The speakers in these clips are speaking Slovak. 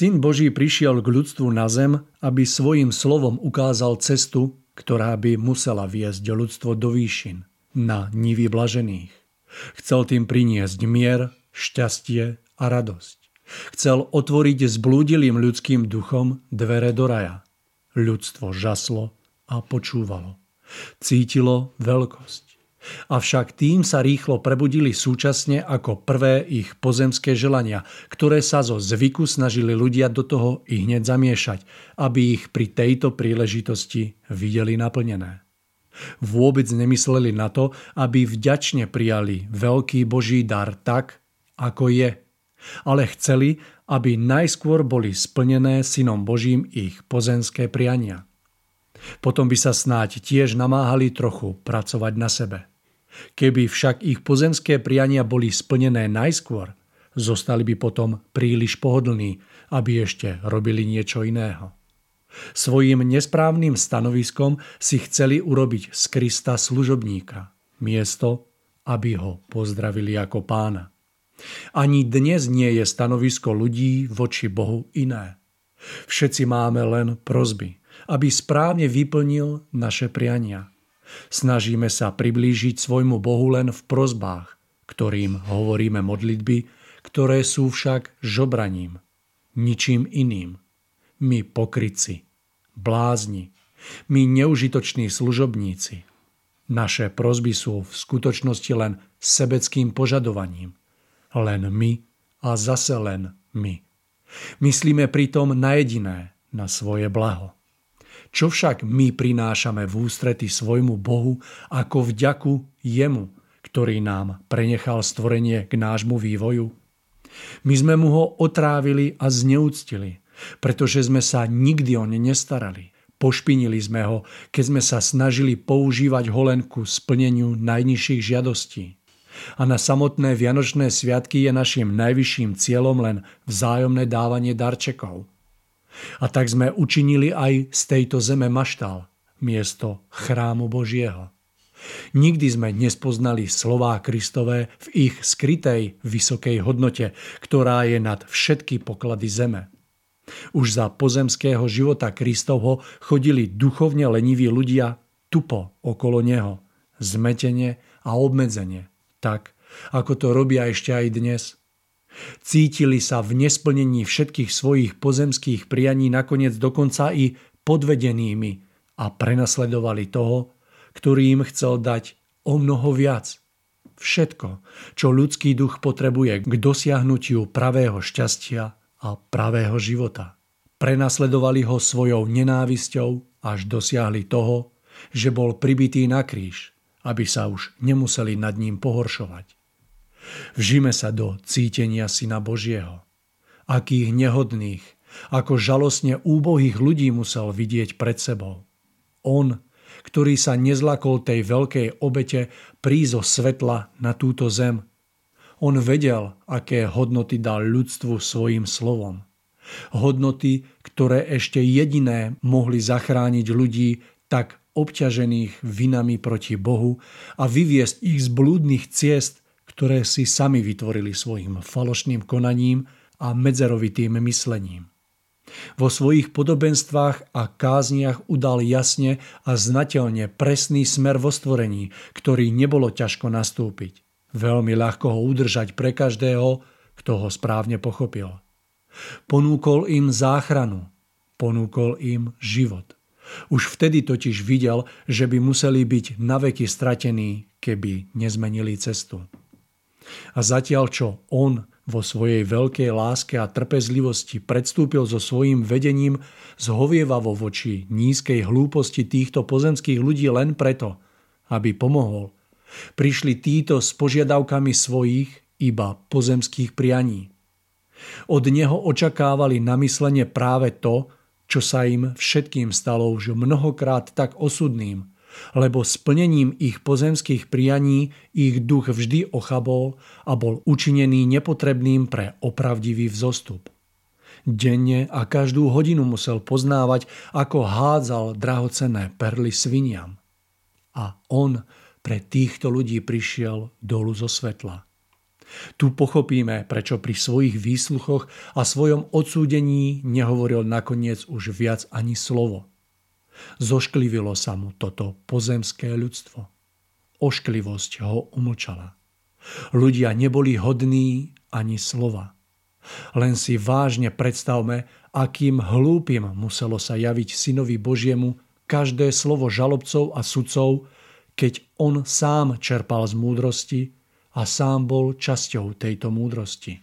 Syn Boží prišiel k ľudstvu na zem, aby svojim slovom ukázal cestu, ktorá by musela viesť ľudstvo do výšin, na nivy blažených. Chcel tým priniesť mier, šťastie a radosť. Chcel otvoriť zblúdilým ľudským duchom dvere do raja. Ľudstvo žaslo a počúvalo. Cítilo veľkosť. Avšak tým sa rýchlo prebudili súčasne ako prvé ich pozemské želania, ktoré sa zo zvyku snažili ľudia do toho i hneď zamiešať, aby ich pri tejto príležitosti videli naplnené. Vôbec nemysleli na to, aby vďačne prijali veľký Boží dar tak, ako je, ale chceli, aby najskôr boli splnené synom Božím ich pozemské priania. Potom by sa snáď tiež namáhali trochu pracovať na sebe. Keby však ich pozemské priania boli splnené najskôr, zostali by potom príliš pohodlní, aby ešte robili niečo iného. Svojím nesprávnym stanoviskom si chceli urobiť z Krista služobníka, miesto, aby ho pozdravili ako pána. Ani dnes nie je stanovisko ľudí voči Bohu iné. Všetci máme len prozby, aby správne vyplnil naše priania. Snažíme sa priblížiť svojmu Bohu len v prozbách, ktorým hovoríme modlitby, ktoré sú však žobraním, ničím iným my pokryci, blázni, my neužitoční služobníci. Naše prozby sú v skutočnosti len sebeckým požadovaním. Len my a zase len my. Myslíme pritom na jediné, na svoje blaho. Čo však my prinášame v ústrety svojmu Bohu ako vďaku Jemu, ktorý nám prenechal stvorenie k nášmu vývoju? My sme mu ho otrávili a zneúctili, pretože sme sa nikdy o ne nestarali. Pošpinili sme ho, keď sme sa snažili používať holenku splneniu najnižších žiadostí. A na samotné Vianočné sviatky je našim najvyšším cieľom len vzájomné dávanie darčekov. A tak sme učinili aj z tejto zeme maštal, miesto chrámu Božieho. Nikdy sme nespoznali slová Kristové v ich skrytej vysokej hodnote, ktorá je nad všetky poklady zeme. Už za pozemského života Kristovho chodili duchovne leniví ľudia tupo okolo neho, zmetenie a obmedzenie, tak ako to robia ešte aj dnes. Cítili sa v nesplnení všetkých svojich pozemských prianí nakoniec dokonca i podvedenými a prenasledovali toho, ktorý im chcel dať o mnoho viac. Všetko, čo ľudský duch potrebuje k dosiahnutiu pravého šťastia a pravého života. Prenasledovali ho svojou nenávisťou až dosiahli toho, že bol pribitý na kríž, aby sa už nemuseli nad ním pohoršovať. Vžime sa do cítenia Syna Božieho. Akých nehodných, ako žalostne úbohých ľudí musel vidieť pred sebou. On, ktorý sa nezlakol tej veľkej obete prízo svetla na túto zem, on vedel, aké hodnoty dal ľudstvu svojim slovom. Hodnoty, ktoré ešte jediné mohli zachrániť ľudí tak obťažených vinami proti Bohu a vyviesť ich z blúdnych ciest, ktoré si sami vytvorili svojim falošným konaním a medzerovitým myslením. Vo svojich podobenstvách a kázniach udal jasne a znateľne presný smer vo stvorení, ktorý nebolo ťažko nastúpiť. Veľmi ľahko ho udržať pre každého, kto ho správne pochopil. Ponúkol im záchranu, ponúkol im život. Už vtedy totiž videl, že by museli byť naveky stratení, keby nezmenili cestu. A zatiaľ, čo on vo svojej veľkej láske a trpezlivosti predstúpil so svojím vedením zhovievavo voči nízkej hlúposti týchto pozemských ľudí len preto, aby pomohol Prišli títo s požiadavkami svojich iba pozemských prianí. Od neho očakávali namyslenie práve to, čo sa im všetkým stalo už mnohokrát tak osudným, lebo splnením ich pozemských prianí ich duch vždy ochabol a bol učinený nepotrebným pre opravdivý vzostup. Denne a každú hodinu musel poznávať, ako hádzal drahocenné perly sviniam. A on pre týchto ľudí prišiel dolu zo svetla. Tu pochopíme, prečo pri svojich výsluchoch a svojom odsúdení nehovoril nakoniec už viac ani slovo. Zošklivilo sa mu toto pozemské ľudstvo. Ošklivosť ho umlčala. Ľudia neboli hodní ani slova. Len si vážne predstavme, akým hlúpim muselo sa javiť synovi Božiemu každé slovo žalobcov a sudcov, keď on sám čerpal z múdrosti a sám bol časťou tejto múdrosti.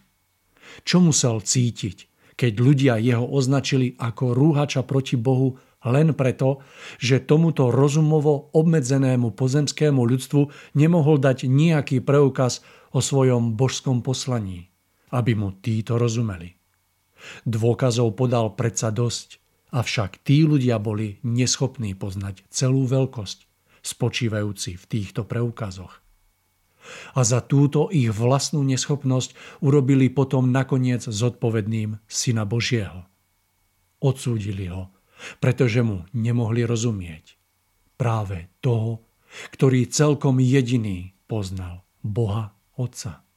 Čo musel cítiť, keď ľudia jeho označili ako rúhača proti Bohu len preto, že tomuto rozumovo obmedzenému pozemskému ľudstvu nemohol dať nejaký preukaz o svojom božskom poslaní, aby mu títo rozumeli. Dôkazov podal predsa dosť, avšak tí ľudia boli neschopní poznať celú veľkosť, spočívajúci v týchto preukazoch. A za túto ich vlastnú neschopnosť urobili potom nakoniec zodpovedným Syna Božieho. Odsúdili ho, pretože mu nemohli rozumieť. Práve toho, ktorý celkom jediný poznal Boha Otca.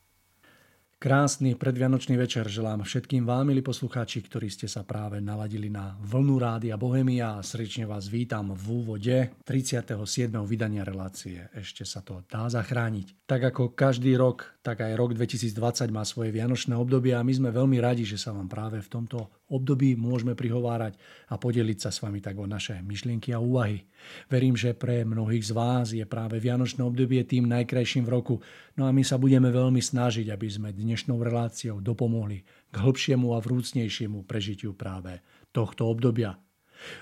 Krásny predvianočný večer želám všetkým vám, milí poslucháči, ktorí ste sa práve naladili na vlnu Rádia Bohemia srdečne vás vítam v úvode 37. vydania relácie. Ešte sa to dá zachrániť. Tak ako každý rok, tak aj rok 2020 má svoje vianočné obdobie a my sme veľmi radi, že sa vám práve v tomto období môžeme prihovárať a podeliť sa s vami tak o naše myšlienky a úvahy. Verím, že pre mnohých z vás je práve Vianočné obdobie tým najkrajším v roku, no a my sa budeme veľmi snažiť, aby sme dnešnou reláciou dopomohli k hĺbšiemu a vrúcnejšiemu prežitiu práve tohto obdobia.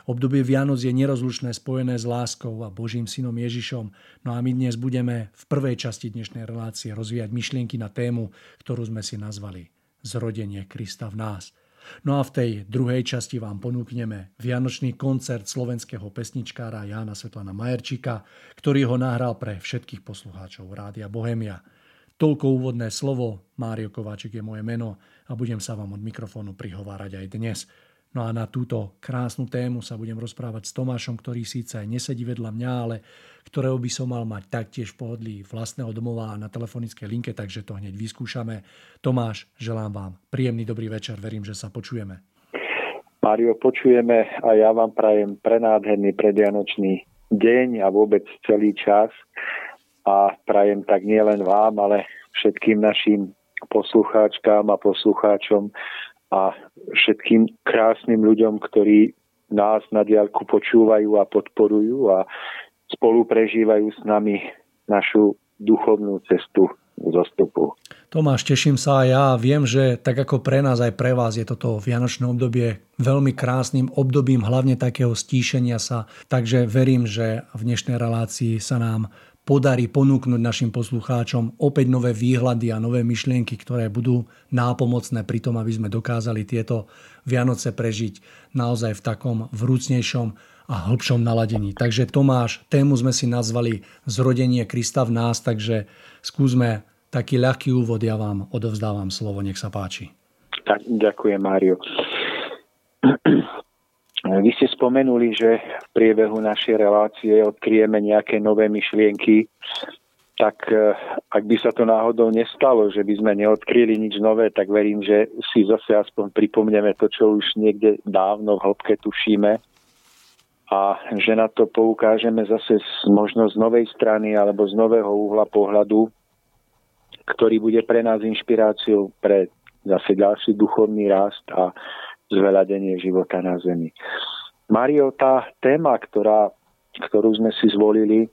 Obdobie Vianoc je nerozlučné spojené s láskou a Božím synom Ježišom, no a my dnes budeme v prvej časti dnešnej relácie rozvíjať myšlienky na tému, ktorú sme si nazvali Zrodenie Krista v nás – No a v tej druhej časti vám ponúkneme vianočný koncert slovenského pesničkára Jána Svetlana Majerčíka, ktorý ho nahral pre všetkých poslucháčov Rádia Bohemia. Toľko úvodné slovo, Mário Kováčik je moje meno a budem sa vám od mikrofónu prihovárať aj dnes. No a na túto krásnu tému sa budem rozprávať s Tomášom, ktorý síce nesedí vedľa mňa, ale ktorého by som mal mať taktiež v pohodlí vlastného domova a na telefonickej linke, takže to hneď vyskúšame. Tomáš, želám vám príjemný dobrý večer, verím, že sa počujeme. Mário, počujeme a ja vám prajem prenádherný predvianočný deň a vôbec celý čas a prajem tak nielen vám, ale všetkým našim poslucháčkám a poslucháčom a všetkým krásnym ľuďom, ktorí nás na diálku počúvajú a podporujú a spolu prežívajú s nami našu duchovnú cestu zostupu. Tomáš, teším sa aj ja. Viem, že tak ako pre nás, aj pre vás je toto vianočné obdobie veľmi krásnym obdobím, hlavne takého stíšenia sa. Takže verím, že v dnešnej relácii sa nám podarí ponúknuť našim poslucháčom opäť nové výhľady a nové myšlienky, ktoré budú nápomocné pri tom, aby sme dokázali tieto Vianoce prežiť naozaj v takom vrúcnejšom a hĺbšom naladení. Takže Tomáš, tému sme si nazvali Zrodenie Krista v nás, takže skúsme taký ľahký úvod, ja vám odovzdávam slovo, nech sa páči. Tak, ďakujem, Mário. Vy ste spomenuli, že v priebehu našej relácie odkryjeme nejaké nové myšlienky, tak e, ak by sa to náhodou nestalo, že by sme neodkryli nič nové, tak verím, že si zase aspoň pripomneme to, čo už niekde dávno v hĺbke tušíme. A že na to poukážeme zase možno z novej strany alebo z nového uhla pohľadu, ktorý bude pre nás inšpiráciou pre zase ďalší duchovný rast a zveľadenie života na Zemi. Mario, tá téma, ktorá, ktorú sme si zvolili,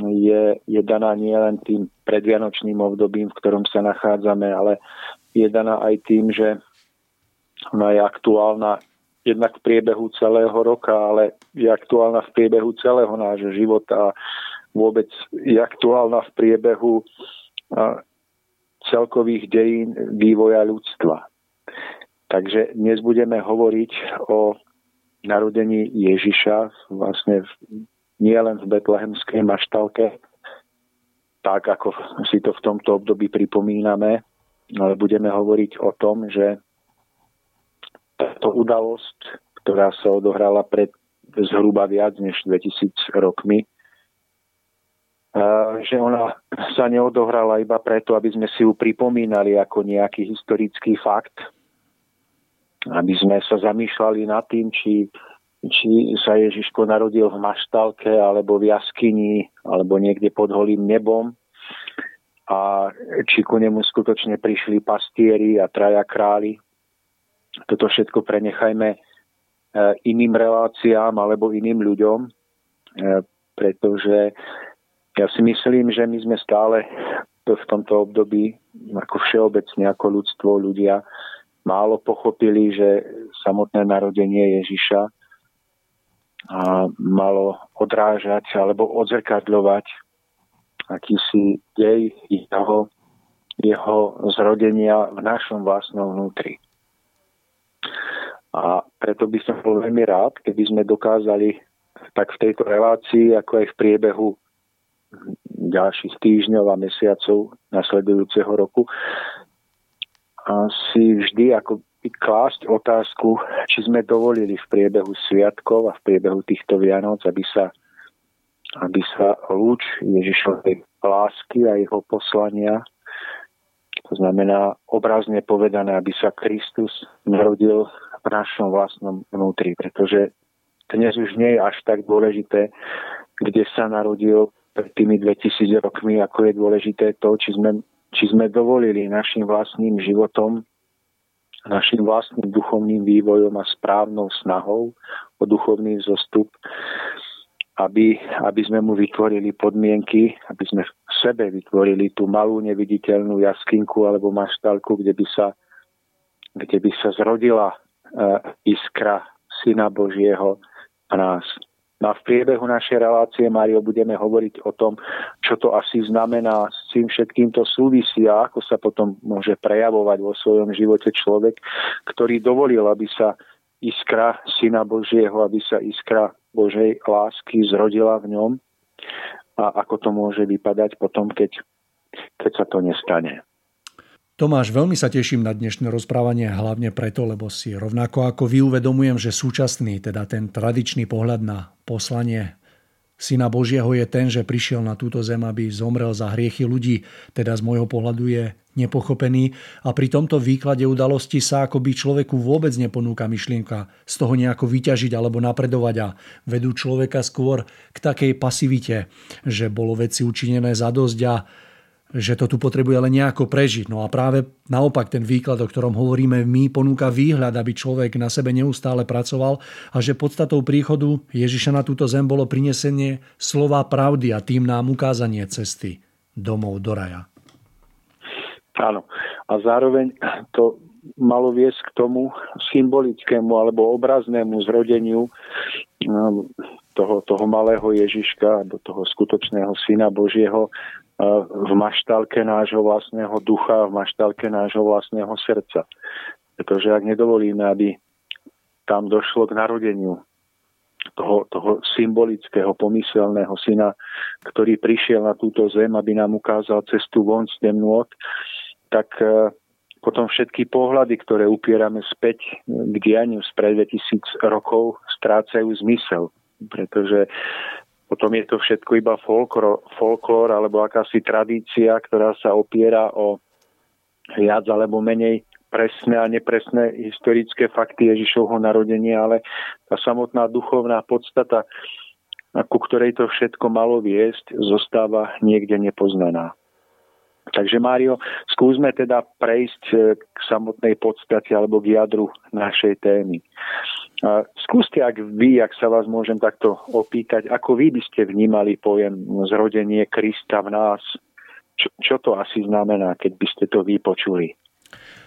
je, je daná nielen tým predvianočným obdobím, v ktorom sa nachádzame, ale je daná aj tým, že ona je aktuálna jednak v priebehu celého roka, ale je aktuálna v priebehu celého nášho života a vôbec je aktuálna v priebehu celkových dejín vývoja ľudstva. Takže dnes budeme hovoriť o narodení Ježiša vlastne nie len v betlehemskej maštalke, tak ako si to v tomto období pripomíname, ale budeme hovoriť o tom, že táto udalosť, ktorá sa odohrala pred zhruba viac než 2000 rokmi, že ona sa neodohrala iba preto, aby sme si ju pripomínali ako nejaký historický fakt, aby sme sa zamýšľali nad tým, či, či sa Ježiško narodil v maštalke, alebo v jaskyni, alebo niekde pod holým nebom a či ku nemu skutočne prišli pastieri a traja králi. Toto všetko prenechajme e, iným reláciám alebo iným ľuďom, e, pretože ja si myslím, že my sme stále v tomto období ako všeobecne, ako ľudstvo, ľudia, málo pochopili, že samotné narodenie Ježiša a malo odrážať alebo odzrkadľovať akýsi dej jeho, jeho zrodenia v našom vlastnom vnútri. A preto by som bol veľmi rád, keby sme dokázali tak v tejto relácii, ako aj v priebehu ďalších týždňov a mesiacov nasledujúceho roku, si vždy ako klásť otázku, či sme dovolili v priebehu sviatkov a v priebehu týchto Vianoc, aby sa, aby sa lúč Ježišovej lásky a jeho poslania, to znamená obrazne povedané, aby sa Kristus narodil v našom vlastnom vnútri, pretože dnes už nie je až tak dôležité, kde sa narodil pred tými 2000 rokmi, ako je dôležité to, či sme, či sme dovolili našim vlastným životom našim vlastným duchovným vývojom a správnou snahou o duchovný zostup, aby, aby sme mu vytvorili podmienky, aby sme v sebe vytvorili tú malú neviditeľnú jaskinku alebo maštalku, kde by sa, kde by sa zrodila uh, iskra Syna Božieho a nás. No a v priebehu našej relácie, Mário, budeme hovoriť o tom, čo to asi znamená, s tým všetkým to súvisí a ako sa potom môže prejavovať vo svojom živote človek, ktorý dovolil, aby sa iskra Syna Božieho, aby sa iskra Božej lásky zrodila v ňom a ako to môže vypadať potom, keď, keď sa to nestane. Tomáš, veľmi sa teším na dnešné rozprávanie, hlavne preto, lebo si rovnako ako vy uvedomujem, že súčasný, teda ten tradičný pohľad na poslanie Syna Božieho je ten, že prišiel na túto zem, aby zomrel za hriechy ľudí, teda z môjho pohľadu je nepochopený. A pri tomto výklade udalosti sa akoby človeku vôbec neponúka myšlienka z toho nejako vyťažiť alebo napredovať a vedú človeka skôr k takej pasivite, že bolo veci učinené za dosť a že to tu potrebuje len nejako prežiť. No a práve naopak ten výklad, o ktorom hovoríme my, ponúka výhľad, aby človek na sebe neustále pracoval a že podstatou príchodu Ježiša na túto zem bolo prinesenie slova pravdy a tým nám ukázanie cesty domov do raja. Áno. A zároveň to malo viesť k tomu symbolickému alebo obraznému zrodeniu um, toho, toho malého Ježiška, alebo toho skutočného Syna Božieho v maštalke nášho vlastného ducha, v maštalke nášho vlastného srdca. Pretože ak nedovolíme, aby tam došlo k narodeniu toho, toho symbolického, pomyselného syna, ktorý prišiel na túto zem, aby nám ukázal cestu von z temnôt, tak e, potom všetky pohľady, ktoré upierame späť k dianiu spred 2000 rokov, strácajú zmysel. Pretože potom je to všetko iba folklor, folklor alebo akási tradícia, ktorá sa opiera o viac alebo menej presné a nepresné historické fakty Ježišovho narodenia, ale tá samotná duchovná podstata, ku ktorej to všetko malo viesť, zostáva niekde nepoznaná. Takže Mário, skúsme teda prejsť k samotnej podstate alebo k jadru našej témy. Skúste, ak vy, ak sa vás môžem takto opýtať, ako vy by ste vnímali pojem zrodenie Krista v nás? Čo, čo to asi znamená, keď by ste to vypočuli?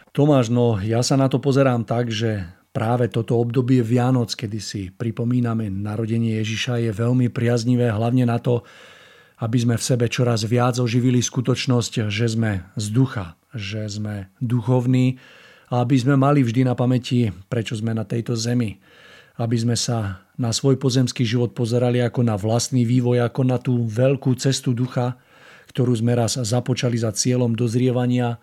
Tomáš, no ja sa na to pozerám tak, že práve toto obdobie Vianoc, kedy si pripomíname narodenie Ježiša, je veľmi priaznivé hlavne na to, aby sme v sebe čoraz viac oživili skutočnosť, že sme z ducha, že sme duchovní, aby sme mali vždy na pamäti, prečo sme na tejto zemi. Aby sme sa na svoj pozemský život pozerali ako na vlastný vývoj, ako na tú veľkú cestu ducha, ktorú sme raz započali za cieľom dozrievania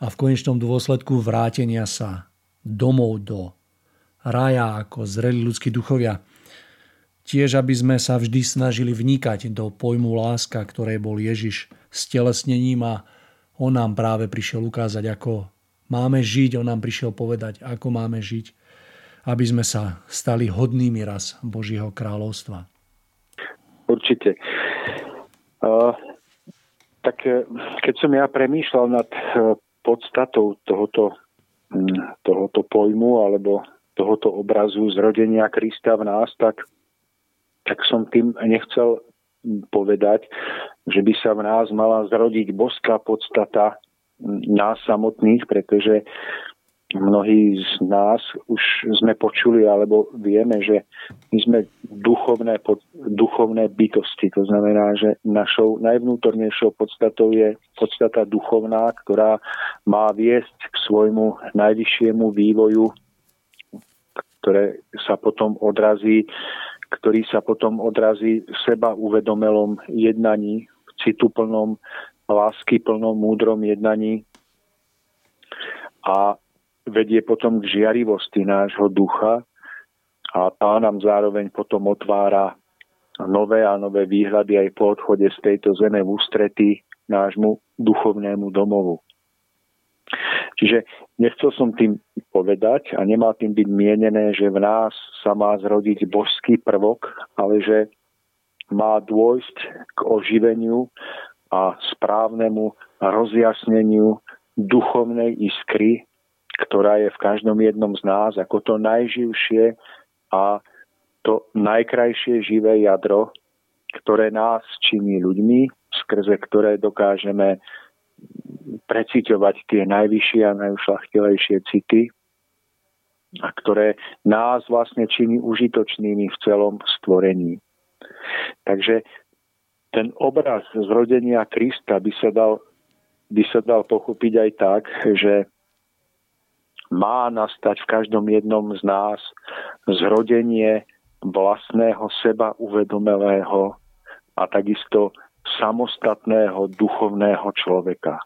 a v konečnom dôsledku vrátenia sa domov do raja ako zreli ľudskí duchovia. Tiež, aby sme sa vždy snažili vnikať do pojmu láska, ktoré bol Ježiš s telesnením a on nám práve prišiel ukázať, ako máme žiť, on nám prišiel povedať, ako máme žiť, aby sme sa stali hodnými raz Božieho kráľovstva. Určite. Uh, tak e, keď som ja premýšľal nad e, podstatou tohoto, tohoto pojmu alebo tohoto obrazu zrodenia Krista v nás, tak, tak som tým nechcel povedať, že by sa v nás mala zrodiť boská podstata nás samotných, pretože mnohí z nás už sme počuli alebo vieme, že my sme duchovné, duchovné bytosti. To znamená, že našou najvnútornejšou podstatou je podstata duchovná, ktorá má viesť k svojmu najvyššiemu vývoju, ktoré sa potom odrazí ktorý sa potom odrazí v seba uvedomelom jednaní, v cituplnom, lásky plnom, múdrom jednaní a vedie potom k žiarivosti nášho ducha a tá nám zároveň potom otvára nové a nové výhľady aj po odchode z tejto zeme v ústretí nášmu duchovnému domovu. Čiže nechcel som tým povedať a nemá tým byť mienené, že v nás sa má zrodiť božský prvok, ale že má dôjsť k oživeniu a správnemu rozjasneniu duchovnej iskry, ktorá je v každom jednom z nás ako to najživšie a to najkrajšie živé jadro, ktoré nás činí ľuďmi, skrze ktoré dokážeme preciťovať tie najvyššie a najušlachtilejšie city, a ktoré nás vlastne činí užitočnými v celom stvorení. Takže ten obraz zrodenia Krista by sa dal, by sa dal pochopiť aj tak, že má nastať v každom jednom z nás zrodenie vlastného seba uvedomelého a takisto samostatného duchovného človeka.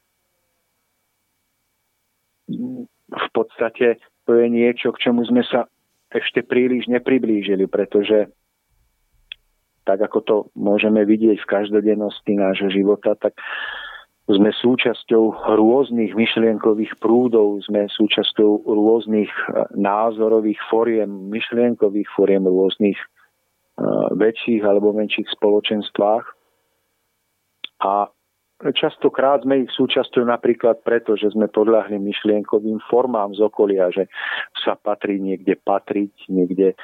V podstate to je niečo, k čomu sme sa ešte príliš nepriblížili, pretože tak ako to môžeme vidieť v každodennosti nášho života, tak sme súčasťou rôznych myšlienkových prúdov, sme súčasťou rôznych názorových foriem, myšlienkových foriem rôznych väčších alebo menších spoločenstvách. A častokrát sme ich súčasťou napríklad preto, že sme podľahli myšlienkovým formám z okolia, že sa patrí niekde patriť, niekde,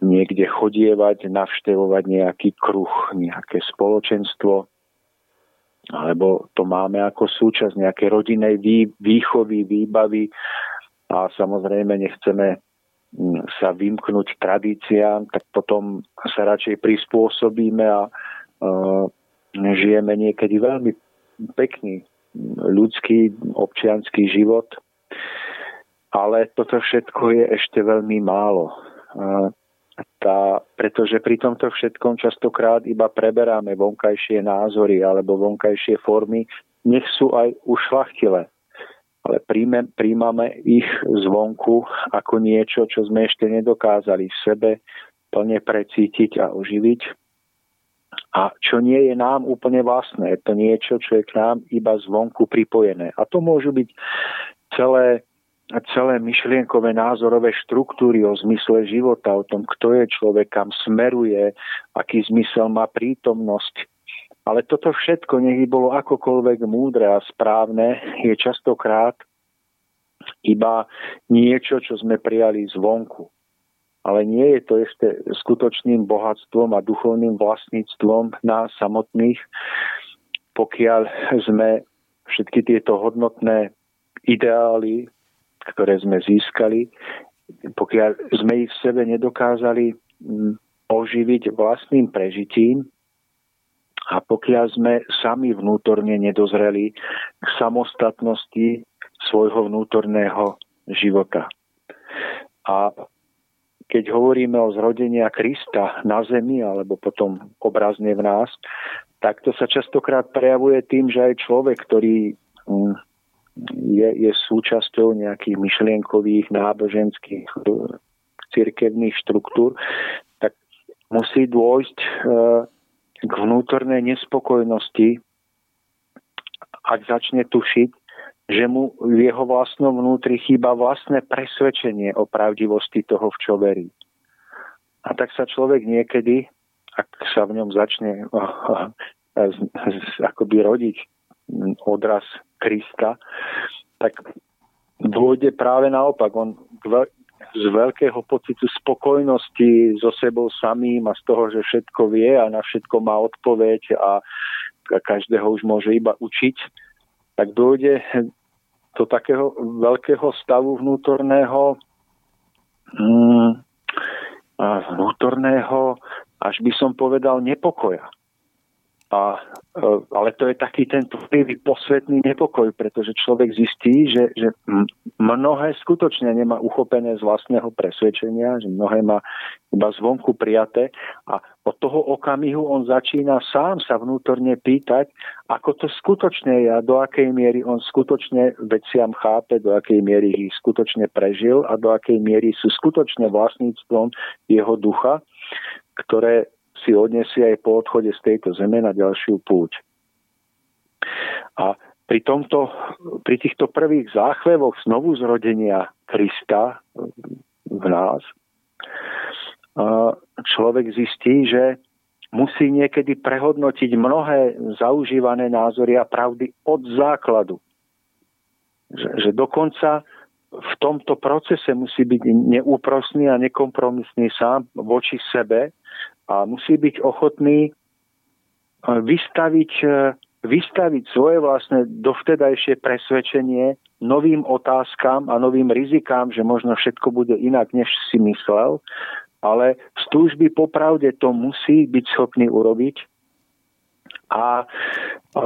niekde chodievať, navštevovať nejaký kruh, nejaké spoločenstvo, alebo to máme ako súčasť nejakej rodinej výchovy, výbavy a samozrejme nechceme sa vymknúť tradíciám, tak potom sa radšej prispôsobíme a žijeme niekedy veľmi pekný ľudský, občianský život, ale toto všetko je ešte veľmi málo. Tá, pretože pri tomto všetkom častokrát iba preberáme vonkajšie názory alebo vonkajšie formy, nech sú aj ušlachtile. Ale príjme, príjmame ich zvonku ako niečo, čo sme ešte nedokázali v sebe plne precítiť a oživiť a čo nie je nám úplne vlastné. To niečo, čo je k nám iba zvonku pripojené. A to môžu byť celé, celé myšlienkové názorové štruktúry o zmysle života, o tom, kto je človek, kam smeruje, aký zmysel má prítomnosť. Ale toto všetko, nech bolo akokoľvek múdre a správne, je častokrát iba niečo, čo sme prijali zvonku ale nie je to ešte skutočným bohatstvom a duchovným vlastníctvom nás samotných, pokiaľ sme všetky tieto hodnotné ideály, ktoré sme získali, pokiaľ sme ich v sebe nedokázali mm, oživiť vlastným prežitím a pokiaľ sme sami vnútorne nedozreli k samostatnosti svojho vnútorného života. A keď hovoríme o zrodenia Krista na zemi alebo potom obrazne v nás, tak to sa častokrát prejavuje tým, že aj človek, ktorý mm, je, je súčasťou nejakých myšlienkových, náboženských, cirkevných štruktúr, tak musí dôjsť e, k vnútornej nespokojnosti, ak začne tušiť, že mu v jeho vlastnom vnútri chýba vlastné presvedčenie o pravdivosti toho, v čo verí. A tak sa človek niekedy, ak sa v ňom začne akoby rodiť odraz Krista, tak dôjde práve naopak. On z veľkého pocitu spokojnosti so sebou samým a z toho, že všetko vie a na všetko má odpoveď a každého už môže iba učiť, tak dôjde do takého veľkého stavu vnútorného mm, vnútorného, až by som povedal, nepokoja. A, e, ale to je taký ten prvý posvetný nepokoj, pretože človek zistí, že, že mnohé skutočne nemá uchopené z vlastného presvedčenia, že mnohé má iba zvonku prijaté a od toho okamihu on začína sám sa vnútorne pýtať, ako to skutočne je a do akej miery on skutočne veciam chápe, do akej miery ich skutočne prežil a do akej miery sú skutočne vlastníctvom jeho ducha, ktoré si odniesie aj po odchode z tejto zeme na ďalšiu púť. A pri, tomto, pri týchto prvých záchvevoch znovu zrodenia Krista v nás človek zistí, že musí niekedy prehodnotiť mnohé zaužívané názory a pravdy od základu. Že, že dokonca v tomto procese musí byť neúprosný a nekompromisný sám voči sebe a musí byť ochotný e, vystaviť, e, vystaviť svoje vlastné dovtedajšie presvedčenie novým otázkam a novým rizikám, že možno všetko bude inak, než si myslel, ale z túžby popravde to musí byť schopný urobiť a, a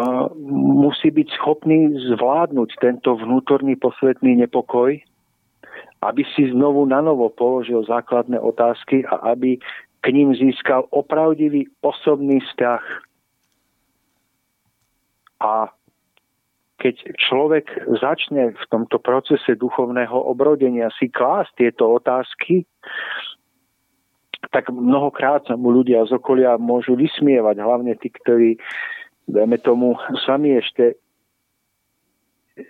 musí byť schopný zvládnuť tento vnútorný posvetný nepokoj, aby si znovu na novo položil základné otázky a aby k ním získal opravdivý osobný vzťah. A keď človek začne v tomto procese duchovného obrodenia si klásť tieto otázky, tak mnohokrát sa mu ľudia z okolia môžu vysmievať, hlavne tí, ktorí, dajme tomu, sami ešte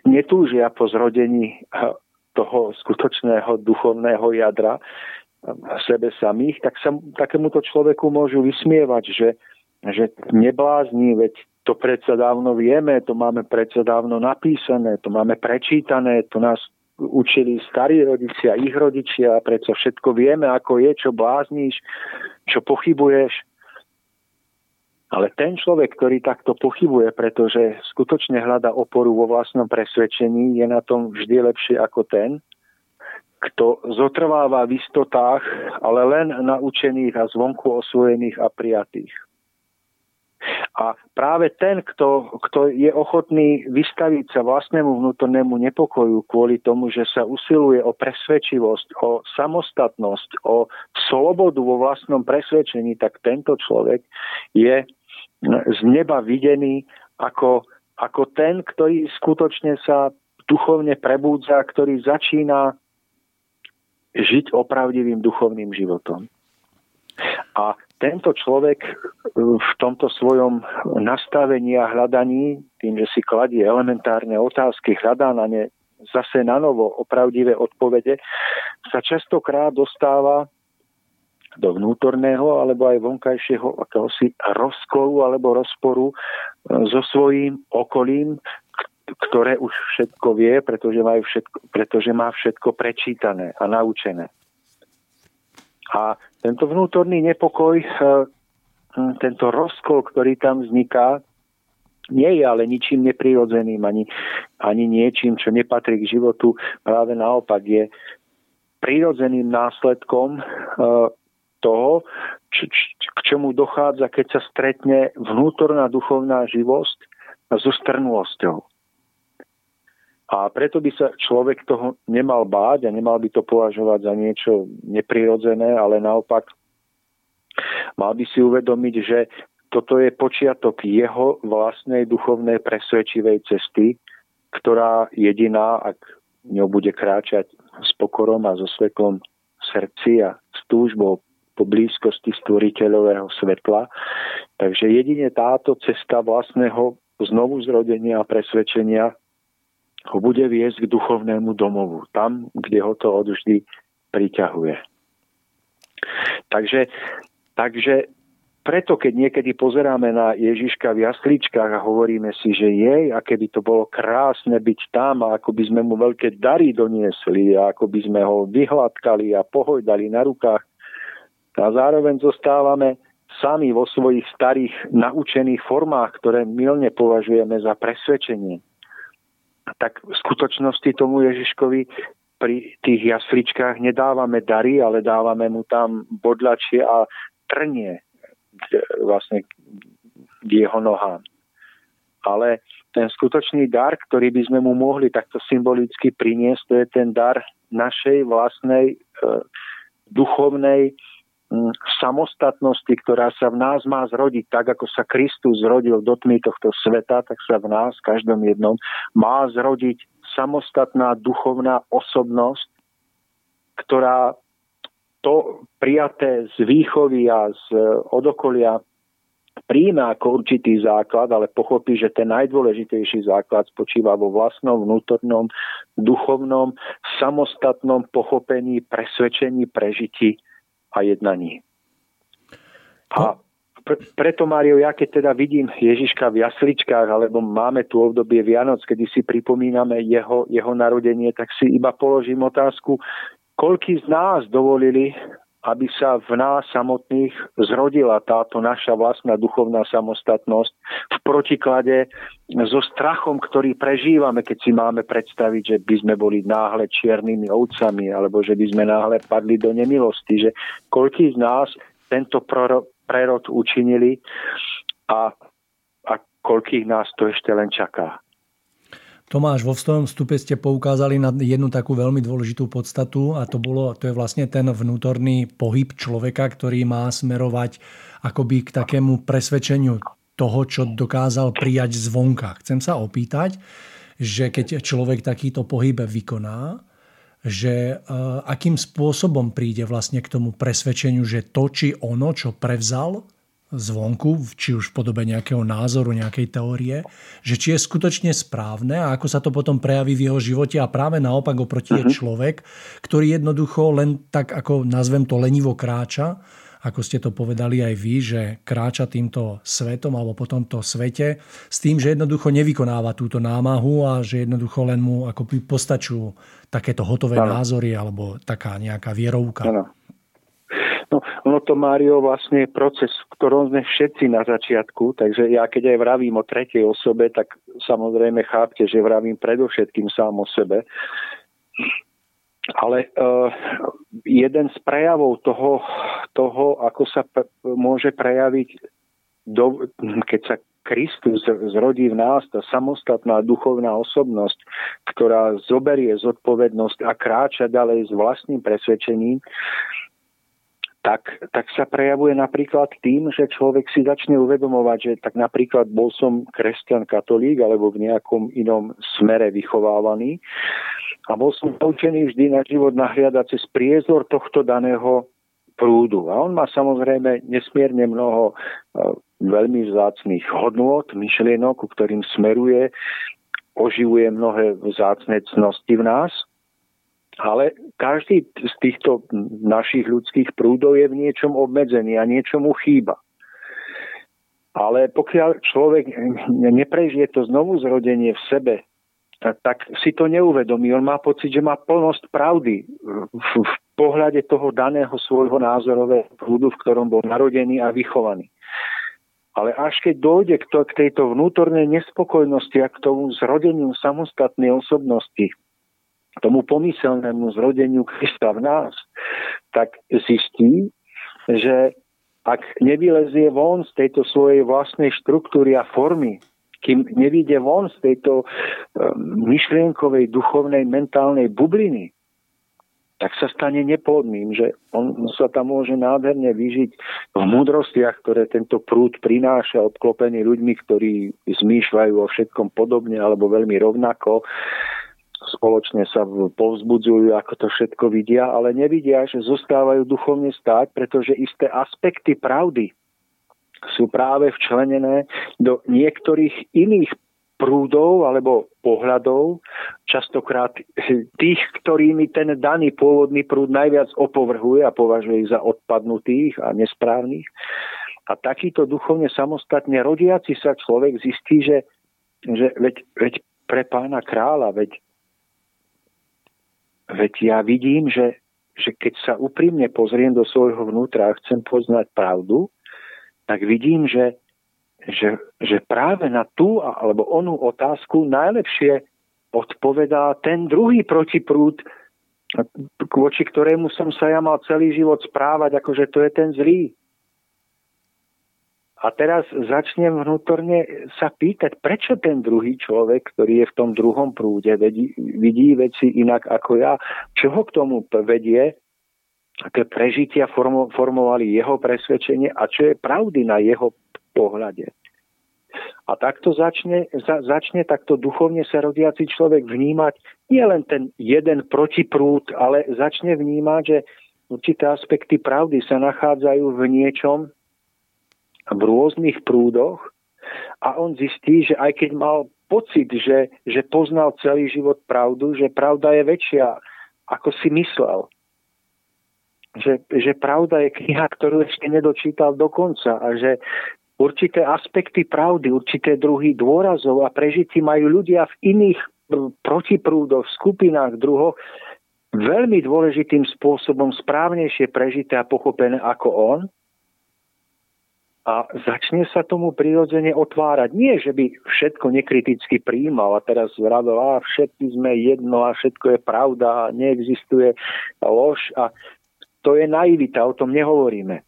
netúžia po zrodení toho skutočného duchovného jadra, sebe samých, tak sa takémuto človeku môžu vysmievať, že, že neblázni, veď to predsa dávno vieme, to máme predsa dávno napísané, to máme prečítané, to nás učili starí rodičia, ich rodičia, a predsa všetko vieme, ako je, čo blázniš, čo pochybuješ. Ale ten človek, ktorý takto pochybuje, pretože skutočne hľada oporu vo vlastnom presvedčení, je na tom vždy lepšie ako ten, kto zotrváva v istotách, ale len naučených a zvonku osvojených a prijatých. A práve ten, kto, kto je ochotný vystaviť sa vlastnému vnútornému nepokoju kvôli tomu, že sa usiluje o presvedčivosť, o samostatnosť, o slobodu vo vlastnom presvedčení, tak tento človek je z neba videný ako, ako ten, ktorý skutočne sa duchovne prebúdza, ktorý začína žiť opravdivým duchovným životom. A tento človek v tomto svojom nastavení a hľadaní, tým, že si kladie elementárne otázky, hľadá na ne zase na novo opravdivé odpovede, sa častokrát dostáva do vnútorného alebo aj vonkajšieho akéhosi rozkolu alebo rozporu e, so svojím okolím, ktoré už všetko vie, pretože, majú všetko, pretože má všetko prečítané a naučené. A tento vnútorný nepokoj, eh, tento rozkol, ktorý tam vzniká, nie je ale ničím neprirodzeným, ani, ani niečím, čo nepatrí k životu. Práve naopak je prirodzeným následkom eh, toho, č, č, k čomu dochádza, keď sa stretne vnútorná duchovná živosť so strnulosťou. A preto by sa človek toho nemal báť a nemal by to považovať za niečo neprirodzené, ale naopak mal by si uvedomiť, že toto je počiatok jeho vlastnej duchovnej presvedčivej cesty, ktorá jediná, ak ňou bude kráčať s pokorom a so svetlom srdci a s túžbou po blízkosti stvoriteľového svetla. Takže jedine táto cesta vlastného znovu zrodenia a presvedčenia ho bude viesť k duchovnému domovu, tam, kde ho to odvždy priťahuje. Takže, takže preto, keď niekedy pozeráme na Ježiška v jasličkách a hovoríme si, že jej, aké by to bolo krásne byť tam a ako by sme mu veľké dary doniesli a ako by sme ho vyhladkali a pohojdali na rukách a zároveň zostávame sami vo svojich starých naučených formách, ktoré milne považujeme za presvedčenie tak v skutočnosti tomu Ježiškovi pri tých jasličkách nedávame dary, ale dávame mu tam bodlačie a trnie vlastne k jeho nohám. Ale ten skutočný dar, ktorý by sme mu mohli takto symbolicky priniesť, to je ten dar našej vlastnej e, duchovnej samostatnosti, ktorá sa v nás má zrodiť tak, ako sa Kristus zrodil do tmy tohto sveta, tak sa v nás, každom jednom, má zrodiť samostatná duchovná osobnosť, ktorá to prijaté z výchovy a z odokolia príjme ako určitý základ, ale pochopí, že ten najdôležitejší základ spočíva vo vlastnom vnútornom, duchovnom, samostatnom pochopení, presvedčení, prežití a jednaní. A pre, preto, Mário, ja keď teda vidím Ježiška v jasličkách, alebo máme tu obdobie Vianoc, kedy si pripomíname jeho, jeho narodenie, tak si iba položím otázku, koľký z nás dovolili aby sa v nás samotných zrodila táto naša vlastná duchovná samostatnosť v protiklade so strachom, ktorý prežívame, keď si máme predstaviť, že by sme boli náhle čiernymi ovcami alebo že by sme náhle padli do nemilosti, že koľký z nás tento prerod učinili a, a koľkých nás to ešte len čaká. Tomáš, vo svojom vstupe ste poukázali na jednu takú veľmi dôležitú podstatu a to, bolo, to je vlastne ten vnútorný pohyb človeka, ktorý má smerovať akoby k takému presvedčeniu toho, čo dokázal prijať zvonka. Chcem sa opýtať, že keď človek takýto pohyb vykoná, že uh, akým spôsobom príde vlastne k tomu presvedčeniu, že to či ono, čo prevzal, zvonku, či už v podobe nejakého názoru, nejakej teórie, že či je skutočne správne a ako sa to potom prejaví v jeho živote a práve naopak oproti uh-huh. je mhm. človek, ktorý jednoducho len tak, ako nazvem to, lenivo kráča, ako ste to povedali aj vy, že kráča týmto svetom alebo po tomto svete s tým, že jednoducho nevykonáva túto námahu a že jednoducho len mu ako postačujú takéto hotové ano. názory alebo taká nejaká vierovka. Ano. No, ono to, Mário, vlastne je proces, v ktorom sme všetci na začiatku, takže ja keď aj vravím o tretej osobe, tak samozrejme chápte, že vravím predovšetkým sám o sebe. Ale uh, jeden z prejavov toho, toho ako sa p- môže prejaviť, do, keď sa Kristus zrodí v nás, tá samostatná duchovná osobnosť, ktorá zoberie zodpovednosť a kráča ďalej s vlastným presvedčením, tak, tak sa prejavuje napríklad tým, že človek si začne uvedomovať, že tak napríklad bol som kresťan katolík alebo v nejakom inom smere vychovávaný a bol som naučený vždy na život nahliadať cez priezor tohto daného prúdu. A on má samozrejme nesmierne mnoho e, veľmi vzácných hodnôt, myšlienok, ku ktorým smeruje, oživuje mnohé vzácne cnosti v nás – ale každý z týchto našich ľudských prúdov je v niečom obmedzený a niečomu chýba. Ale pokiaľ človek neprežije to znovu zrodenie v sebe, tak si to neuvedomí. On má pocit, že má plnosť pravdy v, v pohľade toho daného svojho názorového prúdu, v ktorom bol narodený a vychovaný. Ale až keď dojde k, to, k tejto vnútornej nespokojnosti a k tomu zrodeniu samostatnej osobnosti, tomu pomyselnému zrodeniu Krista v nás, tak zistí, že ak nevylezie von z tejto svojej vlastnej štruktúry a formy, kým nevíde von z tejto um, myšlienkovej, duchovnej, mentálnej bubliny, tak sa stane neplodným, že on sa tam môže nádherne vyžiť v múdrostiach, ktoré tento prúd prináša, obklopený ľuďmi, ktorí zmýšľajú o všetkom podobne alebo veľmi rovnako spoločne sa povzbudzujú, ako to všetko vidia, ale nevidia, že zostávajú duchovne stáť, pretože isté aspekty pravdy sú práve včlenené do niektorých iných prúdov alebo pohľadov, častokrát tých, ktorými ten daný pôvodný prúd najviac opovrhuje a považuje ich za odpadnutých a nesprávnych. A takýto duchovne samostatne rodiaci sa človek zistí, že, že veď, veď pre pána kráľa, veď Veď ja vidím, že, že keď sa úprimne pozriem do svojho vnútra a chcem poznať pravdu, tak vidím, že, že, že práve na tú alebo onú otázku najlepšie odpovedá ten druhý protiprúd, voči ktorému som sa ja mal celý život správať, akože to je ten zlý. A teraz začnem vnútorne sa pýtať, prečo ten druhý človek, ktorý je v tom druhom prúde, vidí, vidí veci inak ako ja, čo ho k tomu vedie, aké prežitia formo, formovali jeho presvedčenie a čo je pravdy na jeho pohľade. A takto začne, za, začne takto duchovne sa rodiaci človek vnímať nie len ten jeden protiprúd, ale začne vnímať, že určité aspekty pravdy sa nachádzajú v niečom, v rôznych prúdoch a on zistí, že aj keď mal pocit, že, že poznal celý život pravdu, že pravda je väčšia, ako si myslel. Že, že pravda je kniha, ktorú ešte nedočítal do konca a že určité aspekty pravdy, určité druhy dôrazov a prežití majú ľudia v iných protiprúdoch, skupinách, druhoch veľmi dôležitým spôsobom správnejšie prežité a pochopené ako on a začne sa tomu prirodzene otvárať. Nie, že by všetko nekriticky príjmal a teraz vravil, a všetky sme jedno a všetko je pravda a neexistuje lož a to je naivita, o tom nehovoríme.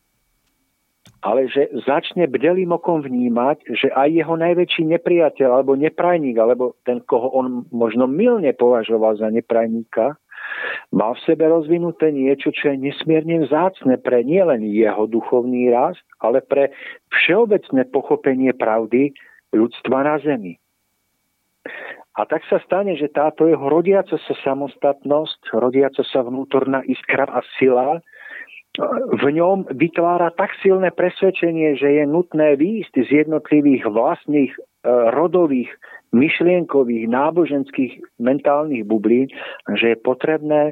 Ale že začne bdelým okom vnímať, že aj jeho najväčší nepriateľ alebo neprajník, alebo ten, koho on možno milne považoval za neprajníka, Mal v sebe rozvinuté niečo, čo je nesmierne vzácne pre nielen jeho duchovný rast, ale pre všeobecné pochopenie pravdy ľudstva na Zemi. A tak sa stane, že táto jeho rodiaca sa samostatnosť, rodiaca sa vnútorná iskra a sila v ňom vytvára tak silné presvedčenie, že je nutné výjsť z jednotlivých vlastných e, rodových myšlienkových, náboženských, mentálnych bublín, že je potrebné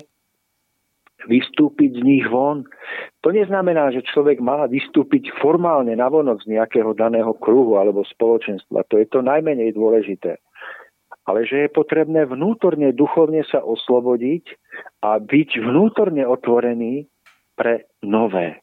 vystúpiť z nich von. To neznamená, že človek má vystúpiť formálne navonok z nejakého daného kruhu alebo spoločenstva. To je to najmenej dôležité. Ale že je potrebné vnútorne, duchovne sa oslobodiť a byť vnútorne otvorený pre nové.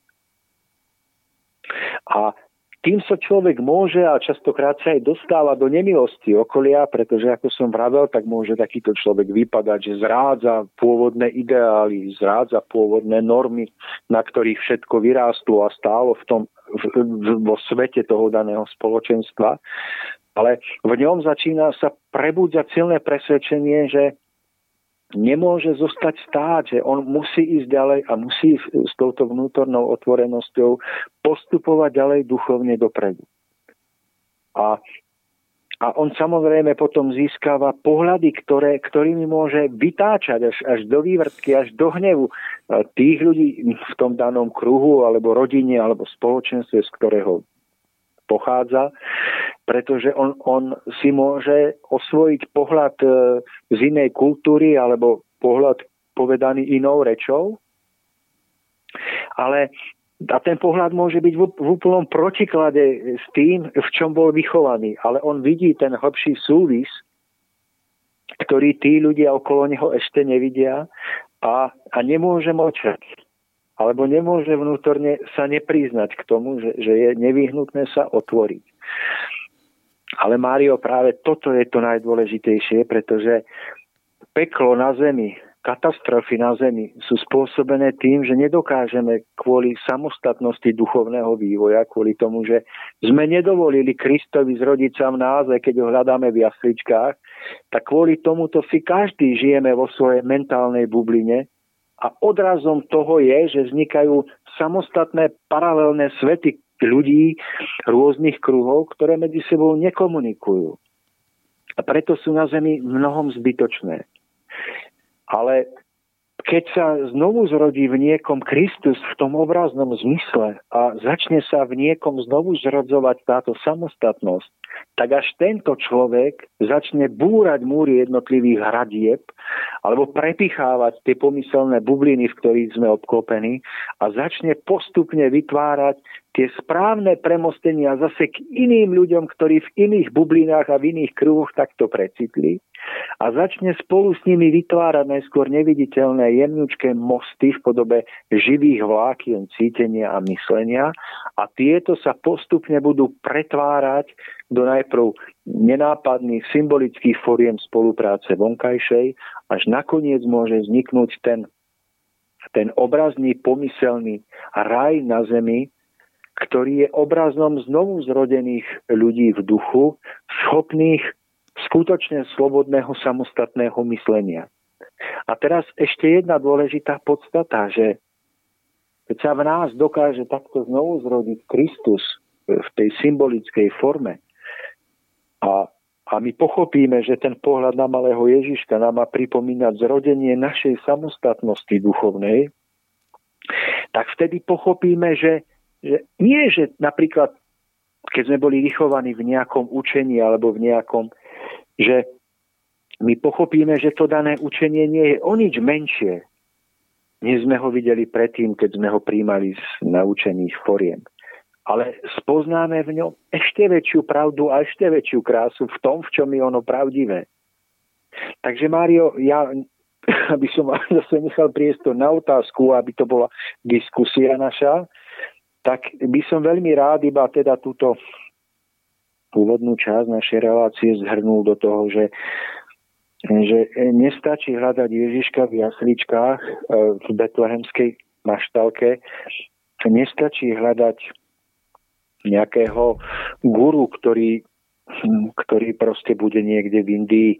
A tým sa človek môže a častokrát sa aj dostáva do nemilosti okolia, pretože ako som vravel, tak môže takýto človek vypadať, že zrádza pôvodné ideály, zrádza pôvodné normy, na ktorých všetko vyrástlo a stálo v tom, v, v, vo svete toho daného spoločenstva. Ale v ňom začína sa prebudzať silné presvedčenie, že nemôže zostať stáť, že on musí ísť ďalej a musí s touto vnútornou otvorenosťou postupovať ďalej duchovne dopredu. A, a on samozrejme potom získava pohľady, ktoré, ktorými môže vytáčať až, až do vývrtky, až do hnevu tých ľudí v tom danom kruhu, alebo rodine, alebo spoločenstve, z ktorého pochádza, pretože on, on si môže osvojiť pohľad e, z inej kultúry alebo pohľad povedaný inou rečou, ale a ten pohľad môže byť v, úplnom protiklade s tým, v čom bol vychovaný, ale on vidí ten hlbší súvis, ktorý tí ľudia okolo neho ešte nevidia a, a nemôže močať alebo nemôže vnútorne sa nepriznať k tomu, že, že je nevyhnutné sa otvoriť. Ale Mário, práve toto je to najdôležitejšie, pretože peklo na zemi, katastrofy na zemi sú spôsobené tým, že nedokážeme kvôli samostatnosti duchovného vývoja, kvôli tomu, že sme nedovolili Kristovi zrodiť sa v nás, keď ho hľadáme v jasličkách, tak kvôli tomuto si každý žijeme vo svojej mentálnej bubline a odrazom toho je, že vznikajú samostatné paralelné svety ľudí rôznych kruhov, ktoré medzi sebou nekomunikujú. A preto sú na Zemi mnohom zbytočné. Ale keď sa znovu zrodí v niekom Kristus v tom obraznom zmysle a začne sa v niekom znovu zrodzovať táto samostatnosť, tak až tento človek začne búrať múry jednotlivých hradieb alebo prepichávať tie pomyselné bubliny, v ktorých sme obklopení a začne postupne vytvárať tie správne premostenia zase k iným ľuďom, ktorí v iných bublinách a v iných kruhoch takto precitli a začne spolu s nimi vytvárať najskôr neviditeľné jemňučké mosty v podobe živých vlákien cítenia a myslenia a tieto sa postupne budú pretvárať do najprv nenápadných symbolických foriem spolupráce vonkajšej, až nakoniec môže vzniknúť ten, ten obrazný pomyselný raj na zemi, ktorý je obrazom znovu zrodených ľudí v duchu, schopných skutočne slobodného samostatného myslenia. A teraz ešte jedna dôležitá podstata, že keď sa v nás dokáže takto znovu zrodiť Kristus v tej symbolickej forme a, a my pochopíme, že ten pohľad na malého Ježiška nám má pripomínať zrodenie našej samostatnosti duchovnej, tak vtedy pochopíme, že že nie, že napríklad, keď sme boli vychovaní v nejakom učení alebo v nejakom, že my pochopíme, že to dané učenie nie je o nič menšie, než sme ho videli predtým, keď sme ho príjmali z naučených foriem. Ale spoznáme v ňom ešte väčšiu pravdu a ešte väčšiu krásu v tom, v čom je ono pravdivé. Takže Mário, ja aby som zase nechal priestor na otázku, aby to bola diskusia naša, tak by som veľmi rád iba teda túto úvodnú časť našej relácie zhrnul do toho, že, že nestačí hľadať Ježiška v jasličkách e, v betlehemskej maštalke, nestačí hľadať nejakého guru, ktorý ktorý proste bude niekde v Indii e,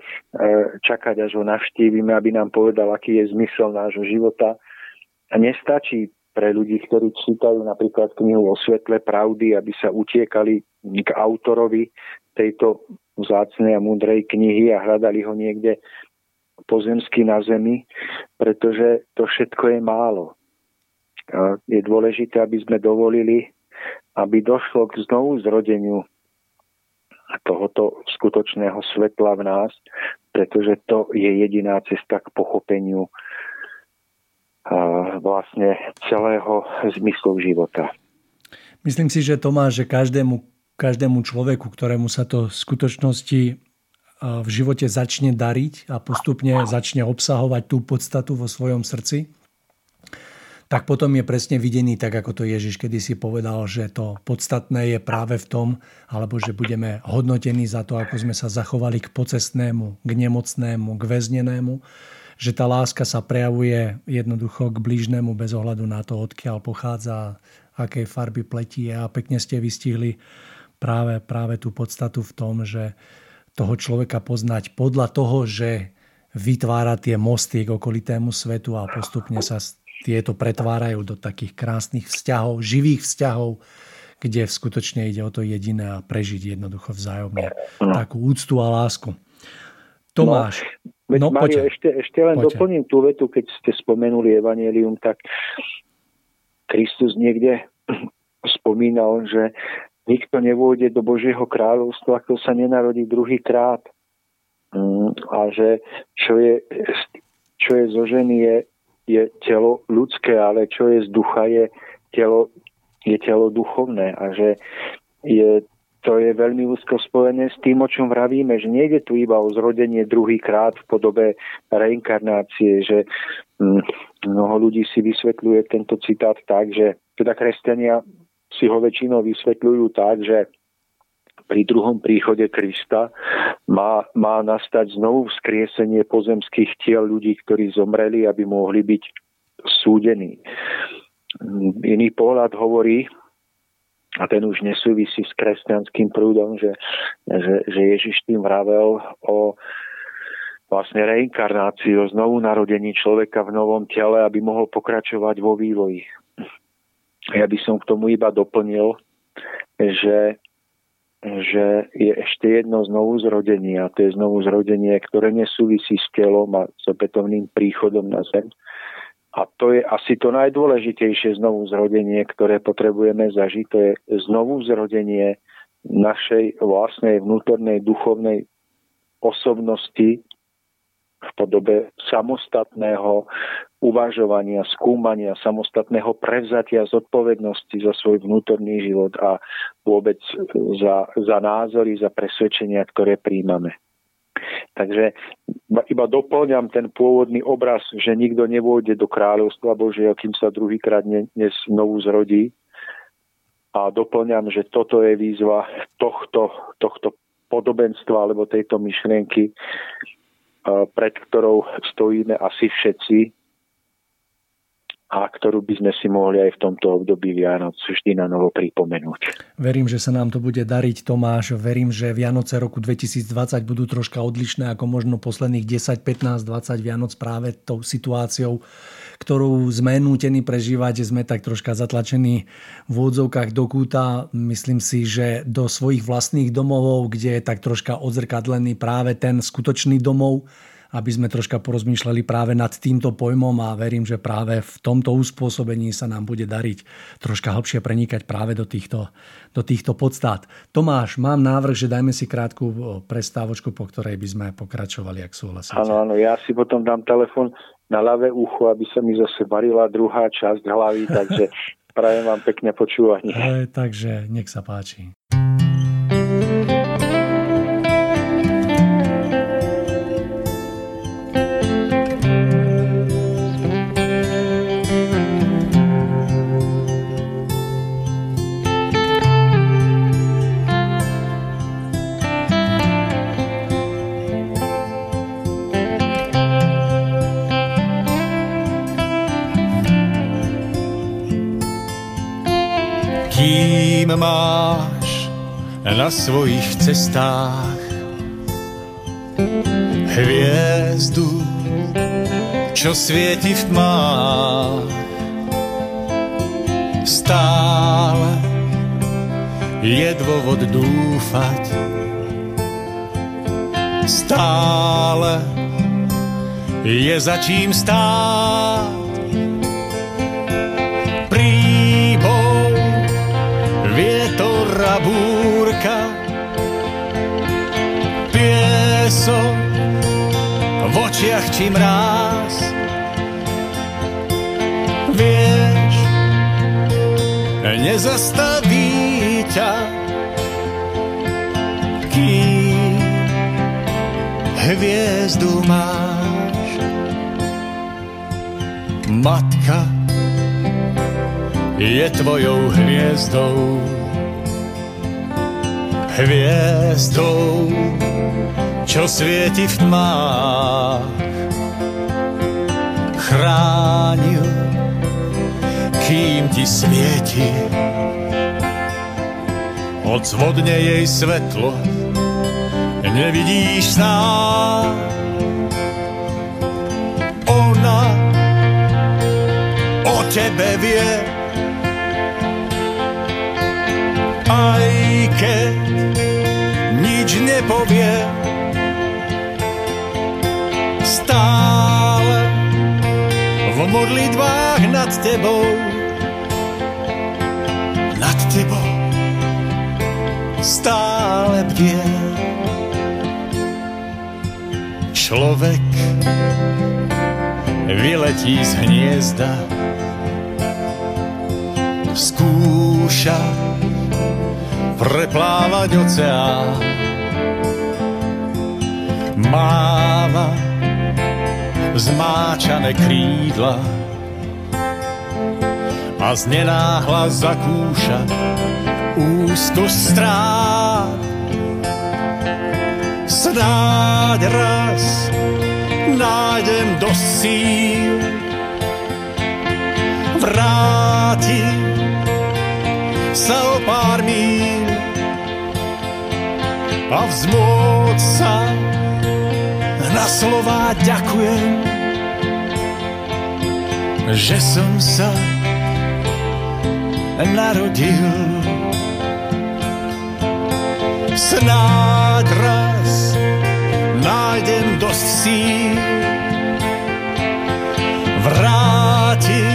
čakať, až ho navštívime, aby nám povedal, aký je zmysel nášho života. A nestačí pre ľudí, ktorí čítajú napríklad knihu o svetle pravdy, aby sa utiekali k autorovi tejto vzácnej a múdrej knihy a hľadali ho niekde pozemsky na zemi, pretože to všetko je málo. Je dôležité, aby sme dovolili, aby došlo k znovu zrodeniu tohoto skutočného svetla v nás, pretože to je jediná cesta k pochopeniu vlastne celého zmyslu života. Myslím si, že to má, že každému, každému človeku, ktorému sa to v skutočnosti v živote začne dariť a postupne začne obsahovať tú podstatu vo svojom srdci, tak potom je presne videný tak, ako to Ježiš kedy si povedal, že to podstatné je práve v tom, alebo že budeme hodnotení za to, ako sme sa zachovali k pocestnému, k nemocnému, k väznenému že tá láska sa prejavuje jednoducho k blížnemu bez ohľadu na to, odkiaľ pochádza, akej farby pleti je. A pekne ste vystihli práve, práve tú podstatu v tom, že toho človeka poznať podľa toho, že vytvára tie mosty k okolitému svetu a postupne sa tieto pretvárajú do takých krásnych vzťahov, živých vzťahov, kde skutočne ide o to jediné a prežiť jednoducho vzájomne no. takú úctu a lásku. Tomáš. No, Veď no, Mario, ešte, ešte len poďte. doplním tú vetu, keď ste spomenuli Evangelium, tak Kristus niekde spomínal, že nikto nevôjde do Božieho kráľovstva, kto sa nenarodí druhýkrát. Mm, a že čo je, čo je zo ženy je, je telo ľudské, ale čo je z ducha je telo, je telo duchovné a že je to je veľmi úzko spojené s tým, o čom vravíme, že nejde tu iba o zrodenie druhýkrát v podobe reinkarnácie, že hm, mnoho ľudí si vysvetľuje tento citát tak, že teda kresťania si ho väčšinou vysvetľujú tak, že pri druhom príchode Krista má, má nastať znovu vzkriesenie pozemských tiel ľudí, ktorí zomreli, aby mohli byť súdení. Iný pohľad hovorí, a ten už nesúvisí s kresťanským prúdom, že, že, že Ježiš tým vravel o vlastne reinkarnáciu, o znovu narodení človeka v novom tele, aby mohol pokračovať vo vývoji. Ja by som k tomu iba doplnil, že, že je ešte jedno znovu zrodenie a to je znovu zrodenie, ktoré nesúvisí s telom a s opätovným príchodom na zem, a to je asi to najdôležitejšie znovu zrodenie, ktoré potrebujeme zažiť. To je znovu zrodenie našej vlastnej vnútornej duchovnej osobnosti v podobe samostatného, uvažovania, skúmania, samostatného prevzatia zodpovednosti za svoj vnútorný život a vôbec za, za názory, za presvedčenia, ktoré príjmame. Takže iba doplňam ten pôvodný obraz, že nikto nevôjde do kráľovstva Božieho, kým sa druhýkrát dnes znovu zrodí. A doplňam, že toto je výzva tohto, tohto podobenstva alebo tejto myšlienky, pred ktorou stojíme asi všetci, a ktorú by sme si mohli aj v tomto období Vianoc vždy na novo pripomenúť. Verím, že sa nám to bude dariť, Tomáš. Verím, že Vianoce roku 2020 budú troška odlišné ako možno posledných 10, 15, 20 Vianoc práve tou situáciou, ktorú sme nútení prežívať, sme tak troška zatlačení v úvodzovkách do kúta. Myslím si, že do svojich vlastných domovov, kde je tak troška odzrkadlený práve ten skutočný domov, aby sme troška porozmýšľali práve nad týmto pojmom a verím, že práve v tomto uspôsobení sa nám bude dariť troška hlbšie prenikať práve do týchto, do týchto podstát. Tomáš, mám návrh, že dajme si krátku prestávočku, po ktorej by sme pokračovali, ak súhlasíte. Áno, áno, ja si potom dám telefon na ľavé ucho, aby sa mi zase varila druhá časť hlavy, takže prajem vám pekne počúvanie. E, takže nech sa páči. Kým máš na svojich cestách hviezdu, čo svieti v tmách. Stále je dôvod dúfať, stále je za čím stáť. Búrka, piesok v očiach či mráz. Vieš, nezastaví ťa, kým hviezdu máš. Matka je tvojou hviezdou, hviezdou, čo svieti v tmách. Chránil, kým ti svieti, odzvodne jej svetlo, nevidíš snáď. Ona o tebe vie, aj keď nič nepovie. Stále v modlitbách nad tebou, nad tebou stále bdie. Človek vyletí z hniezda, skúša preplávať oceán. Máva zmáčané krídla a z nenáhla zakúša úzko strát. Snáď raz nájdem do síl vráti sa o pár míl a vzmôcť sa. Na slova ďakujem, že som sa narodil. Snáď raz nájdem dosť síl vráti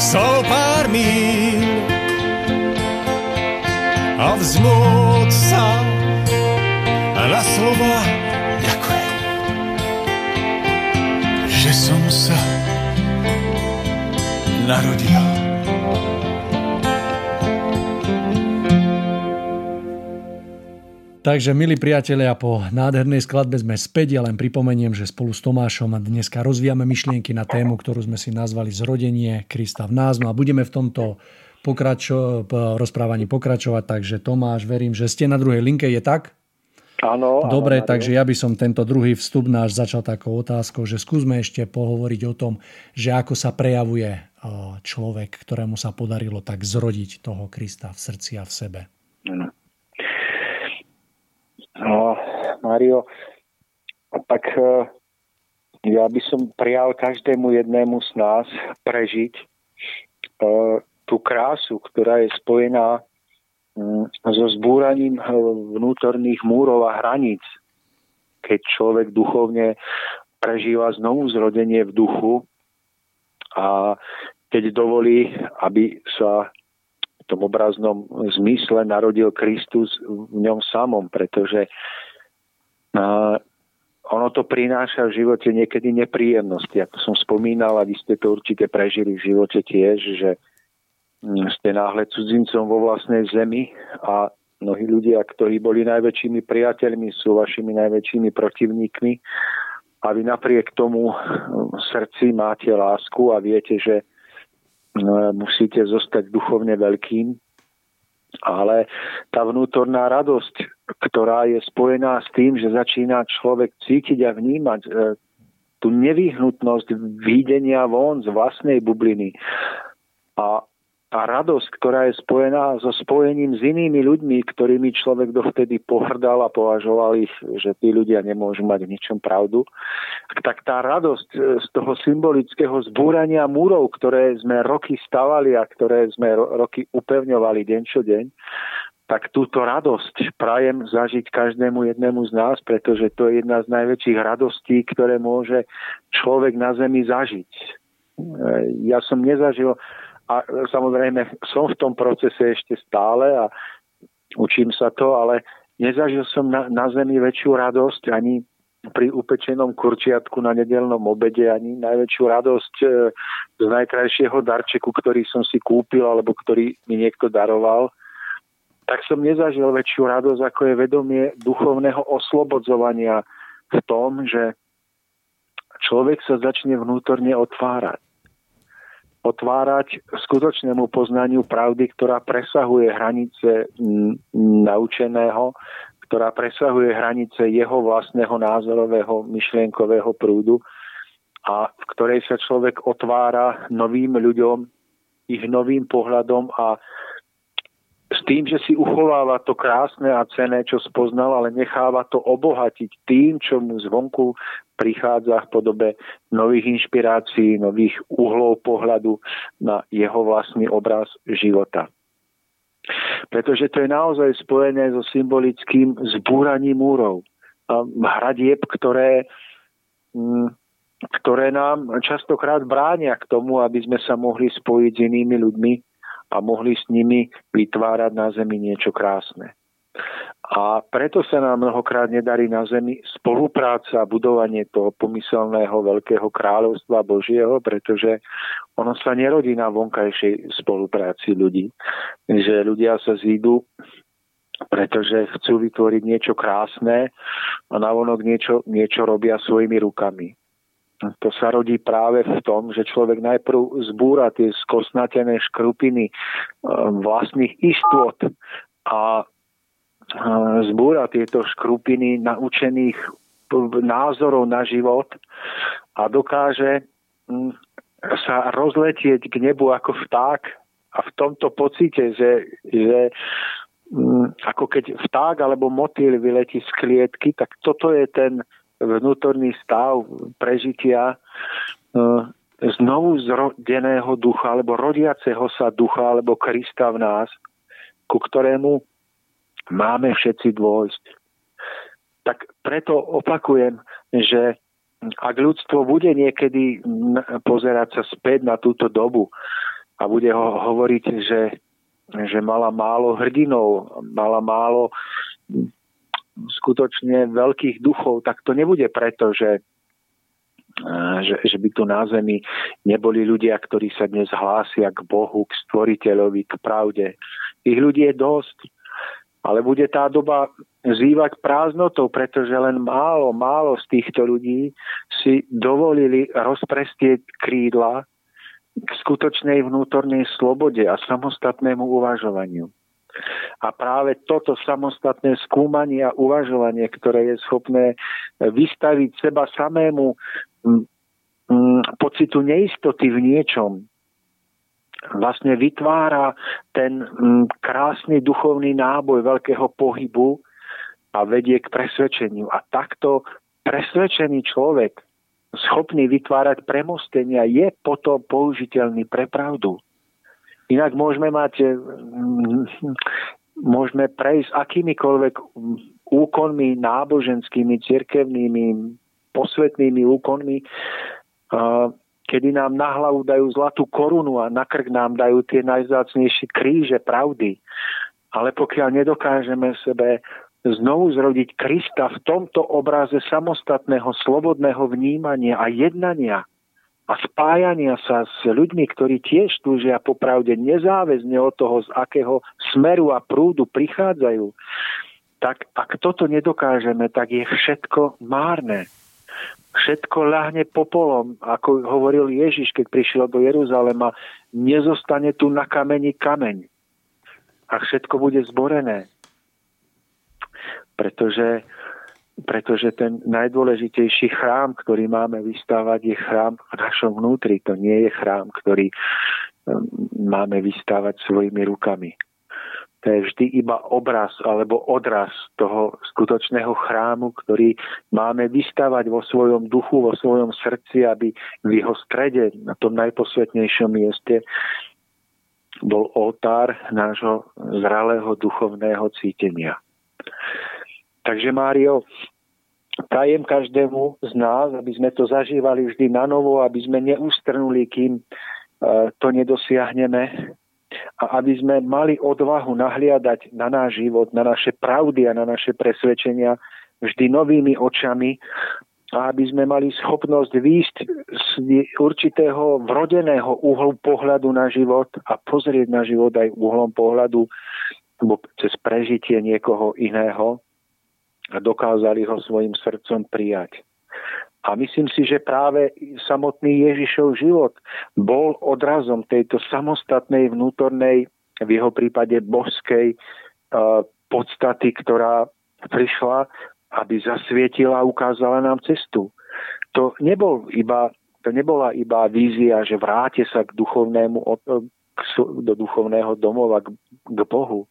so pár míl. A vzmôcť sa slova ďakujem, že som sa narodil. Takže, milí priatelia, po nádhernej skladbe sme späť. Ja len pripomeniem, že spolu s Tomášom dneska rozvíjame myšlienky na tému, ktorú sme si nazvali Zrodenie Krista v nás. No a budeme v tomto pokračo- rozprávaní pokračovať. Takže Tomáš, verím, že ste na druhej linke, je tak? Áno. Dobre, áno, takže ja by som tento druhý vstup náš začal takou otázkou, že skúsme ešte pohovoriť o tom, že ako sa prejavuje človek, ktorému sa podarilo tak zrodiť toho Krista v srdci a v sebe. No, Mario, tak e, ja by som prijal každému jednému z nás prežiť e, tú krásu, ktorá je spojená so zbúraním vnútorných múrov a hraníc. Keď človek duchovne prežíva znovu zrodenie v duchu a keď dovolí, aby sa tom obraznom zmysle narodil Kristus v ňom samom, pretože ono to prináša v živote niekedy nepríjemnosti. Ako som spomínal, a vy ste to určite prežili v živote tiež, že mm, ste náhle cudzincom vo vlastnej zemi a mnohí ľudia, ktorí boli najväčšími priateľmi, sú vašimi najväčšími protivníkmi. A vy napriek tomu v srdci máte lásku a viete, že No, musíte zostať duchovne veľkým, ale tá vnútorná radosť, ktorá je spojená s tým, že začína človek cítiť a vnímať e, tú nevyhnutnosť výdenia von z vlastnej bubliny a a radosť, ktorá je spojená so spojením s inými ľuďmi, ktorými človek dovtedy pohrdal a považoval ich, že tí ľudia nemôžu mať v ničom pravdu, tak tá radosť e, z toho symbolického zbúrania múrov, ktoré sme roky stavali a ktoré sme roky upevňovali deň čo deň, tak túto radosť prajem zažiť každému jednému z nás, pretože to je jedna z najväčších radostí, ktoré môže človek na zemi zažiť. E, ja som nezažil a samozrejme som v tom procese ešte stále a učím sa to, ale nezažil som na, na zemi väčšiu radosť ani pri upečenom kurčiatku na nedelnom obede ani najväčšiu radosť e, z najkrajšieho darčeku, ktorý som si kúpil alebo ktorý mi niekto daroval, tak som nezažil väčšiu radosť, ako je vedomie duchovného oslobodzovania v tom, že človek sa začne vnútorne otvárať otvárať skutočnému poznaniu pravdy, ktorá presahuje hranice naučeného, ktorá presahuje hranice jeho vlastného názorového myšlienkového prúdu a v ktorej sa človek otvára novým ľuďom, ich novým pohľadom a s tým, že si uchováva to krásne a cené, čo spoznal, ale necháva to obohatiť tým, čo mu zvonku prichádza v podobe nových inšpirácií, nových uhlov pohľadu na jeho vlastný obraz života. Pretože to je naozaj spojené so symbolickým zbúraním múrov. Hradieb, ktoré, mm, ktoré nám častokrát bránia k tomu, aby sme sa mohli spojiť s inými ľuďmi, a mohli s nimi vytvárať na zemi niečo krásne. A preto sa nám mnohokrát nedarí na zemi spolupráca a budovanie toho pomyselného veľkého kráľovstva Božieho, pretože ono sa nerodí na vonkajšej spolupráci ľudí. Že ľudia sa zídu pretože chcú vytvoriť niečo krásne a navonok niečo, niečo robia svojimi rukami to sa rodí práve v tom, že človek najprv zbúra tie skosnatené škrupiny e, vlastných istôt a e, zbúra tieto škrupiny naučených názorov na život a dokáže sa rozletieť k nebu ako vták a v tomto pocite, že, že ako keď vták alebo motýl vyletí z klietky, tak toto je ten vnútorný stav prežitia e, znovu zrodeného ducha, alebo rodiaceho sa ducha, alebo Krista v nás, ku ktorému máme všetci dôjsť. Tak preto opakujem, že ak ľudstvo bude niekedy pozerať sa späť na túto dobu a bude ho hovoriť, že, že mala málo hrdinov, mala málo skutočne veľkých duchov, tak to nebude preto, že že, že by tu na zemi neboli ľudia, ktorí sa dnes hlásia k Bohu, k stvoriteľovi, k pravde. Ich ľudí je dosť, ale bude tá doba zývať prázdnotou, pretože len málo, málo z týchto ľudí si dovolili rozprestieť krídla k skutočnej vnútornej slobode a samostatnému uvažovaniu. A práve toto samostatné skúmanie a uvažovanie, ktoré je schopné vystaviť seba samému pocitu neistoty v niečom, vlastne vytvára ten krásny duchovný náboj veľkého pohybu a vedie k presvedčeniu. A takto presvedčený človek, schopný vytvárať premostenia, je potom použiteľný pre pravdu. Inak môžeme mať, mm, môžeme prejsť akýmikoľvek úkonmi náboženskými, cirkevnými, posvetnými úkonmi, kedy nám na hlavu dajú zlatú korunu a na krk nám dajú tie najzácnejšie kríže pravdy. Ale pokiaľ nedokážeme sebe znovu zrodiť Krista v tomto obraze samostatného, slobodného vnímania a jednania, a spájania sa s ľuďmi, ktorí tiež túžia popravde nezáväzne od toho, z akého smeru a prúdu prichádzajú, tak ak toto nedokážeme, tak je všetko márne. Všetko ľahne popolom, ako hovoril Ježiš, keď prišiel do Jeruzalema, nezostane tu na kameni kameň. A všetko bude zborené. Pretože pretože ten najdôležitejší chrám, ktorý máme vystávať, je chrám v našom vnútri. To nie je chrám, ktorý um, máme vystávať svojimi rukami. To je vždy iba obraz alebo odraz toho skutočného chrámu, ktorý máme vystávať vo svojom duchu, vo svojom srdci, aby v jeho strede, na tom najposvetnejšom mieste, bol oltár nášho zralého duchovného cítenia. Takže Mário, prajem každému z nás, aby sme to zažívali vždy na novo, aby sme neústrnuli, kým e, to nedosiahneme a aby sme mali odvahu nahliadať na náš život, na naše pravdy a na naše presvedčenia vždy novými očami a aby sme mali schopnosť výjsť z určitého vrodeného uhlu pohľadu na život a pozrieť na život aj uhlom pohľadu cez prežitie niekoho iného a dokázali ho svojim srdcom prijať. A myslím si, že práve samotný Ježišov život bol odrazom tejto samostatnej vnútornej, v jeho prípade božskej uh, podstaty, ktorá prišla, aby zasvietila a ukázala nám cestu. To, nebol iba, to nebola iba vízia, že vráte sa k duchovnému, do duchovného domova, k, k Bohu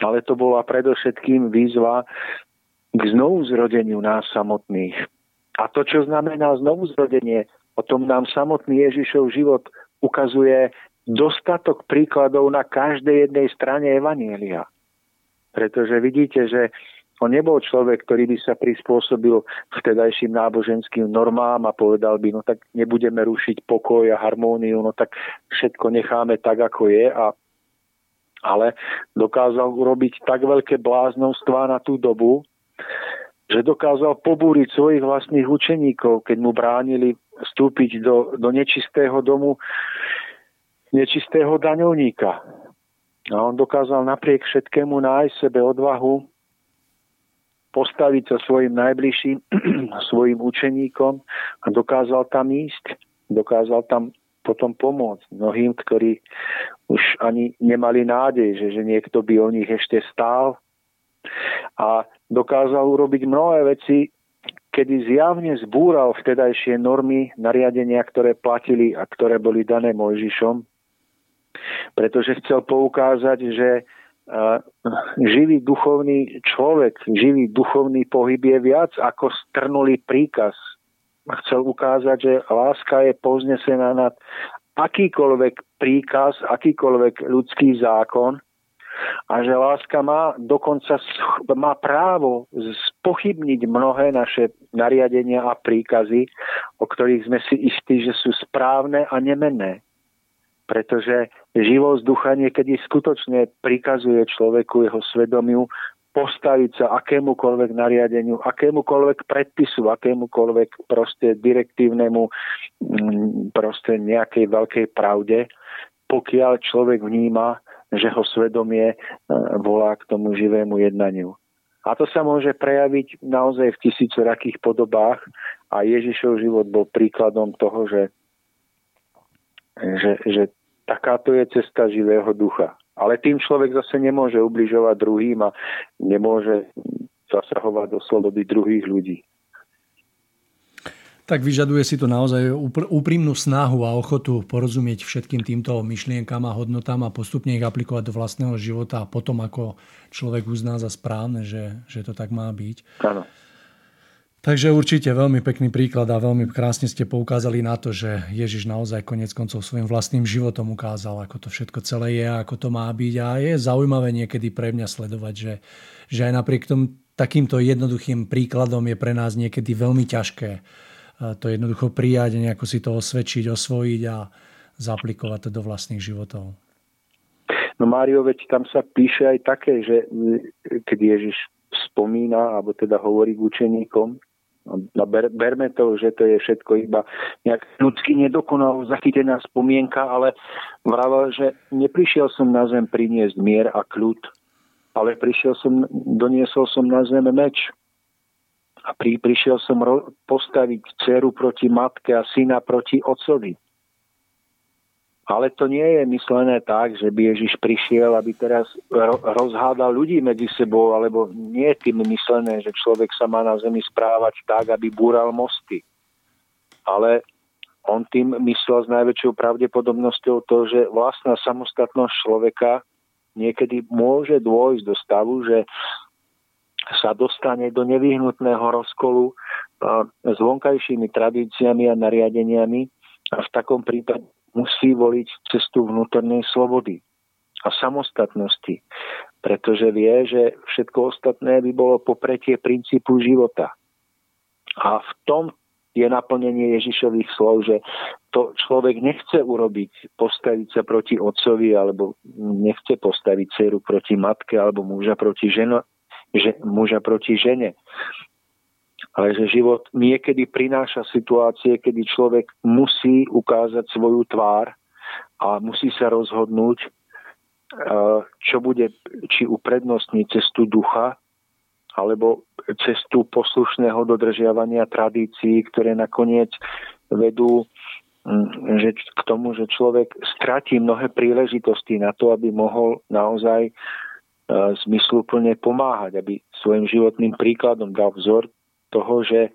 ale to bola predovšetkým výzva k znovuzrodeniu nás samotných. A to, čo znamená znovuzrodenie, o tom nám samotný Ježišov život ukazuje dostatok príkladov na každej jednej strane Evanielia. Pretože vidíte, že on nebol človek, ktorý by sa prispôsobil vtedajším náboženským normám a povedal by, no tak nebudeme rušiť pokoj a harmóniu, no tak všetko necháme tak, ako je a ale dokázal urobiť tak veľké bláznovstvá na tú dobu, že dokázal pobúriť svojich vlastných učeníkov, keď mu bránili vstúpiť do, do nečistého domu nečistého daňovníka. A on dokázal napriek všetkému nájsť sebe odvahu postaviť sa svojim najbližším, svojim učeníkom a dokázal tam ísť. Dokázal tam potom pomôcť mnohým, ktorí už ani nemali nádej, že, že niekto by o nich ešte stál. A dokázal urobiť mnohé veci, kedy zjavne zbúral vtedajšie normy, nariadenia, ktoré platili a ktoré boli dané Mojžišom, pretože chcel poukázať, že živý duchovný človek, živý duchovný pohyb je viac ako strnulý príkaz chcel ukázať, že láska je poznesená nad akýkoľvek príkaz, akýkoľvek ľudský zákon a že láska má dokonca má právo spochybniť mnohé naše nariadenia a príkazy, o ktorých sme si istí, že sú správne a nemenné. Pretože živosť ducha niekedy skutočne prikazuje človeku, jeho svedomiu, postaviť sa akémukoľvek nariadeniu, akémukoľvek predpisu, akémukoľvek proste direktívnemu mm, proste nejakej veľkej pravde, pokiaľ človek vníma, že ho svedomie e, volá k tomu živému jednaniu. A to sa môže prejaviť naozaj v tisícorakých podobách a Ježišov život bol príkladom toho, že, že, že takáto je cesta živého ducha. Ale tým človek zase nemôže ubližovať druhým a nemôže zasahovať do slobody druhých ľudí. Tak vyžaduje si to naozaj úprimnú snahu a ochotu porozumieť všetkým týmto myšlienkam a hodnotám a postupne ich aplikovať do vlastného života a potom ako človek uzná za správne, že, že to tak má byť. Áno. Takže určite veľmi pekný príklad a veľmi krásne ste poukázali na to, že Ježiš naozaj konec koncov svojim vlastným životom ukázal, ako to všetko celé je, ako to má byť. A je zaujímavé niekedy pre mňa sledovať, že, že aj napriek tomu takýmto jednoduchým príkladom je pre nás niekedy veľmi ťažké to jednoducho prijať, nejako si to osvedčiť, osvojiť a zaplikovať to do vlastných životov. No Mário, veď tam sa píše aj také, že keď Ježiš spomína, alebo teda hovorí k učeníkom, No, ber, berme to, že to je všetko iba nejak ľudský nedokonal zachytená spomienka, ale vravel, že neprišiel som na zem priniesť mier a kľud, ale prišiel som, doniesol som na zem meč. A pri, prišiel som ro, postaviť dceru proti matke a syna proti otcovi. Ale to nie je myslené tak, že by Ježiš prišiel, aby teraz rozhádal ľudí medzi sebou, alebo nie je tým myslené, že človek sa má na zemi správať tak, aby búral mosty. Ale on tým myslel s najväčšou pravdepodobnosťou to, že vlastná samostatnosť človeka niekedy môže dôjsť do stavu, že sa dostane do nevyhnutného rozkolu s vonkajšími tradíciami a nariadeniami a v takom prípade musí voliť cestu vnútornej slobody a samostatnosti, pretože vie, že všetko ostatné by bolo popretie princípu života. A v tom je naplnenie Ježišových slov, že to človek nechce urobiť, postaviť sa proti otcovi, alebo nechce postaviť dceru proti matke, alebo muža proti, ženo, že, muža proti žene ale že život niekedy prináša situácie, kedy človek musí ukázať svoju tvár a musí sa rozhodnúť, e, čo bude, či uprednostní cestu ducha, alebo cestu poslušného dodržiavania tradícií, ktoré nakoniec vedú že k tomu, že človek stratí mnohé príležitosti na to, aby mohol naozaj e, zmysluplne pomáhať, aby svojim životným príkladom dal vzor toho, že,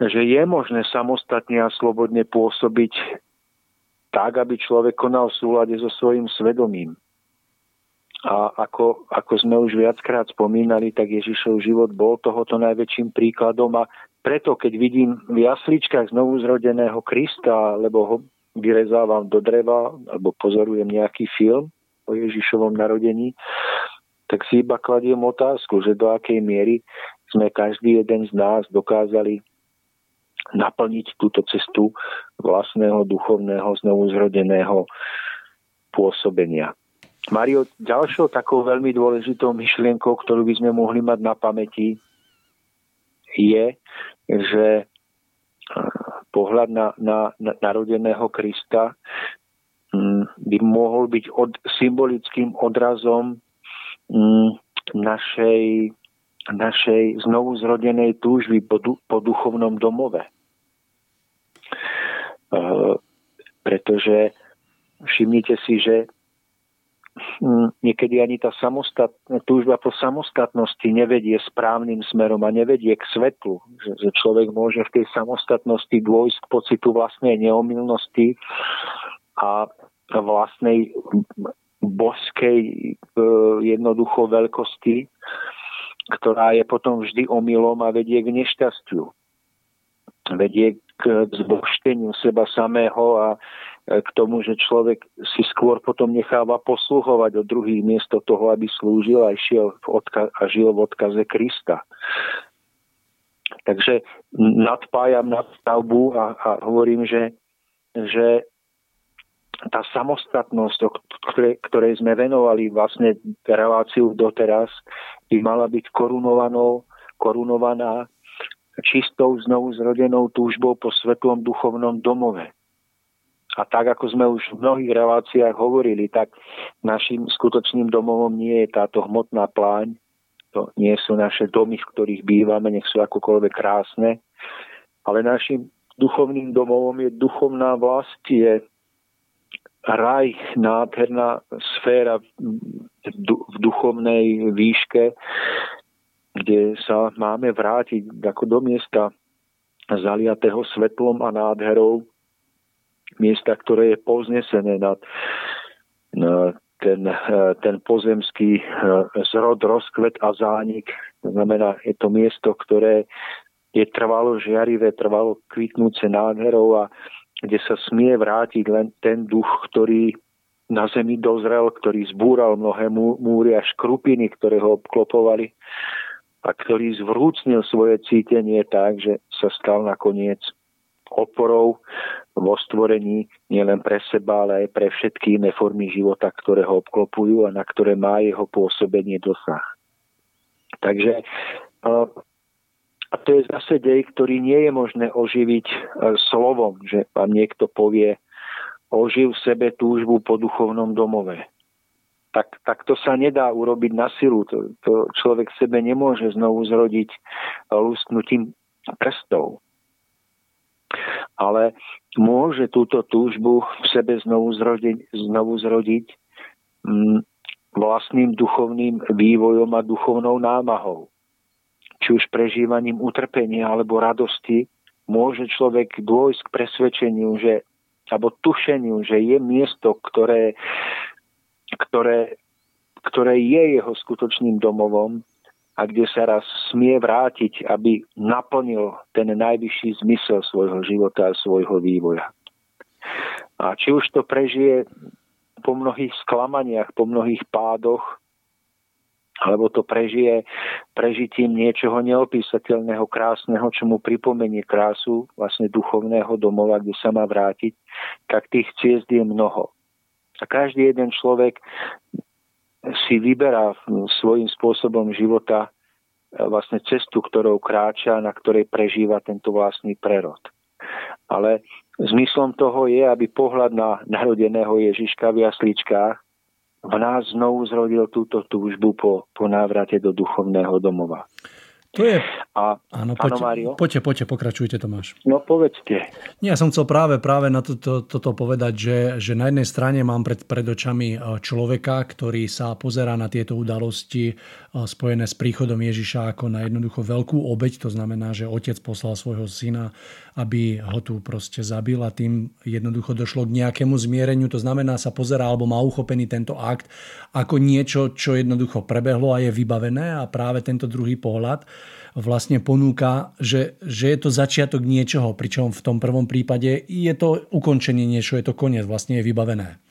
že je možné samostatne a slobodne pôsobiť tak, aby človek konal v súlade so svojím svedomím. A ako, ako sme už viackrát spomínali, tak Ježišov život bol tohoto najväčším príkladom a preto, keď vidím v jasličkách znovu zrodeného Krista, alebo ho vyrezávam do dreva, alebo pozorujem nejaký film o Ježišovom narodení, tak si iba kladiem otázku, že do akej miery sme každý jeden z nás dokázali naplniť túto cestu vlastného duchovného znovuzrodeného pôsobenia. Mario, ďalšou takou veľmi dôležitou myšlienkou, ktorú by sme mohli mať na pamäti, je, že pohľad na, na, na narodeného Krista mm, by mohol byť od, symbolickým odrazom mm, našej našej znovu zrodenej túžby po, du- po duchovnom domove. E, pretože všimnite si, že hm, niekedy ani tá samostatná túžba po samostatnosti nevedie správnym smerom a nevedie k svetlu. Že, že človek môže v tej samostatnosti dôjsť k pocitu vlastnej neomilnosti a vlastnej boskej e, jednoducho veľkosti ktorá je potom vždy omylom a vedie k nešťastiu. Vedie k zbošteniu seba samého a k tomu, že človek si skôr potom necháva posluhovať od druhých miesto toho, aby slúžil a, išiel v odka- a žil v odkaze Krista. Takže nadpájam na stavbu a, a hovorím, že, že tá samostatnosť, ktorej, ktorej sme venovali vlastne reláciu doteraz, by mala byť korunovanou, korunovaná čistou znovu zrodenou túžbou po svetlom duchovnom domove. A tak, ako sme už v mnohých reláciách hovorili, tak našim skutočným domovom nie je táto hmotná pláň, to nie sú naše domy, v ktorých bývame, nech sú akokoľvek krásne, ale našim duchovným domovom je duchovná vlast, je raj, nádherná sféra v duchovnej výške, kde sa máme vrátiť ako do miesta zaliatého svetlom a nádherou, miesta, ktoré je poznesené nad, na ten, ten pozemský eh, zrod, rozkvet a zánik. To znamená, je to miesto, ktoré je trvalo žiarivé, trvalo kvitnúce nádherou a kde sa smie vrátiť len ten duch, ktorý na zemi dozrel, ktorý zbúral mnohé múry a škrupiny, ktoré ho obklopovali a ktorý zvrúcnil svoje cítenie tak, že sa stal nakoniec oporou vo stvorení nielen pre seba, ale aj pre všetky iné formy života, ktoré ho obklopujú a na ktoré má jeho pôsobenie dosah. Takže a to je zase dej, ktorý nie je možné oživiť e, slovom, že vám niekto povie, oživ v sebe túžbu po duchovnom domove tak, tak to sa nedá urobiť na silu. To, to človek sebe nemôže znovu zrodiť lusknutím prstov. Ale môže túto túžbu v sebe znovu zrodiť, znovu zrodiť mm, vlastným duchovným vývojom a duchovnou námahou. Či už prežívaním utrpenia alebo radosti, môže človek dôjsť k presvedčeniu, že alebo tušeniu, že je miesto, ktoré ktoré, ktoré je jeho skutočným domovom a kde sa raz smie vrátiť, aby naplnil ten najvyšší zmysel svojho života a svojho vývoja. A či už to prežije po mnohých sklamaniach, po mnohých pádoch, alebo to prežije prežitím niečoho neopísateľného, krásneho, čo mu pripomenie krásu vlastne duchovného domova, kde sa má vrátiť, tak tých ciest je mnoho. A každý jeden človek si vyberá svojím spôsobom života e, vlastne cestu, ktorou kráča, na ktorej prežíva tento vlastný prerod. Ale zmyslom toho je, aby pohľad na narodeného Ježiška v jasličkách v nás znovu zrodil túto túžbu po, po návrate do duchovného domova. To je... A, áno, Mário? poďte, poďte, pokračujte Tomáš. No povedzte. Nie, ja som chcel práve, práve na toto, to, toto povedať, že, že na jednej strane mám pred, pred očami e, človeka, ktorý sa pozerá na tieto udalosti e, spojené s príchodom Ježiša ako na jednoducho veľkú obeď. To znamená, že otec poslal svojho syna, aby ho tu proste zabil a tým jednoducho došlo k nejakému zmiereniu. To znamená, sa pozerá alebo má uchopený tento akt ako niečo, čo jednoducho prebehlo a je vybavené a práve tento druhý pohľad vlastne ponúka, že, že je to začiatok niečoho, pričom v tom prvom prípade je to ukončenie niečo, je to koniec, vlastne je vybavené.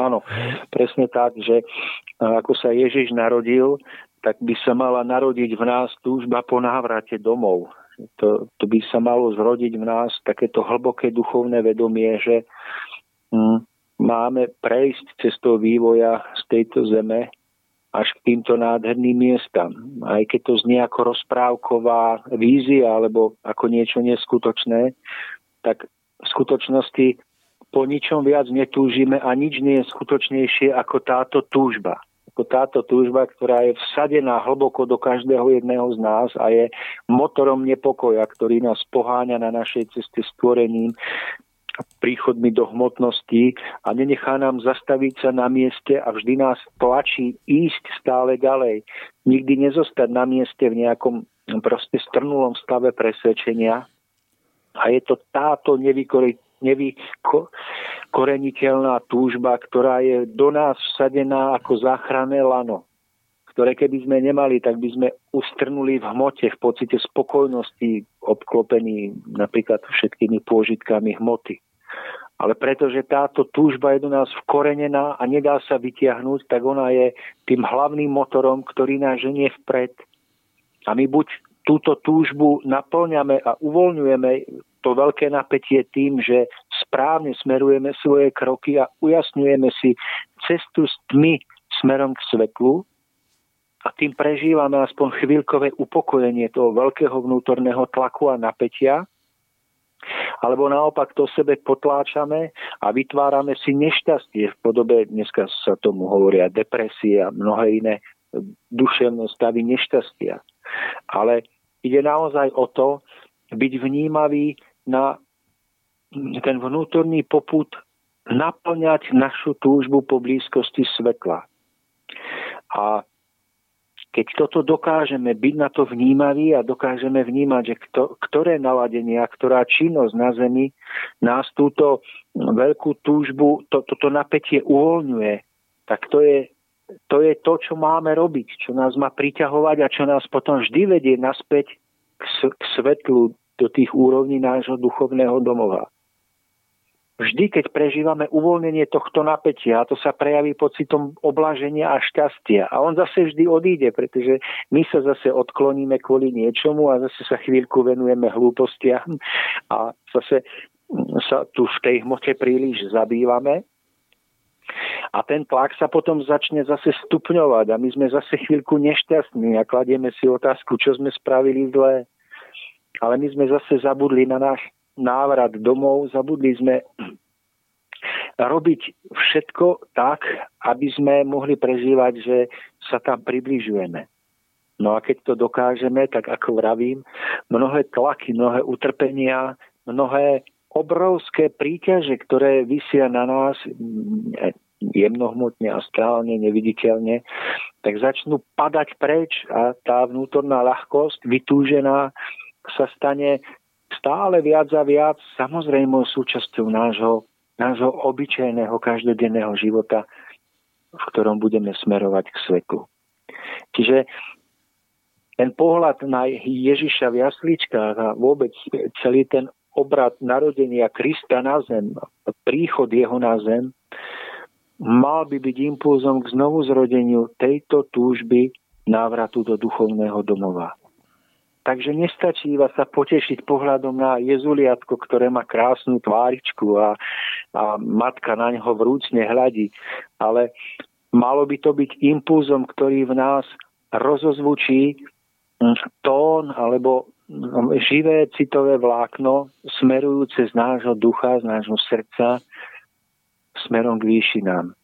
Áno, presne tak, že ako sa Ježiš narodil, tak by sa mala narodiť v nás túžba po návrate domov. To, to by sa malo zrodiť v nás takéto hlboké duchovné vedomie, že hm, máme prejsť cestou vývoja z tejto zeme až k týmto nádherným miestam. Aj keď to znie ako rozprávková vízia alebo ako niečo neskutočné, tak v skutočnosti po ničom viac netúžime a nič nie je skutočnejšie ako táto túžba. Ako táto túžba, ktorá je vsadená hlboko do každého jedného z nás a je motorom nepokoja, ktorý nás poháňa na našej ceste stvorením príchodmi do hmotnosti a nenechá nám zastaviť sa na mieste a vždy nás tlačí ísť stále ďalej. Nikdy nezostať na mieste v nejakom proste strnulom stave presvedčenia. A je to táto nevykoreniteľná túžba, ktorá je do nás vsadená ako záchranné lano ktoré keby sme nemali, tak by sme ustrnuli v hmote, v pocite spokojnosti, obklopení napríklad všetkými pôžitkami hmoty. Ale pretože táto túžba je do nás vkorenená a nedá sa vytiahnuť, tak ona je tým hlavným motorom, ktorý nás ženie vpred. A my buď túto túžbu naplňame a uvoľňujeme to veľké napätie tým, že správne smerujeme svoje kroky a ujasňujeme si cestu s tmy smerom k svetlu a tým prežívame aspoň chvíľkové upokojenie toho veľkého vnútorného tlaku a napätia, alebo naopak to sebe potláčame a vytvárame si nešťastie v podobe, dneska sa tomu hovoria depresie a mnohé iné duševné stavy nešťastia. Ale ide naozaj o to, byť vnímavý na ten vnútorný poput naplňať našu túžbu po blízkosti svetla. A keď toto dokážeme byť na to vnímaví a dokážeme vnímať, že kto, ktoré naladenia, ktorá činnosť na Zemi nás túto veľkú túžbu, to, toto napätie uvoľňuje, tak to je, to je to, čo máme robiť, čo nás má priťahovať a čo nás potom vždy vedie naspäť k, k svetlu do tých úrovní nášho duchovného domova vždy, keď prežívame uvoľnenie tohto napätia, to sa prejaví pocitom oblaženia a šťastia. A on zase vždy odíde, pretože my sa zase odkloníme kvôli niečomu a zase sa chvíľku venujeme hlúpostiam a zase sa tu v tej hmote príliš zabývame. A ten tlak sa potom začne zase stupňovať a my sme zase chvíľku nešťastní a kladieme si otázku, čo sme spravili zle. Ale my sme zase zabudli na náš návrat domov, zabudli sme robiť všetko tak, aby sme mohli prežívať, že sa tam približujeme. No a keď to dokážeme, tak ako vravím, mnohé tlaky, mnohé utrpenia, mnohé obrovské príťaže, ktoré vysia na nás jemnohmotne a strálne, neviditeľne, tak začnú padať preč a tá vnútorná ľahkosť, vytúžená, sa stane stále viac a viac samozrejmou súčasťou nášho, nášho obyčajného každodenného života, v ktorom budeme smerovať k svetlu. Čiže ten pohľad na Ježiša v jasličkách a vôbec celý ten obrad narodenia Krista na zem, príchod jeho na zem, mal by byť impulzom k znovu zrodeniu tejto túžby návratu do duchovného domova. Takže nestačí iba sa potešiť pohľadom na jezuliatko, ktoré má krásnu tváričku a, a matka na ňo vrúcne hľadí. Ale malo by to byť impulzom, ktorý v nás rozozvučí hm, tón alebo hm, živé citové vlákno smerujúce z nášho ducha, z nášho srdca smerom k výšinám.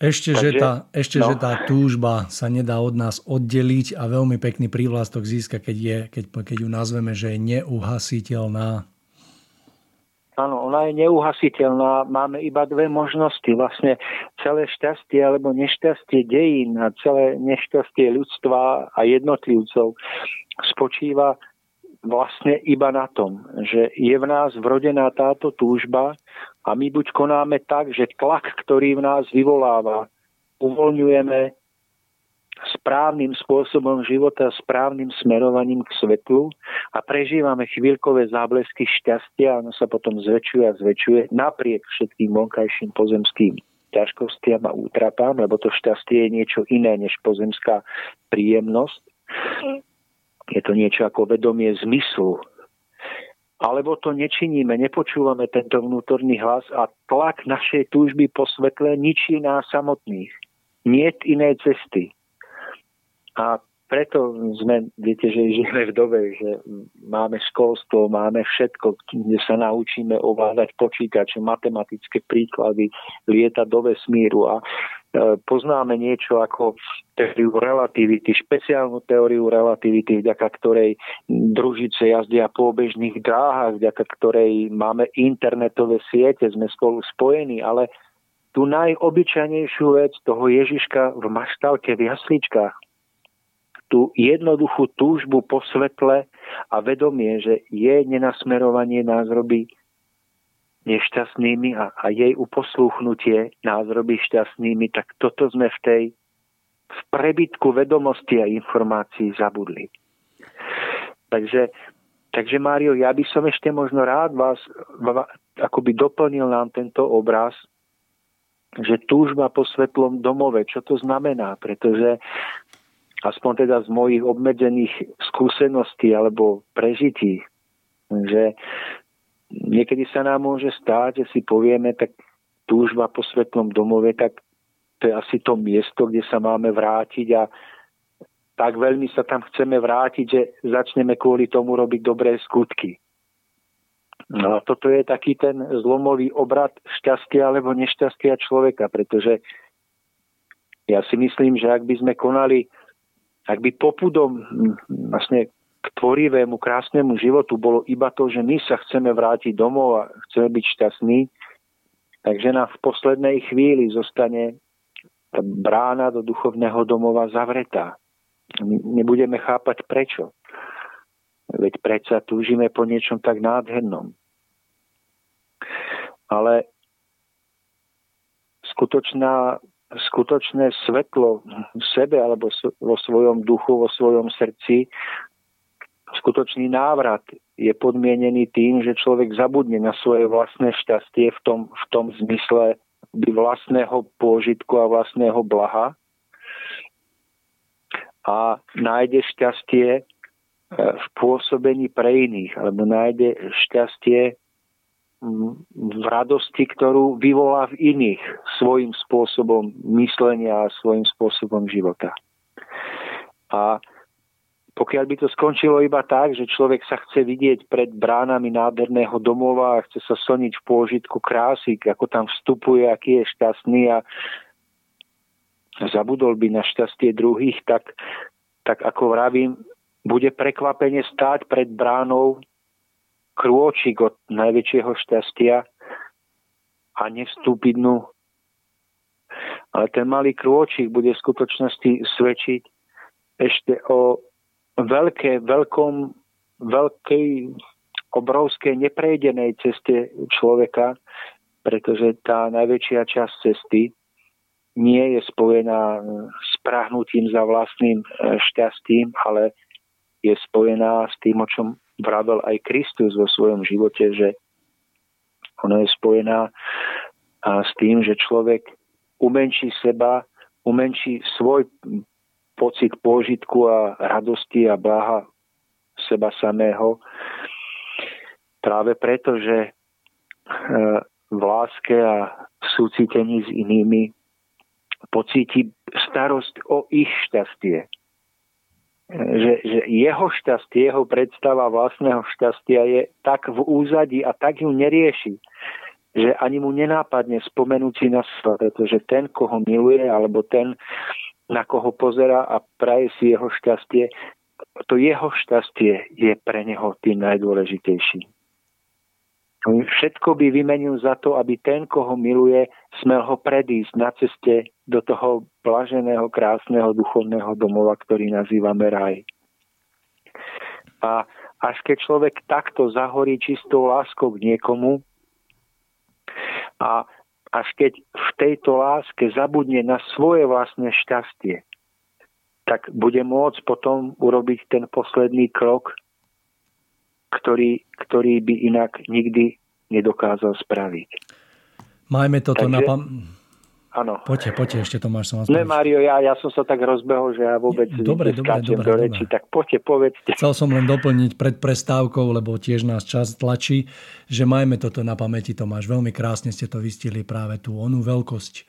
Ešte, Takže, že tá, ešte no. že tá túžba sa nedá od nás oddeliť a veľmi pekný prívlastok získa, keď, je, keď, keď ju nazveme, že je neuhasiteľná. Áno, ona je neuhasiteľná. Máme iba dve možnosti. Vlastne celé šťastie alebo nešťastie dejín a celé nešťastie ľudstva a jednotlivcov spočíva vlastne iba na tom, že je v nás vrodená táto túžba a my buď konáme tak, že tlak, ktorý v nás vyvoláva, uvoľňujeme správnym spôsobom života, správnym smerovaním k svetlu a prežívame chvíľkové záblesky šťastia a ono sa potom zväčšuje a zväčšuje napriek všetkým vonkajším pozemským ťažkostiam a útrapám, lebo to šťastie je niečo iné než pozemská príjemnosť. Je to niečo ako vedomie zmyslu. Alebo to nečiníme, nepočúvame tento vnútorný hlas a tlak našej túžby po svetle ničí nás samotných. Nie inej cesty. A preto sme, viete, že žijeme v dobe, že máme školstvo, máme všetko, kde sa naučíme ovládať počítače, matematické príklady, lietať do vesmíru a poznáme niečo ako teóriu relativity, špeciálnu teóriu relativity, vďaka ktorej družice jazdia po obežných dráhach, vďaka ktorej máme internetové siete, sme spolu spojení, ale tú najobyčajnejšiu vec toho Ježiška v maštalke, v jasličkách, tú jednoduchú túžbu po svetle a vedomie, že jej nenasmerovanie nás robí nešťastnými a, a jej uposlúchnutie nás robí šťastnými, tak toto sme v tej v prebytku vedomosti a informácií zabudli. Takže, takže Mário, ja by som ešte možno rád vás akoby doplnil nám tento obraz, že túžba po svetlom domove, čo to znamená, pretože aspoň teda z mojich obmedzených skúseností alebo prežití, Že niekedy sa nám môže stáť, že si povieme, tak túžba po svetlom domove, tak to je asi to miesto, kde sa máme vrátiť a tak veľmi sa tam chceme vrátiť, že začneme kvôli tomu robiť dobré skutky. No a toto je taký ten zlomový obrad šťastia alebo nešťastia človeka, pretože ja si myslím, že ak by sme konali, ak by popudom vlastne k tvorivému, krásnemu životu bolo iba to, že my sa chceme vrátiť domov a chceme byť šťastní, takže nám v poslednej chvíli zostane tá brána do duchovného domova zavretá. My nebudeme chápať prečo. Veď predsa túžime po niečom tak nádhernom. Ale skutočná, skutočné svetlo v sebe alebo vo svojom duchu, vo svojom srdci skutočný návrat je podmienený tým, že človek zabudne na svoje vlastné šťastie v tom, v tom zmysle vlastného pôžitku a vlastného blaha a nájde šťastie e, v pôsobení pre iných, alebo nájde šťastie v radosti, ktorú vyvolá v iných svojim spôsobom myslenia a svojim spôsobom života. A pokiaľ by to skončilo iba tak, že človek sa chce vidieť pred bránami nádherného domova a chce sa soniť v pôžitku krásy, ako tam vstupuje, aký je šťastný a zabudol by na šťastie druhých, tak, tak ako vravím, bude prekvapenie stáť pred bránou krôčik od najväčšieho šťastia a nevstúpiť dnu. Ale ten malý krôčik bude v skutočnosti svedčiť ešte o veľké, veľkom, veľkej, obrovskej neprejdenej ceste človeka, pretože tá najväčšia časť cesty nie je spojená s prahnutím za vlastným e, šťastím, ale je spojená s tým, o čom vravel aj Kristus vo svojom živote, že ona je spojená s tým, že človek umenší seba, umenší svoj pocit pôžitku a radosti a bláha seba samého. Práve preto, že e, v láske a v súcitení s inými pocíti starosť o ich šťastie. Že, že jeho šťastie, jeho predstava vlastného šťastia je tak v úzadi a tak ju nerieši, že ani mu nenápadne spomenúť si na seba, pretože ten, koho miluje, alebo ten, na koho pozera a praje si jeho šťastie, to jeho šťastie je pre neho tým najdôležitejším. Všetko by vymenil za to, aby ten, koho miluje, smel ho predísť na ceste do toho blaženého, krásneho duchovného domova, ktorý nazývame raj. A až keď človek takto zahorí čistou láskou k niekomu a až keď v tejto láske zabudne na svoje vlastné šťastie, tak bude môcť potom urobiť ten posledný krok, ktorý, ktorý by inak nikdy nedokázal spraviť. Majme toto Takže, na pam... Áno. Poďte, poďte, ešte Tomáš som vás Ne, Mário, ja, ja som sa tak rozbehol, že ja vôbec dobre, dobre, dobre, do reči, dobre. tak poďte, povedzte. Chcel som len doplniť pred prestávkou, lebo tiež nás čas tlačí, že majme toto na pamäti, Tomáš. Veľmi krásne ste to vystili práve tú onú veľkosť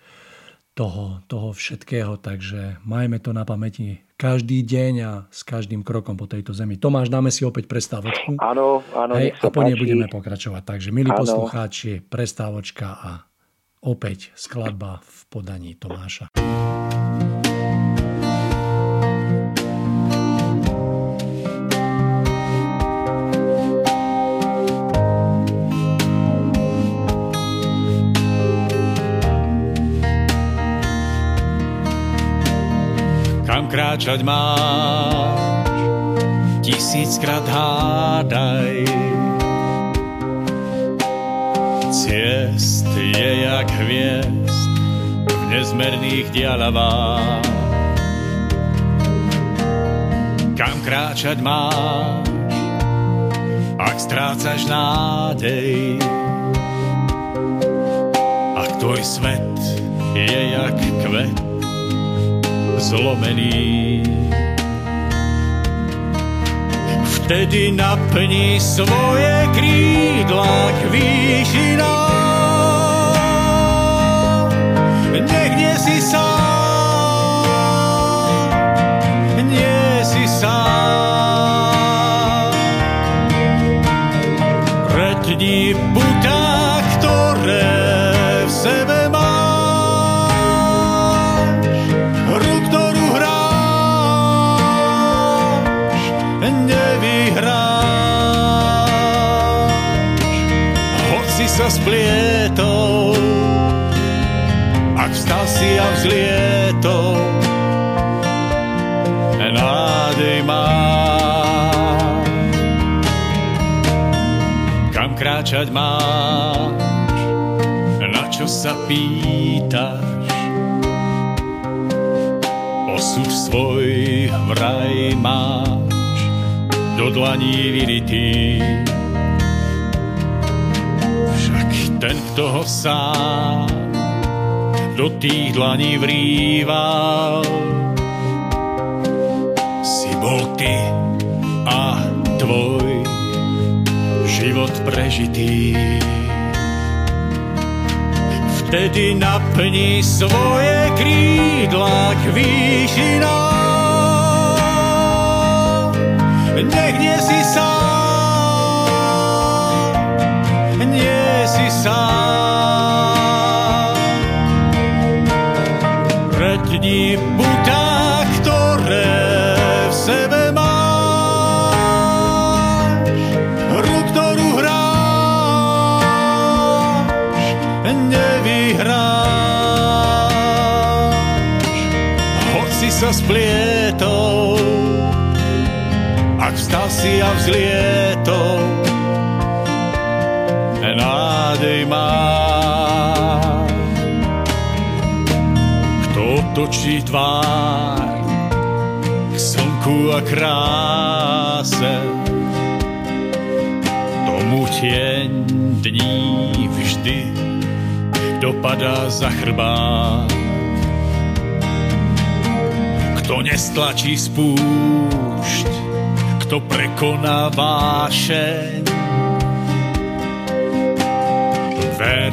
toho, toho všetkého, takže majme to na pamäti každý deň a s každým krokom po tejto zemi. Tomáš, dáme si opäť prestávočku. Áno, áno. Hej, a po nej budeme pokračovať. Takže, milí poslucháči, prestávočka a Opäť skladba v podaní Tomáša. Kam kráčať máš, tisíckrát hádaj, ciest je jak hviezd v nezmerných dialavách. Kam kráčať máš, ak strácaš nádej, ak tvoj svet je jak kvet zlomený. Vtedy naplní svoje krídla k výšinám. Nech si sám, si a vzlietol, nádej máš. Kam kráčať máš, na čo sa pýtaš? Osud svoj vraj máš do dlaní vyritý. Však ten, kto ho sám do tých dlaní vrýval, si bol ty a tvoj život prežitý. Vtedy naplní svoje krídla k výšinám. Nech nie si sám, nie si sám. Putá, ktoré v sebe máš, hru, ktorú hráš, nevyhráš. Hoci sa splietol, ak vstal si a vzlietol, Kto točí tvár k slnku a kráse, tomu tieň dní vždy dopadá za chrbát. Kto nestlačí spúšť, kto prekoná vášeň, ver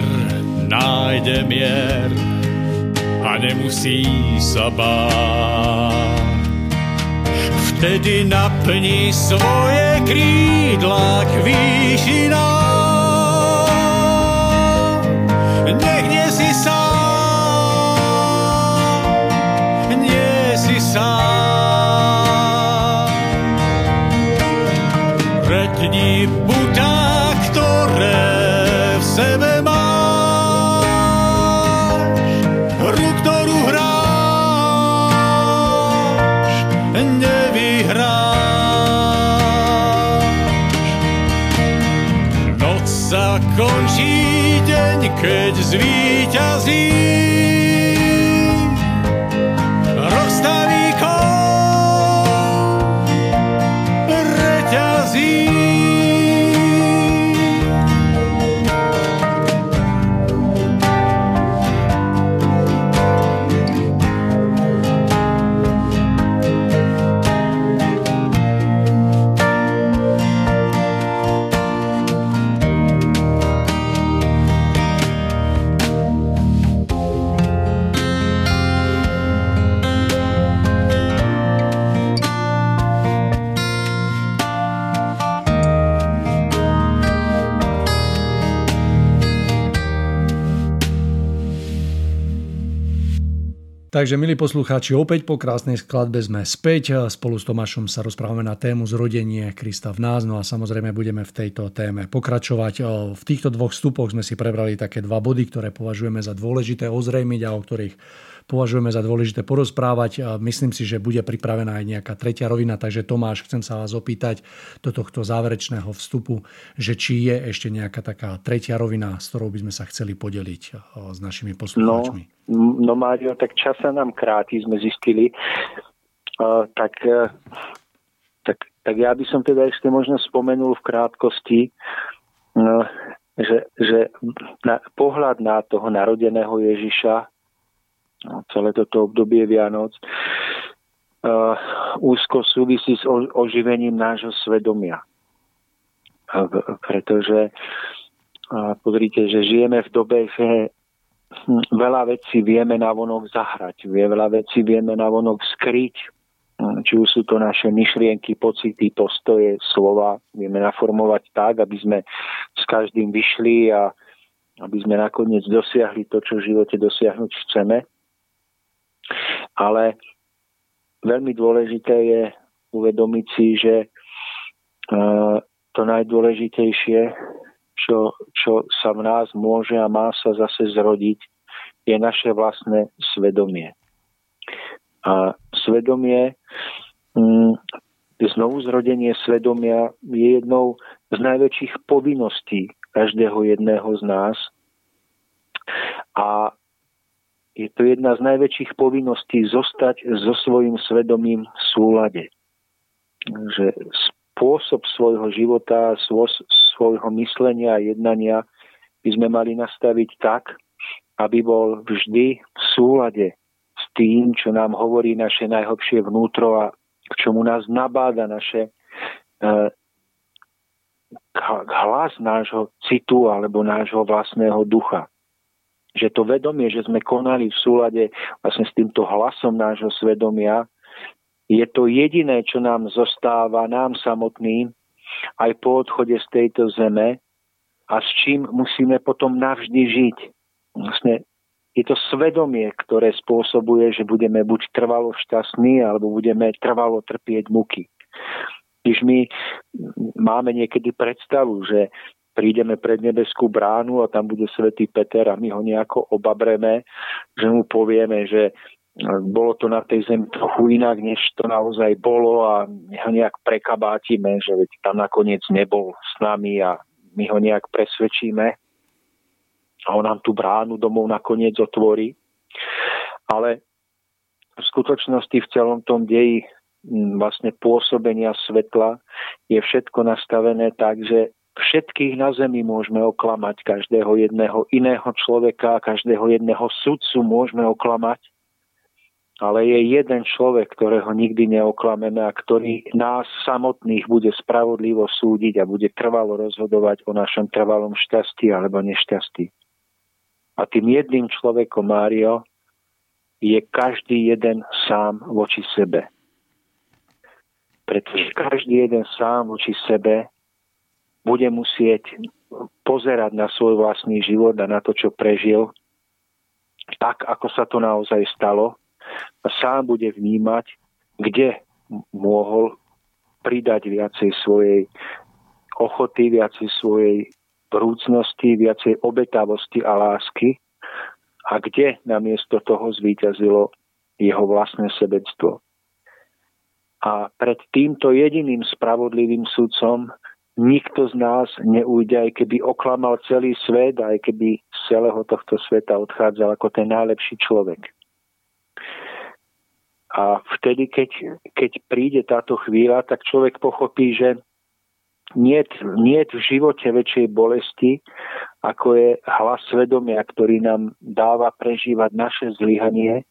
nájde mier nemusí sa báť. Vtedy naplní svoje krídla k výšinám. Keď zvíťazí. Takže, milí poslucháči, opäť po krásnej skladbe sme späť. Spolu s Tomášom sa rozprávame na tému zrodenie Krista v nás. No a samozrejme budeme v tejto téme pokračovať. V týchto dvoch vstupoch sme si prebrali také dva body, ktoré považujeme za dôležité ozrejmiť a o ktorých považujeme za dôležité porozprávať. Myslím si, že bude pripravená aj nejaká tretia rovina. Takže Tomáš, chcem sa vás opýtať do tohto záverečného vstupu, že či je ešte nejaká taká tretia rovina, s ktorou by sme sa chceli podeliť s našimi No, poslucháčmi. no Mário, tak čas sa nám kráti, sme zistili. Uh, tak, uh, tak, tak ja by som teda ešte možno spomenul v krátkosti, že, že na, pohľad na toho narodeného Ježiša, no, celé toto obdobie Vianoc, úzko súvisí s oživením nášho svedomia. Pretože pozrite, že žijeme v dobe, že veľa vecí vieme na vonok zahrať, veľa vecí vieme na vonok skryť, či už sú to naše myšlienky, pocity, postoje, slova, vieme naformovať tak, aby sme s každým vyšli a aby sme nakoniec dosiahli to, čo v živote dosiahnuť chceme. Ale veľmi dôležité je uvedomiť si, že e, to najdôležitejšie, čo, čo sa v nás môže a má sa zase zrodiť, je naše vlastné svedomie. A svedomie, mm, znovu zrodenie svedomia je jednou z najväčších povinností každého jedného z nás. A je to jedna z najväčších povinností zostať so svojím svedomím v súlade. Že spôsob svojho života, svojho myslenia a jednania by sme mali nastaviť tak, aby bol vždy v súlade s tým, čo nám hovorí naše najhlbšie vnútro a k čomu nás nabáda naše e, hlas nášho citu alebo nášho vlastného ducha že to vedomie, že sme konali v súlade vlastne s týmto hlasom nášho svedomia, je to jediné, čo nám zostáva, nám samotným, aj po odchode z tejto zeme a s čím musíme potom navždy žiť. Vlastne je to svedomie, ktoré spôsobuje, že budeme buď trvalo šťastní, alebo budeme trvalo trpieť muky. Když my máme niekedy predstavu, že prídeme pred nebeskú bránu a tam bude svätý Peter a my ho nejako obabreme, že mu povieme, že bolo to na tej zemi trochu inak, než to naozaj bolo a my ho nejak prekabátime, že veď tam nakoniec nebol s nami a my ho nejak presvedčíme a on nám tú bránu domov nakoniec otvorí. Ale v skutočnosti v celom tom deji vlastne pôsobenia svetla je všetko nastavené tak, že všetkých na zemi môžeme oklamať, každého jedného iného človeka, každého jedného sudcu môžeme oklamať, ale je jeden človek, ktorého nikdy neoklameme a ktorý nás samotných bude spravodlivo súdiť a bude trvalo rozhodovať o našom trvalom šťastí alebo nešťastí. A tým jedným človekom, Mário, je každý jeden sám voči sebe. Pretože každý jeden sám voči sebe bude musieť pozerať na svoj vlastný život a na to, čo prežil, tak, ako sa to naozaj stalo a sám bude vnímať, kde mohol pridať viacej svojej ochoty, viacej svojej vrúcnosti, viacej obetavosti a lásky a kde namiesto toho zvíťazilo jeho vlastné sebectvo. A pred týmto jediným spravodlivým sudcom nikto z nás neújde, aj keby oklamal celý svet, aj keby z celého tohto sveta odchádzal ako ten najlepší človek. A vtedy, keď, keď príde táto chvíľa, tak človek pochopí, že nie, nie v živote väčšej bolesti, ako je hlas svedomia, ktorý nám dáva prežívať naše zlyhanie,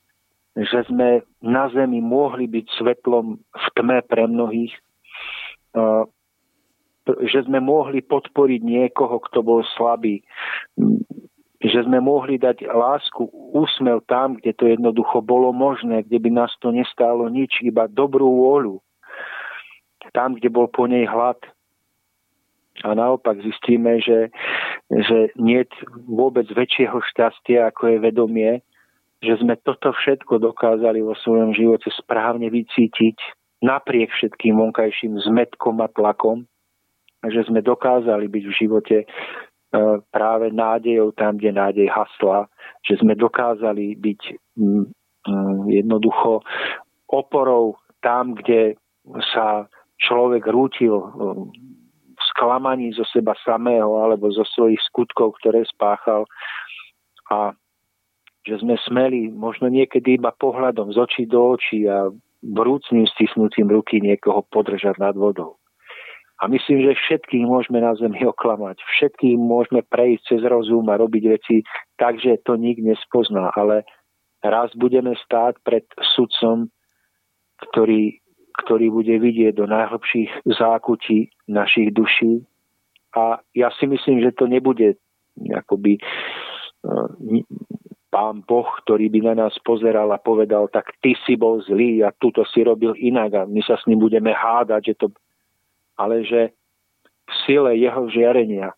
že sme na zemi mohli byť svetlom v tme pre mnohých, že sme mohli podporiť niekoho, kto bol slabý, že sme mohli dať lásku, úsmev tam, kde to jednoducho bolo možné, kde by nás to nestálo nič, iba dobrú vôľu. Tam, kde bol po nej hlad. A naopak zistíme, že, že nie vôbec väčšieho šťastia, ako je vedomie, že sme toto všetko dokázali vo svojom živote správne vycítiť napriek všetkým vonkajším zmetkom a tlakom že sme dokázali byť v živote e, práve nádejou tam, kde nádej hasla, že sme dokázali byť mm, jednoducho oporou tam, kde sa človek rútil e, v sklamaní zo seba samého alebo zo svojich skutkov, ktoré spáchal a že sme smeli možno niekedy iba pohľadom z očí do očí a vrúcným stisnutím ruky niekoho podržať nad vodou. A myslím, že všetkých môžeme na Zemi oklamať. Všetkým môžeme prejsť cez rozum a robiť veci tak, že to nik nespozná. Ale raz budeme stáť pred sudcom, ktorý ktorý bude vidieť do najhlbších zákutí našich duší. A ja si myslím, že to nebude akoby e, pán Boh, ktorý by na nás pozeral a povedal, tak ty si bol zlý a túto si robil inak a my sa s ním budeme hádať, že to... Ale že v sile jeho žiarenia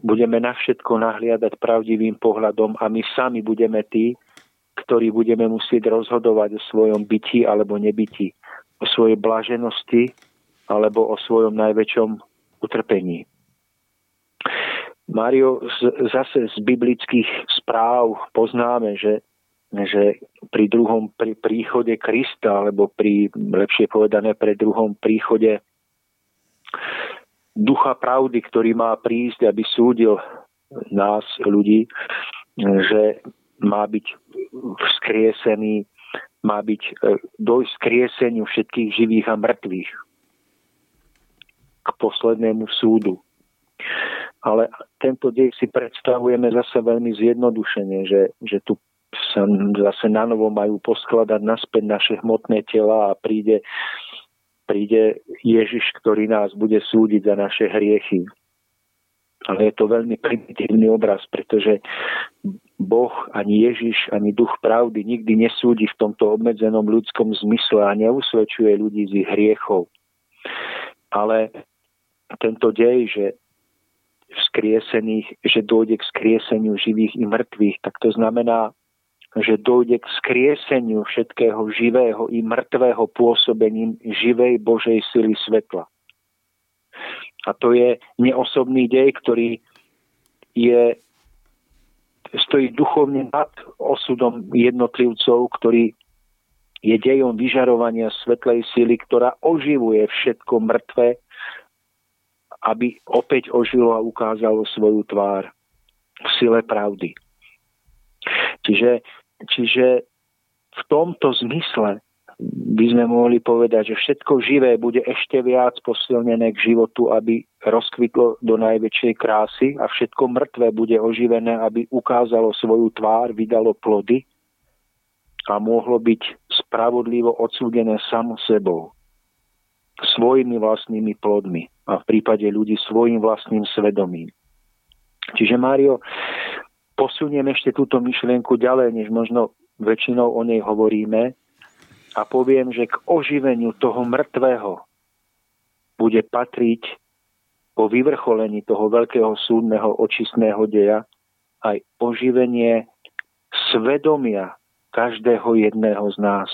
budeme na všetko nahliadať pravdivým pohľadom a my sami budeme tí, ktorí budeme musieť rozhodovať o svojom byti alebo nebyti, o svojej blaženosti alebo o svojom najväčšom utrpení. Mario, zase z biblických správ poznáme, že, že pri druhom pri príchode Krista, alebo pri, lepšie povedané, pre druhom príchode ducha pravdy, ktorý má prísť, aby súdil nás, ľudí, že má byť vzkriesený, má byť e, dojsť skrieseniu všetkých živých a mŕtvych k poslednému súdu. Ale tento dej si predstavujeme zase veľmi zjednodušene, že, že tu sa zase na novo majú poskladať naspäť naše hmotné tela a príde, príde Ježiš, ktorý nás bude súdiť za naše hriechy. Ale je to veľmi primitívny obraz, pretože Boh, ani Ježiš, ani Duch pravdy nikdy nesúdi v tomto obmedzenom ľudskom zmysle a neusvedčuje ľudí z ich hriechov. Ale tento dej, že vzkriesených, že dojde k skrieseniu živých i mŕtvych, tak to znamená, že dojde k skrieseniu všetkého živého i mŕtvého pôsobením živej Božej sily svetla. A to je neosobný dej, ktorý je, stojí duchovne nad osudom jednotlivcov, ktorý je dejom vyžarovania svetlej sily, ktorá oživuje všetko mŕtve aby opäť ožilo a ukázalo svoju tvár v sile pravdy. Čiže, čiže v tomto zmysle by sme mohli povedať, že všetko živé bude ešte viac posilnené k životu, aby rozkvitlo do najväčšej krásy a všetko mŕtve bude oživené, aby ukázalo svoju tvár, vydalo plody a mohlo byť spravodlivo odsúdené samo sebou svojimi vlastnými plodmi a v prípade ľudí svojim vlastným svedomím. Čiže Mário, posuniem ešte túto myšlienku ďalej, než možno väčšinou o nej hovoríme a poviem, že k oživeniu toho mŕtvého bude patriť po vyvrcholení toho veľkého súdneho očistného deja aj oživenie svedomia každého jedného z nás.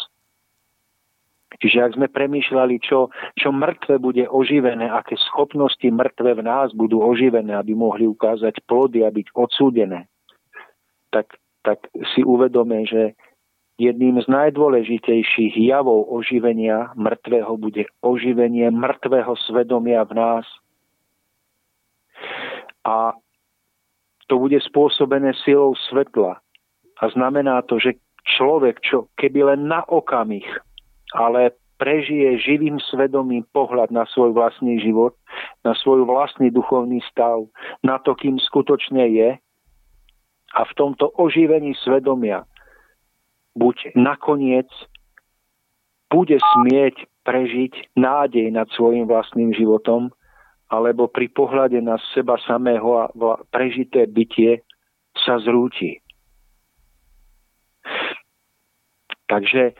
Čiže ak sme premýšľali, čo, čo mŕtve bude oživené, aké schopnosti mŕtve v nás budú oživené, aby mohli ukázať plody a byť odsúdené, tak, tak si uvedome, že jedným z najdôležitejších javov oživenia mŕtvého bude oživenie mŕtvého svedomia v nás. A to bude spôsobené silou svetla. A znamená to, že človek, čo keby len na okamih ale prežije živým svedomím pohľad na svoj vlastný život, na svoj vlastný duchovný stav, na to, kým skutočne je. A v tomto oživení svedomia buď nakoniec bude smieť prežiť nádej nad svojim vlastným životom, alebo pri pohľade na seba samého a prežité bytie sa zrúti. Takže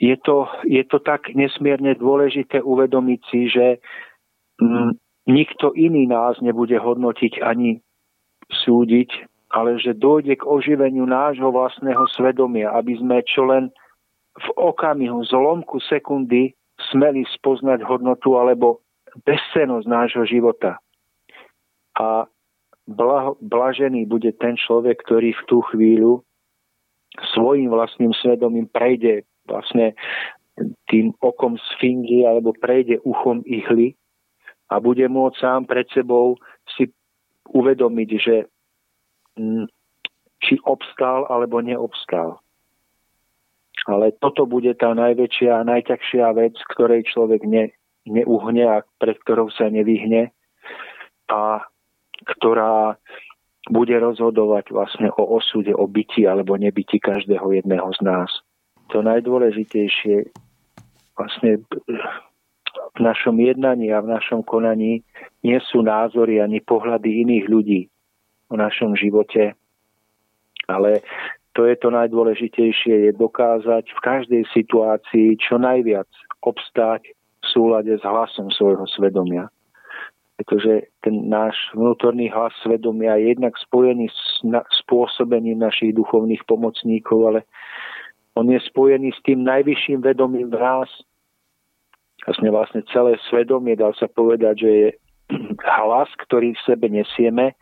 je to, je to tak nesmierne dôležité uvedomiť si, že mm, nikto iný nás nebude hodnotiť ani súdiť, ale že dojde k oživeniu nášho vlastného svedomia, aby sme čo len v okamihu, zlomku sekundy smeli spoznať hodnotu alebo bezcenosť nášho života. A blaho, blažený bude ten človek, ktorý v tú chvíľu svojim vlastným svedomím prejde vlastne tým okom sfingy alebo prejde uchom ihly a bude môcť sám pred sebou si uvedomiť, že či obstal alebo neobstal. Ale toto bude tá najväčšia a najťažšia vec, ktorej človek ne, neuhne a pred ktorou sa nevyhne a ktorá bude rozhodovať vlastne o osude, o byti alebo nebyti každého jedného z nás to najdôležitejšie vlastne v našom jednaní a v našom konaní nie sú názory ani pohľady iných ľudí o našom živote, ale to je to najdôležitejšie, je dokázať v každej situácii čo najviac obstáť v súlade s hlasom svojho svedomia. Pretože ten náš vnútorný hlas svedomia je jednak spojený s spôsobením našich duchovných pomocníkov, ale on je spojený s tým najvyšším vedomím v nás. Vlastne, vlastne celé svedomie, dal sa povedať, že je hlas, ktorý v sebe nesieme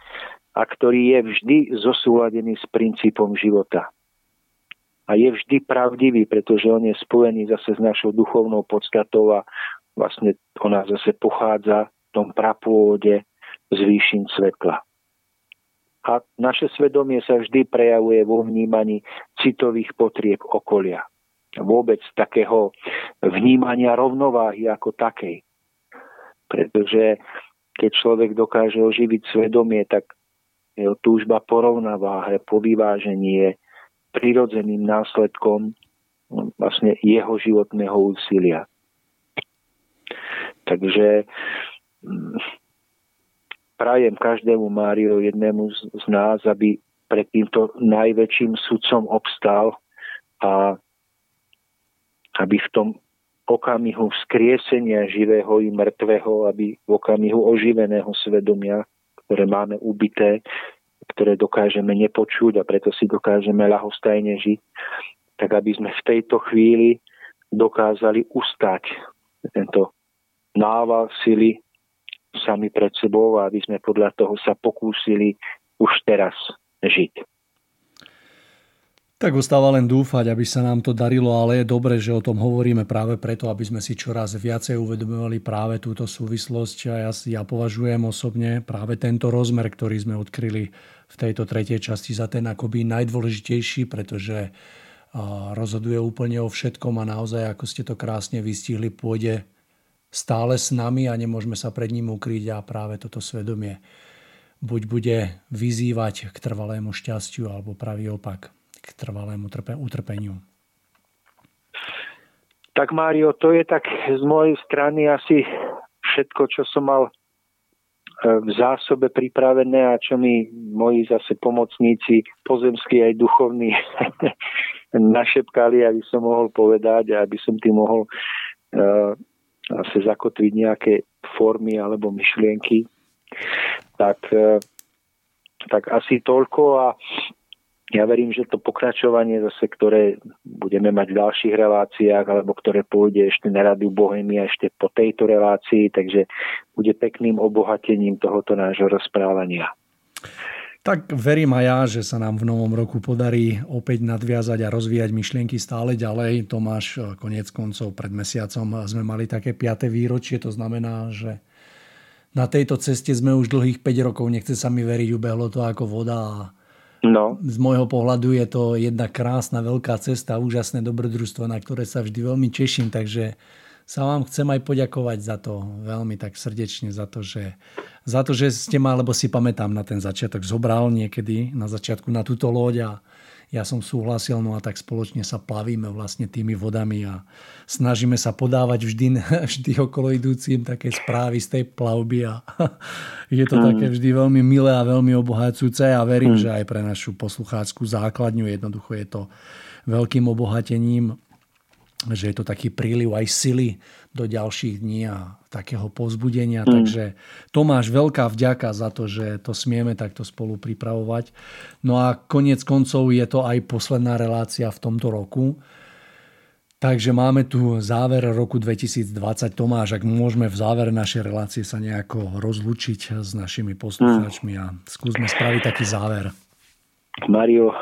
a ktorý je vždy zosúladený s princípom života. A je vždy pravdivý, pretože on je spojený zase s našou duchovnou podstatou a vlastne ona zase pochádza v tom prapôde z výšin svetla a naše svedomie sa vždy prejavuje vo vnímaní citových potrieb okolia. Vôbec takého vnímania rovnováhy ako takej. Pretože keď človek dokáže oživiť svedomie, tak jeho túžba po rovnováhe, po vyvážení je prirodzeným následkom vlastne jeho životného úsilia. Takže prajem každému Máriu, jednému z, nás, aby pred týmto najväčším sudcom obstal a aby v tom okamihu vzkriesenia živého i mŕtvého, aby v okamihu oživeného svedomia, ktoré máme ubité, ktoré dokážeme nepočuť a preto si dokážeme ľahostajne žiť, tak aby sme v tejto chvíli dokázali ustať tento nával sily sami pred sebou a aby sme podľa toho sa pokúsili už teraz žiť. Tak ostáva len dúfať, aby sa nám to darilo, ale je dobre, že o tom hovoríme práve preto, aby sme si čoraz viacej uvedomovali práve túto súvislosť. A ja, ja považujem osobne práve tento rozmer, ktorý sme odkryli v tejto tretej časti za ten akoby najdôležitejší, pretože rozhoduje úplne o všetkom a naozaj, ako ste to krásne vystihli, pôjde stále s nami a nemôžeme sa pred ním ukryť a práve toto svedomie buď bude vyzývať k trvalému šťastiu alebo pravý opak k trvalému utrpeniu. Tak Mário, to je tak z mojej strany asi všetko, čo som mal e, v zásobe pripravené a čo mi moji zase pomocníci, pozemskí aj duchovní, našepkali, aby som mohol povedať a aby som tým mohol uh, zase zakotviť nejaké formy alebo myšlienky, tak, e, tak asi toľko a ja verím, že to pokračovanie zase, ktoré budeme mať v ďalších reláciách, alebo ktoré pôjde ešte na Radiu Bohemia ešte po tejto relácii, takže bude pekným obohatením tohoto nášho rozprávania. Tak verím aj ja, že sa nám v novom roku podarí opäť nadviazať a rozvíjať myšlienky stále ďalej. Tomáš, eh, konec koncov pred mesiacom sme mali také 5. výročie, to znamená, že na tejto ceste sme už dlhých 5 rokov, nechce sa mi veriť, ubehlo to ako voda a No. Z môjho pohľadu je to jedna krásna veľká cesta, úžasné dobrodružstvo, na ktoré sa vždy veľmi teším, takže sa vám chcem aj poďakovať za to veľmi tak srdečne, za to, že, za to, že ste ma, lebo si pamätám na ten začiatok, zobral niekedy na začiatku na túto loď a ja som súhlasil, no a tak spoločne sa plavíme vlastne tými vodami a snažíme sa podávať vždy, vždy okolo idúcim také správy z tej plavby a je to mm. také vždy veľmi milé a veľmi obohacujúce a verím, mm. že aj pre našu poslucháckú základňu jednoducho je to veľkým obohatením že je to taký príliv aj sily do ďalších dní a takého pozbudenia. Mm. Takže Tomáš, veľká vďaka za to, že to smieme takto spolu pripravovať. No a konec koncov je to aj posledná relácia v tomto roku. Takže máme tu záver roku 2020. Tomáš, ak môžeme v závere našej relácie sa nejako rozlučiť s našimi poslucháčmi a skúsme spraviť taký záver. Mario,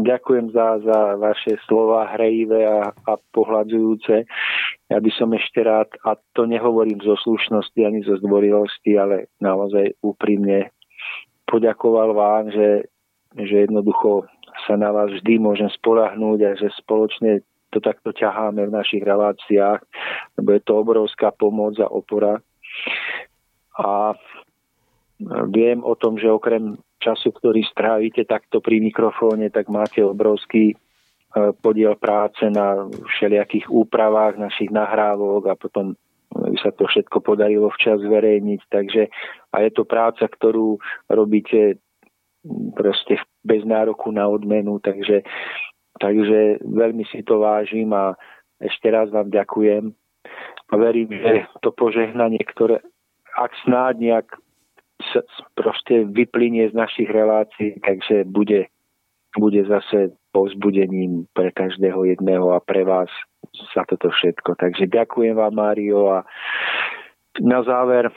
ďakujem za, za vaše slova hrejivé a, a pohľadzujúce. Ja by som ešte rád, a to nehovorím zo slušnosti ani zo zdvorilosti, ale naozaj úprimne poďakoval vám, že, že jednoducho sa na vás vždy môžem spolahnúť a že spoločne to takto ťaháme v našich reláciách, lebo je to obrovská pomoc a opora. A viem o tom, že okrem času, ktorý strávite takto pri mikrofóne, tak máte obrovský podiel práce na všelijakých úpravách našich nahrávok a potom by sa to všetko podarilo včas zverejniť. Takže a je to práca, ktorú robíte proste bez nároku na odmenu, takže, takže veľmi si to vážim a ešte raz vám ďakujem a verím, že to požehnanie, ktoré ak snáď nejak proste vyplynie z našich relácií, takže bude, bude zase povzbudením pre každého jedného a pre vás za toto všetko. Takže ďakujem vám, Mário, a na záver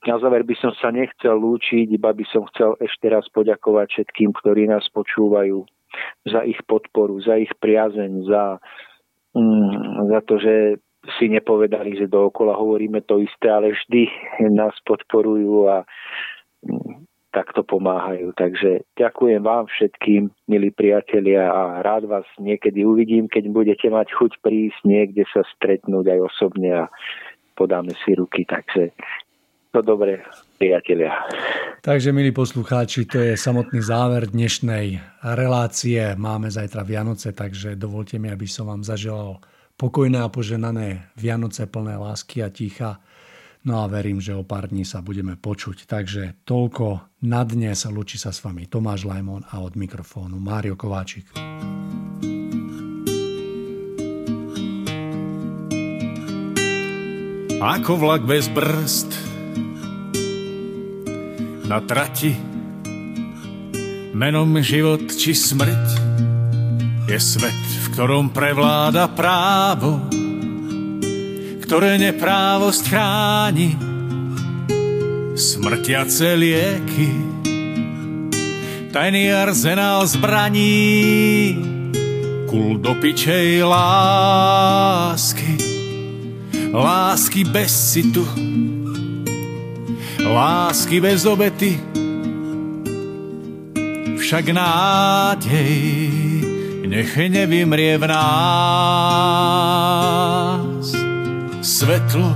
na záver by som sa nechcel lúčiť, iba by som chcel ešte raz poďakovať všetkým, ktorí nás počúvajú za ich podporu, za ich priazeň, za, mm, za to, že si nepovedali, že dookola hovoríme to isté, ale vždy nás podporujú a mm, takto pomáhajú. Takže ďakujem vám všetkým, milí priatelia a rád vás niekedy uvidím, keď budete mať chuť prísť niekde sa stretnúť aj osobne a podáme si ruky. Takže to dobre, priatelia. Takže, milí poslucháči, to je samotný záver dnešnej relácie. Máme zajtra Vianoce, takže dovolte mi, aby som vám zaželal pokojné a poženané Vianoce plné lásky a ticha. No a verím, že o pár dní sa budeme počuť. Takže toľko na dnes. Lučí sa s vami Tomáš Lajmon a od mikrofónu Mário Kováčik. Ako vlak bez brzd na trati. Menom život či smrť je svet, v ktorom prevláda právo, ktoré neprávosť chráni. Smrtiace lieky, tajný arzenál zbraní, kul do pičej lásky, lásky bez citu, lásky bez obety. Však nádej nech nevymrie v nás. Svetlo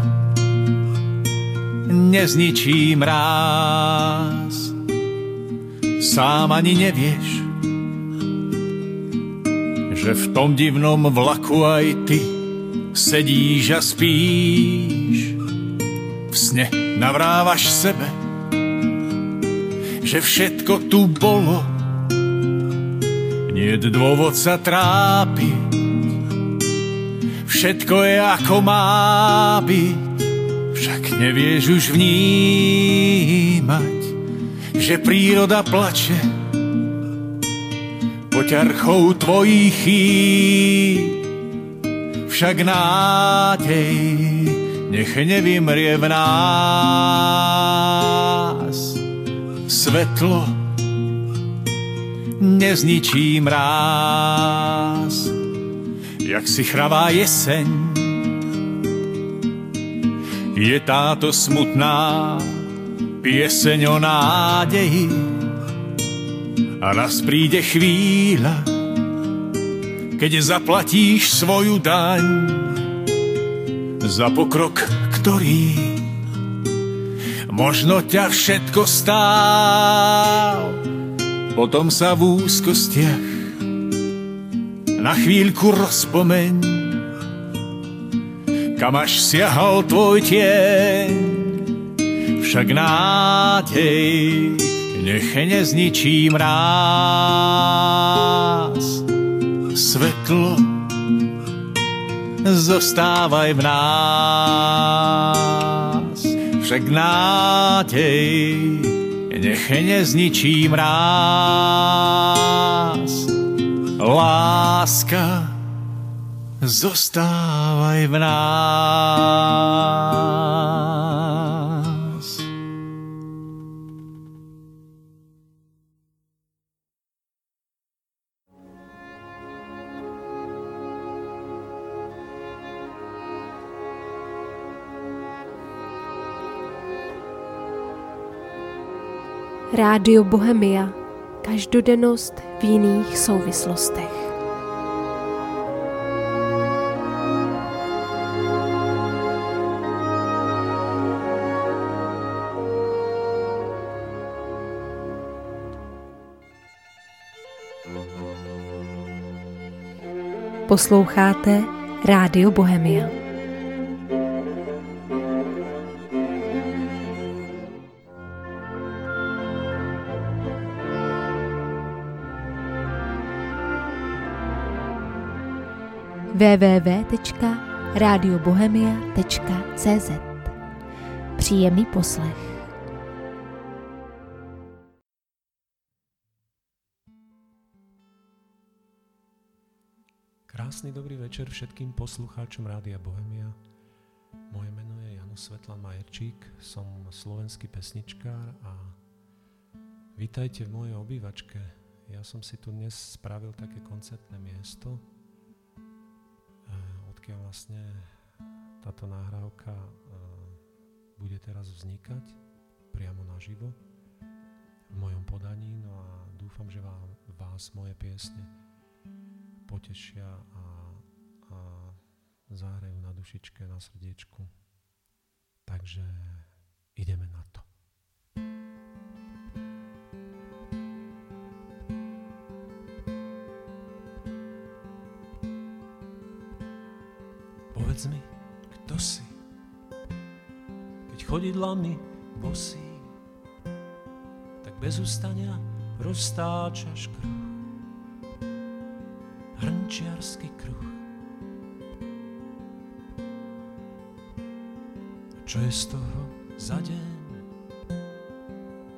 nezničí mráz. Sám ani nevieš, že v tom divnom vlaku aj ty sedíš a spíš v sne navrávaš sebe, že všetko tu bolo, nie je dôvod sa trápiť. Všetko je ako má byť, však nevieš už vnímať, že príroda plače poťarchou tvojich chýb. Však nádej nech nevymrie v nás. Svetlo nezničí mráz, jak si chravá jeseň. Je táto smutná pieseň o nádeji a raz príde chvíľa, keď zaplatíš svoju daň za pokrok, ktorý možno ťa všetko stál. Potom sa v úzkostiach na chvíľku rozpomeň, kam až siahal tvoj tieň. Však nádej nech nezničí mráz. Svetlo zostávaj v nás. Však nádej nech nezničí mráz. Láska zostávaj v nás. Rádio Bohemia. Každodennost v jiných souvislostech. Posloucháte Rádio Bohemia. www.radiobohemia.cz Příjemný poslech. Krásny dobrý večer všetkým poslucháčom Rádia Bohemia. Moje meno je Janus Svetlan Majerčík, som slovenský pesničkár a vítajte v mojej obývačke. Ja som si tu dnes spravil také koncertné miesto, odkiaľ vlastne táto nahrávka eh, bude teraz vznikať priamo naživo v mojom podaní, no a dúfam, že vám, vás moje piesne potešia a, a zahrajú na dušičke, na srdiečku. Takže ideme na to. Povedz mi, kto si, keď chodidlami bosí, tak bez ustania roztáčaš kruh hrnčiarsky kruh. Čo je z toho za deň?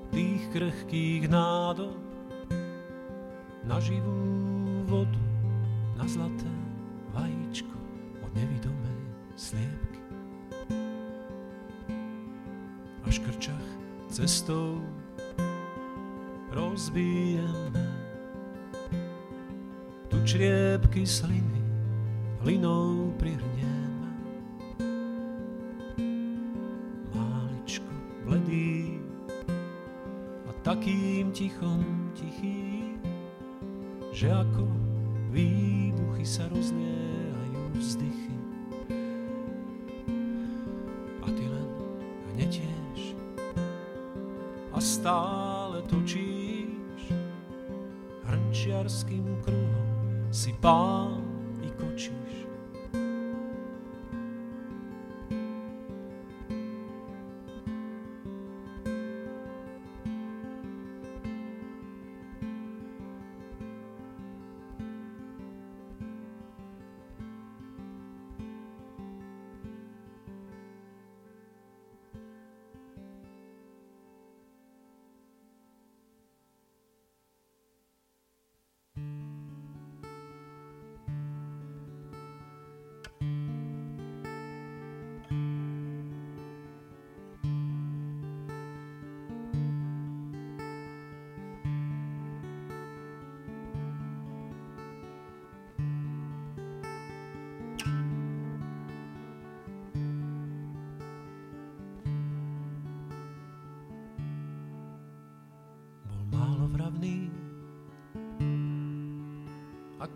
Tých krehkých nádob na živú vodu, na zlaté vajíčko od nevidomej sliepky. A škrčach cestou rozbijeme čriepky sliny hlinou prihrniem. Máličko bledý a takým tichom tichý, že ako výbuchy sa rozliehajú vzdychy.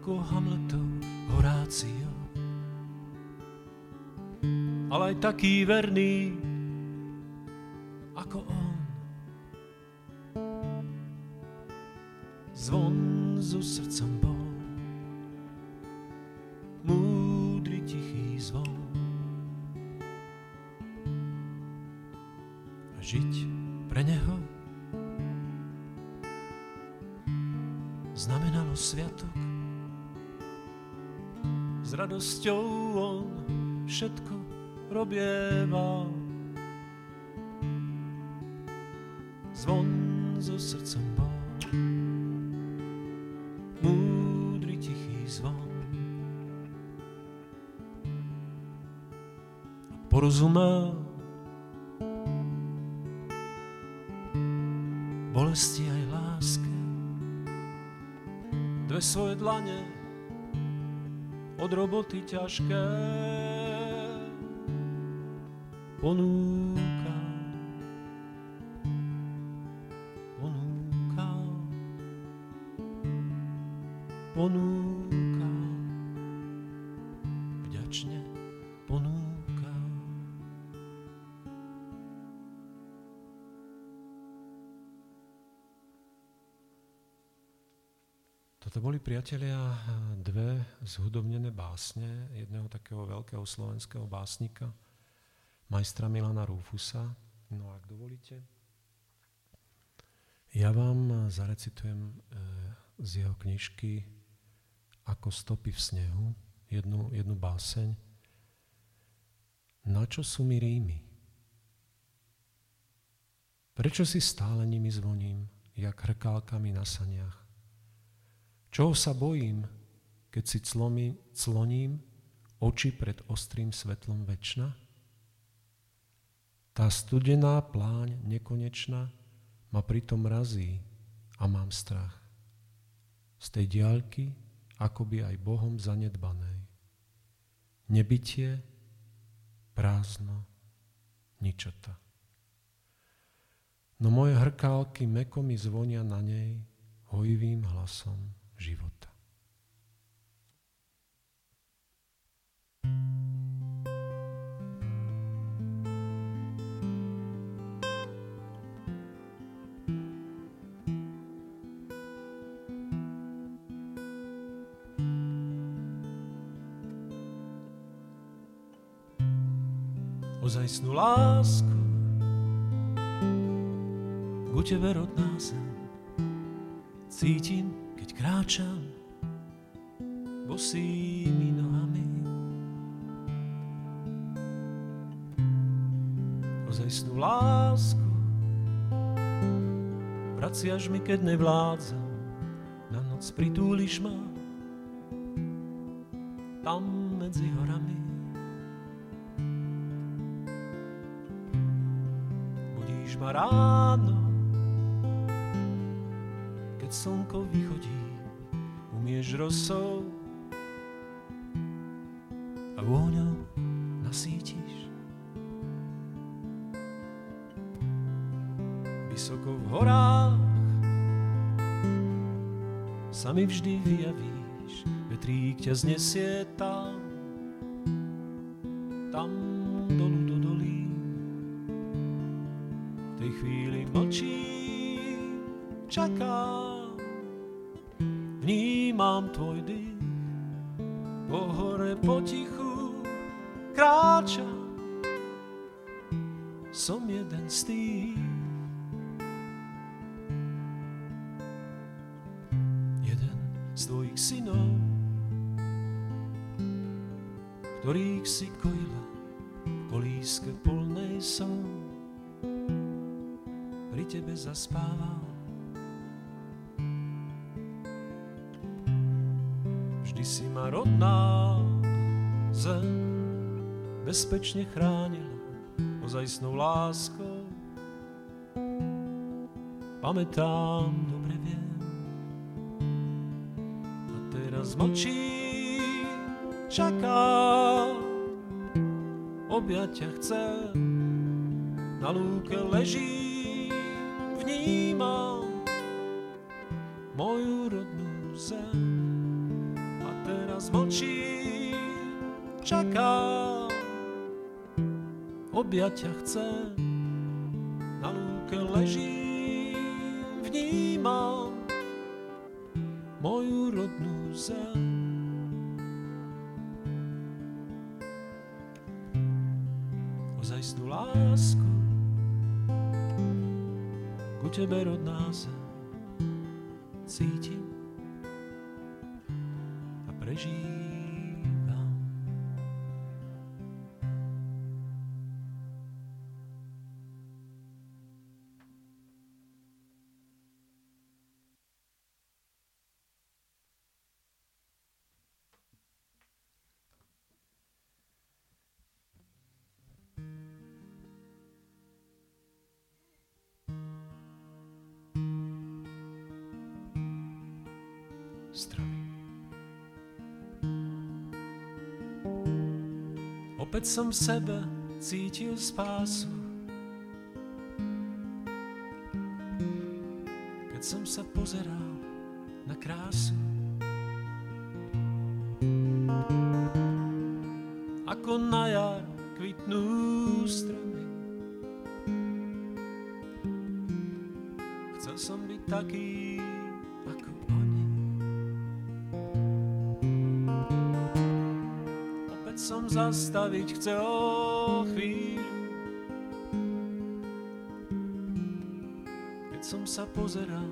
Ako Hamletov Horácio. Ale aj taký verný s radosťou on všetko robieva. Zvon so srdcom bol, múdry tichý zvon. A porozumel bolesti aj láske, dve svoje dlane od roboty ťažké ponúka. Ponúka. Ponúka. Vďačne ponúka. Toto To boli priatelia dve zhudobnené básne jedného takého veľkého slovenského básnika, majstra Milana Rúfusa. No ak dovolíte, ja vám zarecitujem e, z jeho knižky Ako stopy v snehu, jednu, jednu báseň. Na čo sú mi rímy? Prečo si stále nimi zvoním, jak hrkálkami na saniach? Čoho sa bojím, keď si clomi, cloním oči pred ostrým svetlom väčšina? Tá studená pláň nekonečná ma pritom razí a mám strach. Z tej diaľky, akoby aj Bohom zanedbanej. Nebytie, prázdno, ničota. No moje hrkálky meko mi zvonia na nej hojivým hlasom života. Ozajstnú lásku ku tebe rodná zem. Cítim kráčam bosými nohami. Ozajstnú lásku. Vraciaš mi, keď nevládzam, na noc pritúliš ma ráno, keď slnko vychodí umieš rosou a vôňou nasítiš. Vysoko v horách sa mi vždy vyjavíš, vetrík ťa znesie tam, čakám, vnímam tvoj dých, po chránila ozajstnou láskou. Pamätám, dobre viem. A teraz mlčí, čaká, objaťa chce, na lúke leží, vnímam objaťa chce, na Strom. Opäť som v sebe cítil spásu. Keď som sa pozeral na krásu. Ako na jar kvitnú stromy. Zastaviť chcel chvíľu. Keď som sa pozeral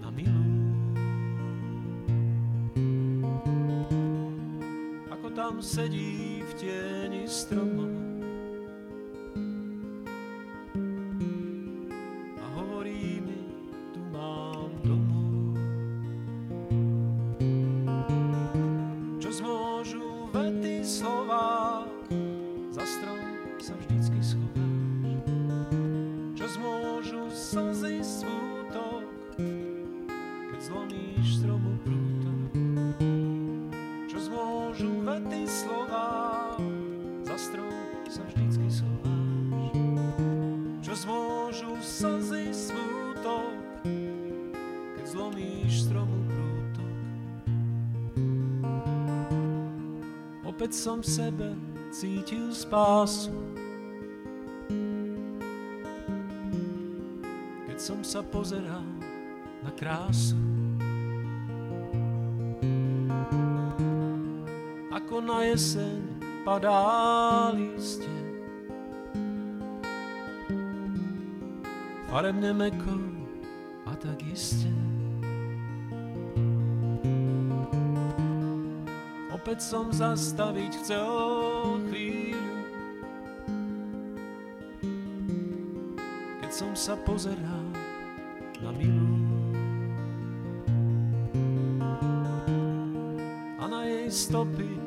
na milú. Ako tam sedí v tieni stromov. V sebe cítil spásu. Keď som sa pozeral na krásu. Ako na jeseň padá listie. Farebne meko som zastaviť chcel chvíľu. Keď som sa pozeral na milú a na jej stopy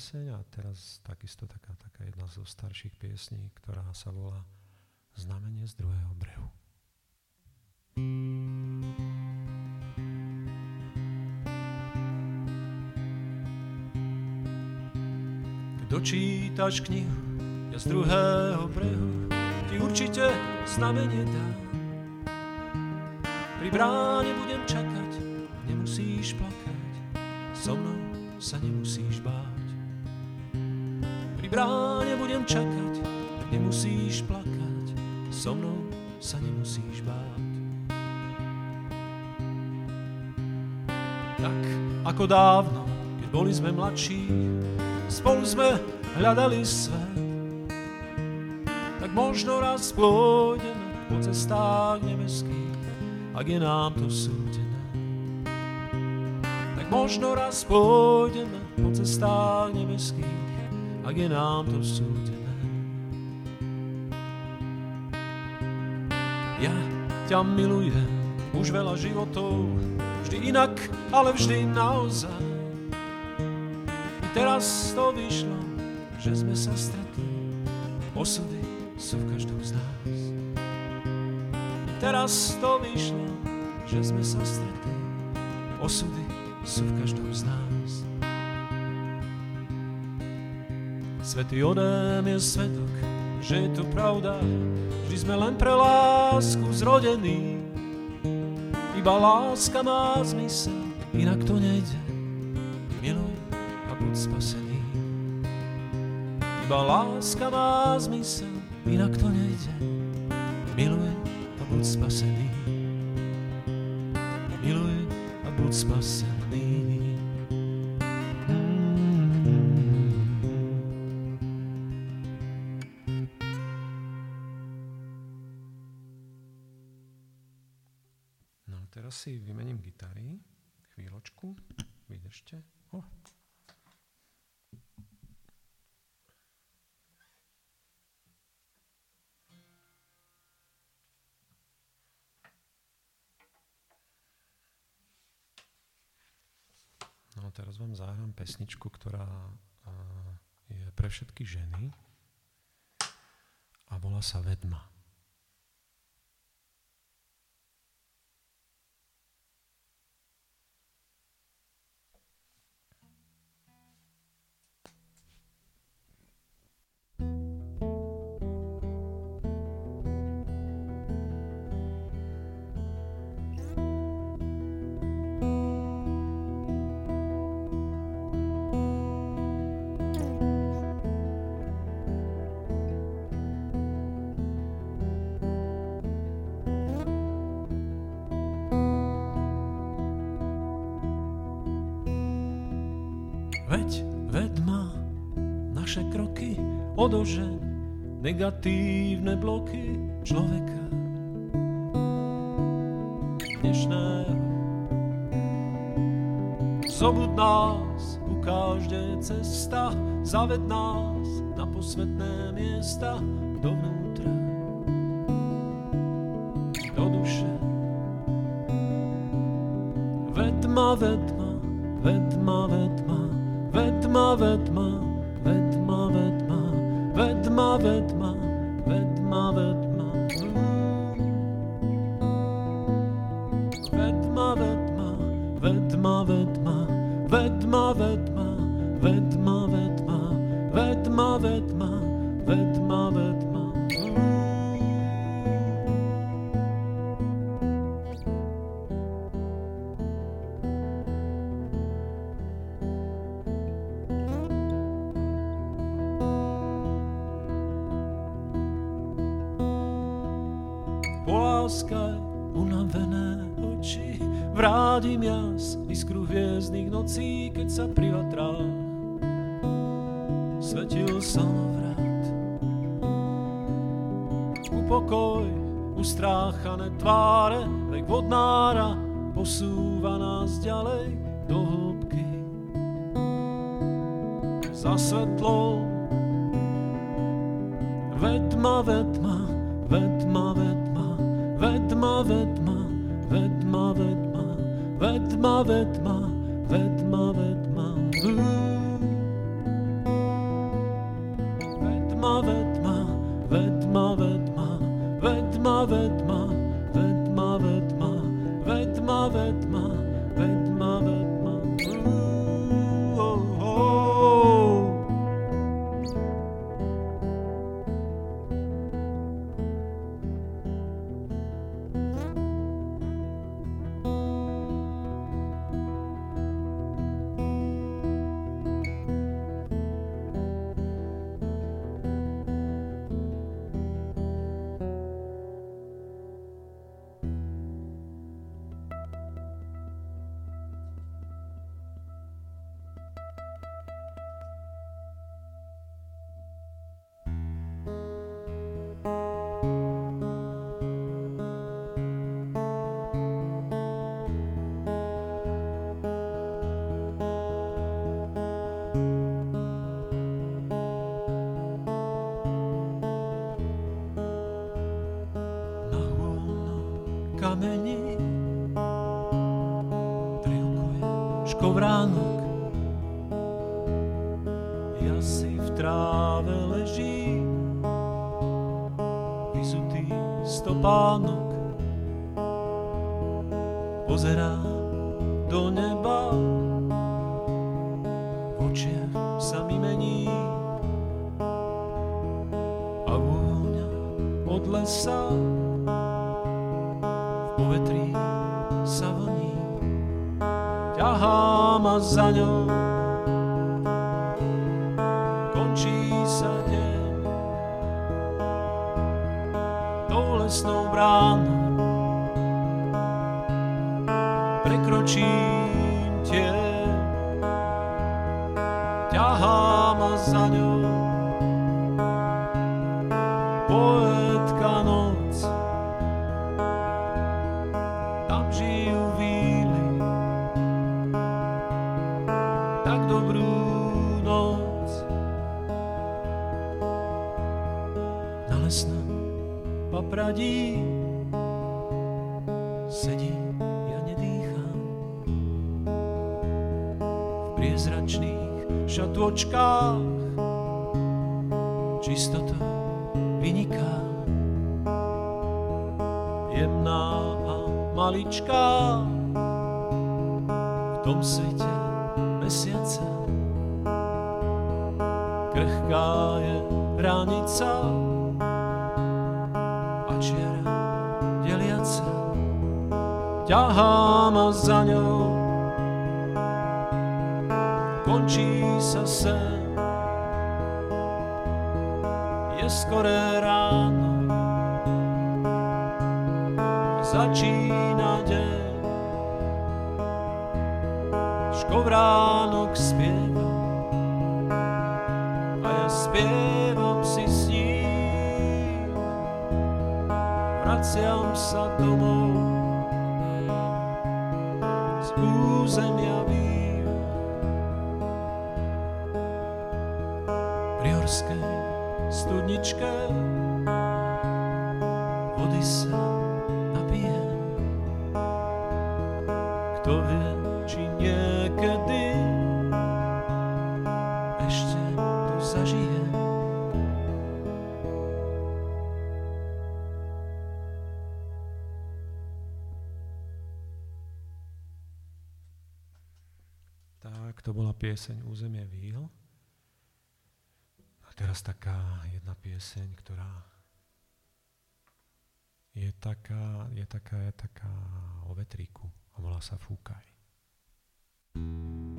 pieseň a teraz takisto taká, taká jedna zo starších piesní, ktorá sa volá Znamenie z druhého brehu. Dočítaš knihu, ja z druhého brehu ti určite znamenie dám. Pri bráne budem čakať, nemusíš plakať, so mnou sa nemusíš báť. Bráne budem čakať, nemusíš plakať, so mnou sa nemusíš báť. Tak ako dávno, keď boli sme mladší, spolu sme hľadali svet. Tak možno raz pôjdeme po cestách nebeských, ak je nám to súdené. Možno raz pôjdeme po cestách nebeských, je nám to súdené. Ja ťa milujem už veľa životov, vždy inak, ale vždy naozaj. I teraz to vyšlo, že sme sa stretli, osudy sú v každom z nás. I teraz to vyšlo, že sme sa stretli, osudy sú v každom z nás. Svetý Odem je svetok, že je to pravda, vždy sme len pre lásku zrodení. Iba láska má zmysel, inak to nejde. Miluj a buď spasený. Iba láska má zmysel, inak to nejde. Miluj a buď spasený. Miluj a buď spasený. chvíľočku, vydržte. Oh. No teraz vám zahrám pesničku, ktorá je pre všetky ženy a volá sa Vedma. množe negatívne bloky človeka dnešného. Zobud nás, u každé cesta, zaved nás na posvetné miesta, dovnútra. a za ňou. Končí sa deň. Tou lesnou bránou. Prekročím tie, ťahá a za ňou. pieseň, ktorá je taká, je taká, je taká o vetríku a volá sa Fúkaj. thank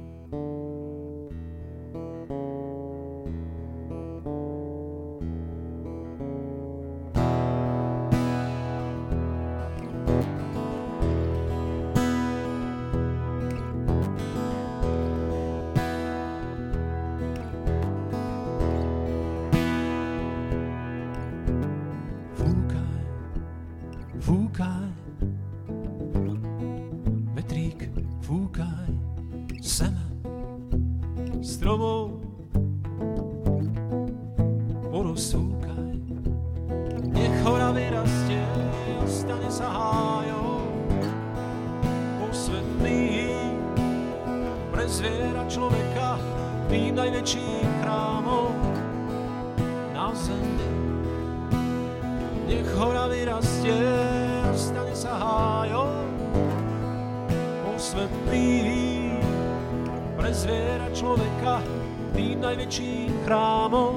najväčším chrámom.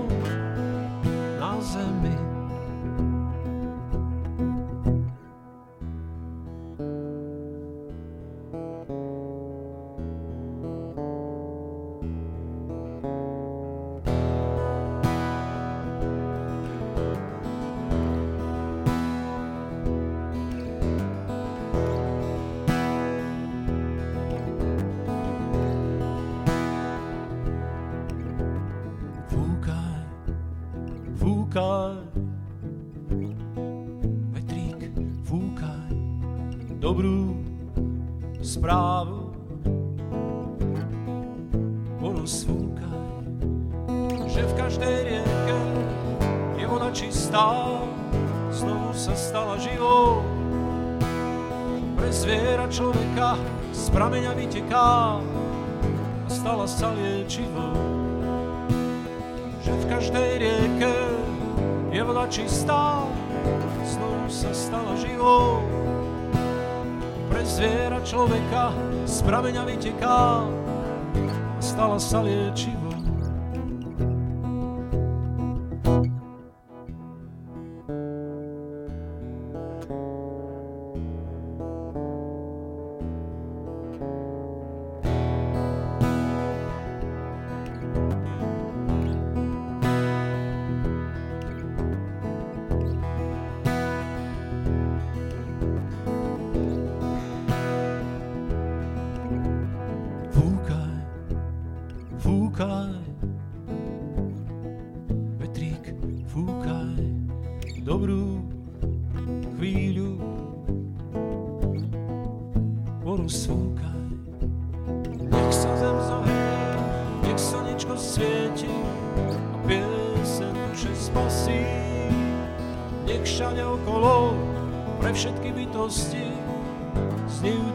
ci sta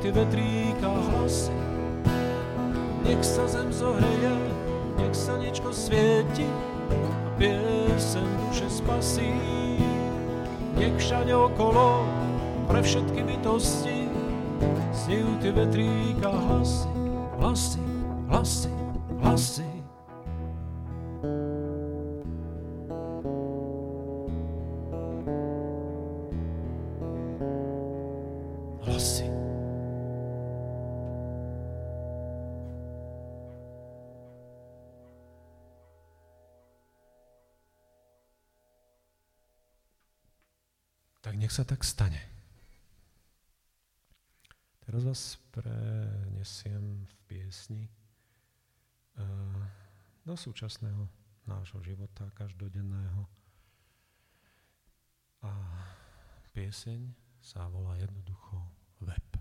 ty vetríka hlasy. Nech sa zem zohreje, nech slnečko svieti a piesen duše spasí. Nech všade okolo pre všetky bytosti znejú ty vetríka hlasy, hlasy, hlasy. Nech sa tak stane. Teraz vás prenesiem v piesni uh, do súčasného nášho života každodenného. A pieseň sa volá jednoducho web.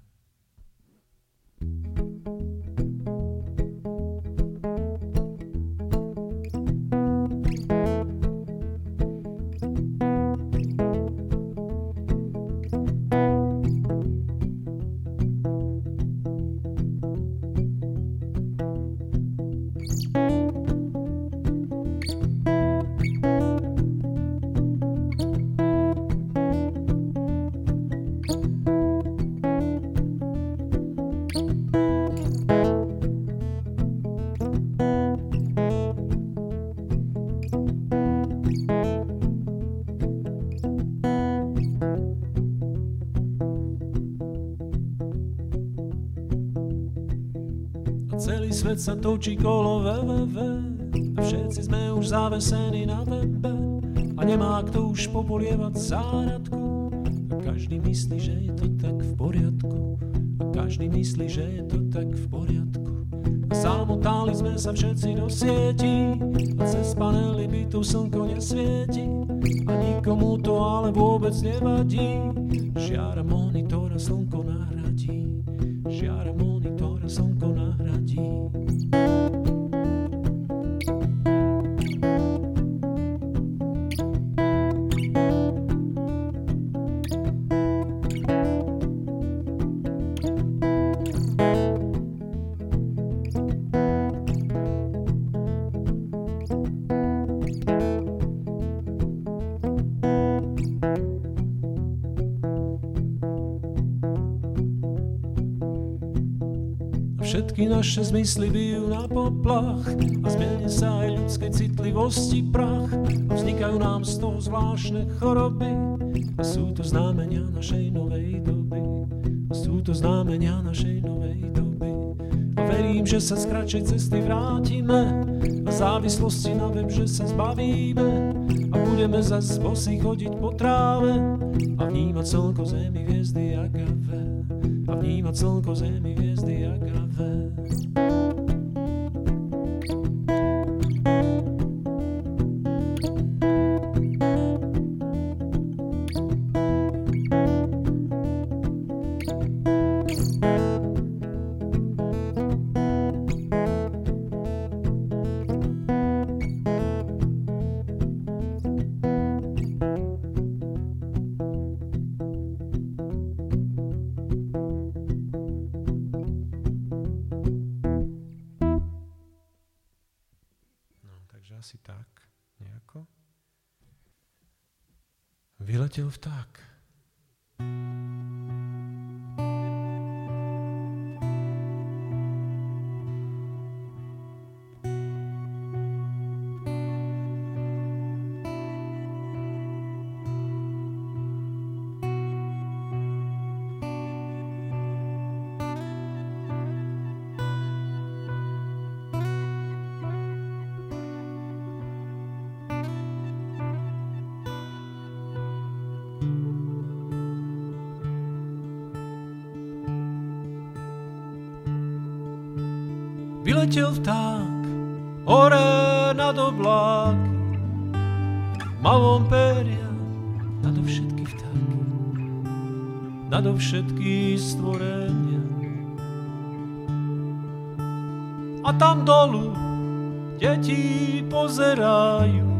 Svet sa točí kolo www. A všetci sme už zavesení na webe. A nemá kto už popolievať záradku a každý myslí, že je to tak v poriadku. A každý myslí, že je to tak v poriadku. A zamotáli sme sa všetci do sieti. A cez panely by tu slnko nesvieti. A nikomu to ale vôbec nevadí. Žiara monitora slnko nahradí. Žiara monitora slnko nahradí Všetky naše zmysly bijú na poplach a zmení sa aj ľudskej citlivosti prach a vznikajú nám z toho zvláštne choroby a sú to znamenia našej novej doby. A sú to znamenia našej novej doby. A verím, že sa z kratšej cesty vrátime a závislosti na web, že sa zbavíme a budeme zas bosy chodiť po tráve a vnímať slnko zemi hviezdy a kafe vnímať slnko zemi hviezdy a kafe. Vyletel vták hore nad obláky, malom peria nado všetky vtáky, nado všetky stvorenia. A tam dolu deti pozerajú,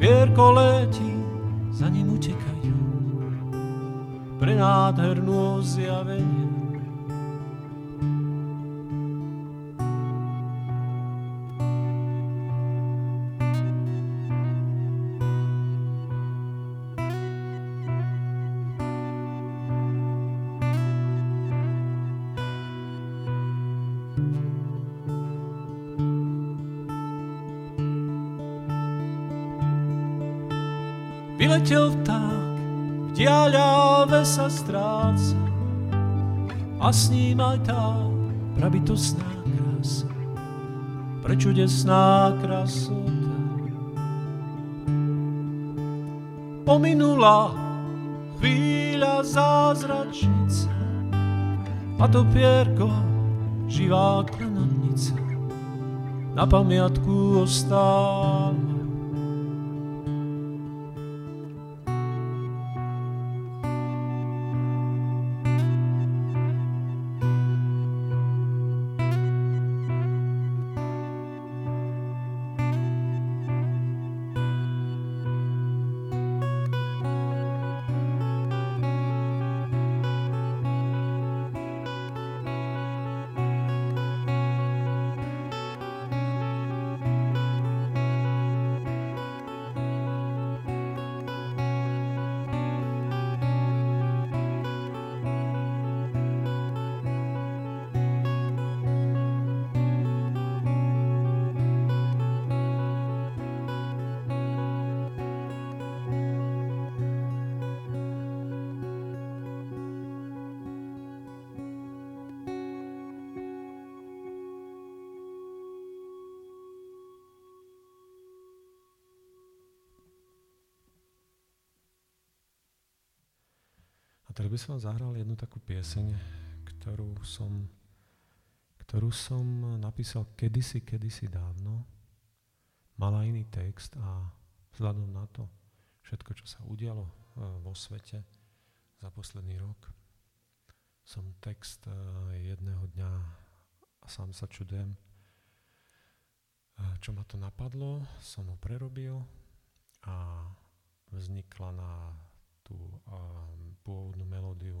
Pierko letí, za ním utekajú, pre nádhernú ozjavenie. A s ním aj tá prabytostná krása, prečudesná krasota. Pominula chvíľa zázračnica a to pierko živá klenotnica na pamiatku ostáva. Som zahral jednu takú pieseň, ktorú som, ktorú som napísal kedysi, kedysi dávno. Mala iný text a vzhľadom na to všetko, čo sa udialo e, vo svete za posledný rok, som text e, jedného dňa a sám sa čudujem, e, čo ma to napadlo, som ho prerobil a vznikla na tú um, pôvodnú melódiu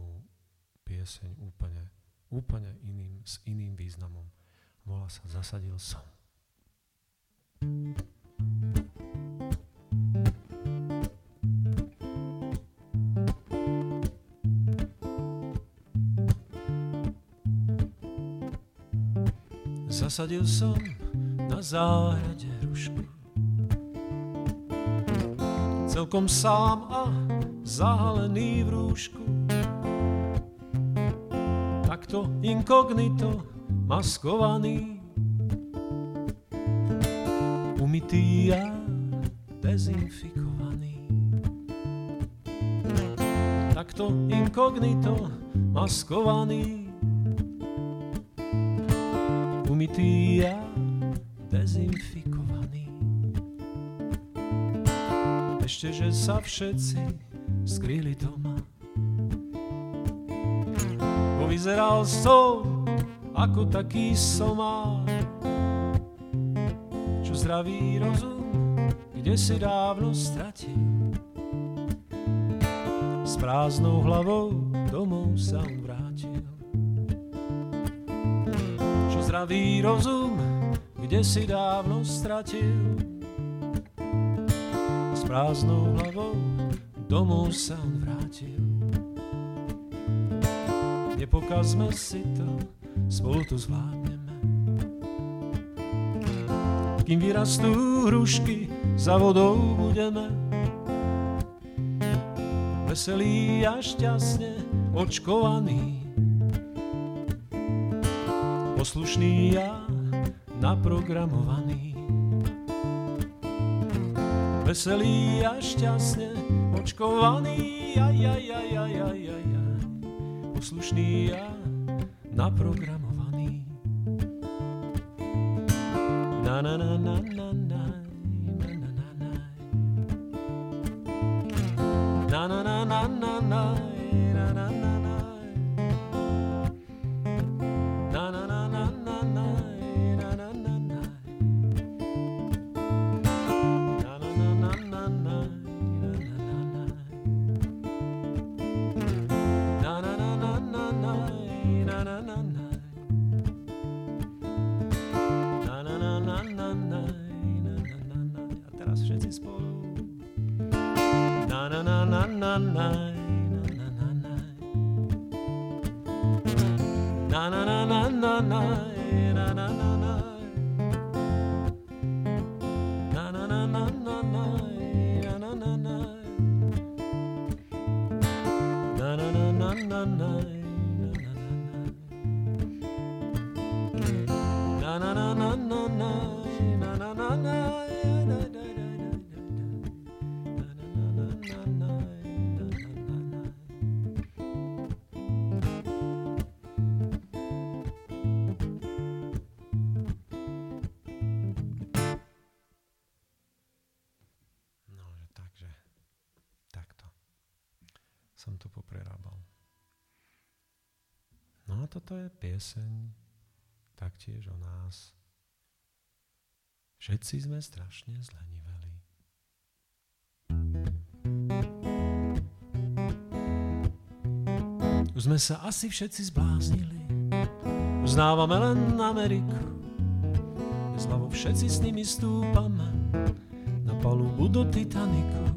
pieseň úplne, úplne iným, s iným významom. Volá sa Zasadil som. Zasadil som na záhrade rušku celkom sám a zahalený v rúšku. Takto inkognito maskovaný, umytý a dezinfikovaný. Takto inkognito maskovaný, umytý a dezinfikovaný. Ešte, že sa všetci skryli doma. Povyzeral som ako taký somár, čo zdravý rozum, kde si dávno stratil. S prázdnou hlavou domov sa vrátil. Čo zdravý rozum, kde si dávno stratil. S prázdnou hlavou domov sa on vrátil. Nepokazme si to, spolu to zvládneme. Kým vyrastú hrušky, za vodou budeme. Veselý a šťastne očkovaný. Poslušný a naprogramovaný. Veselý a šťastne očkovaný, aj, aj, aj, aj, aj, aj, aj, poslušný a naprogramovaný. Na, na, na, na, na, na, na, na, na, na. Na, na, na, na, na, pieseň taktiež o nás. Všetci sme strašne zleniveli. Už sme sa asi všetci zbláznili. Uznávame len Ameriku. Hlavu všetci s nimi stúpame na palubu do Titaniku.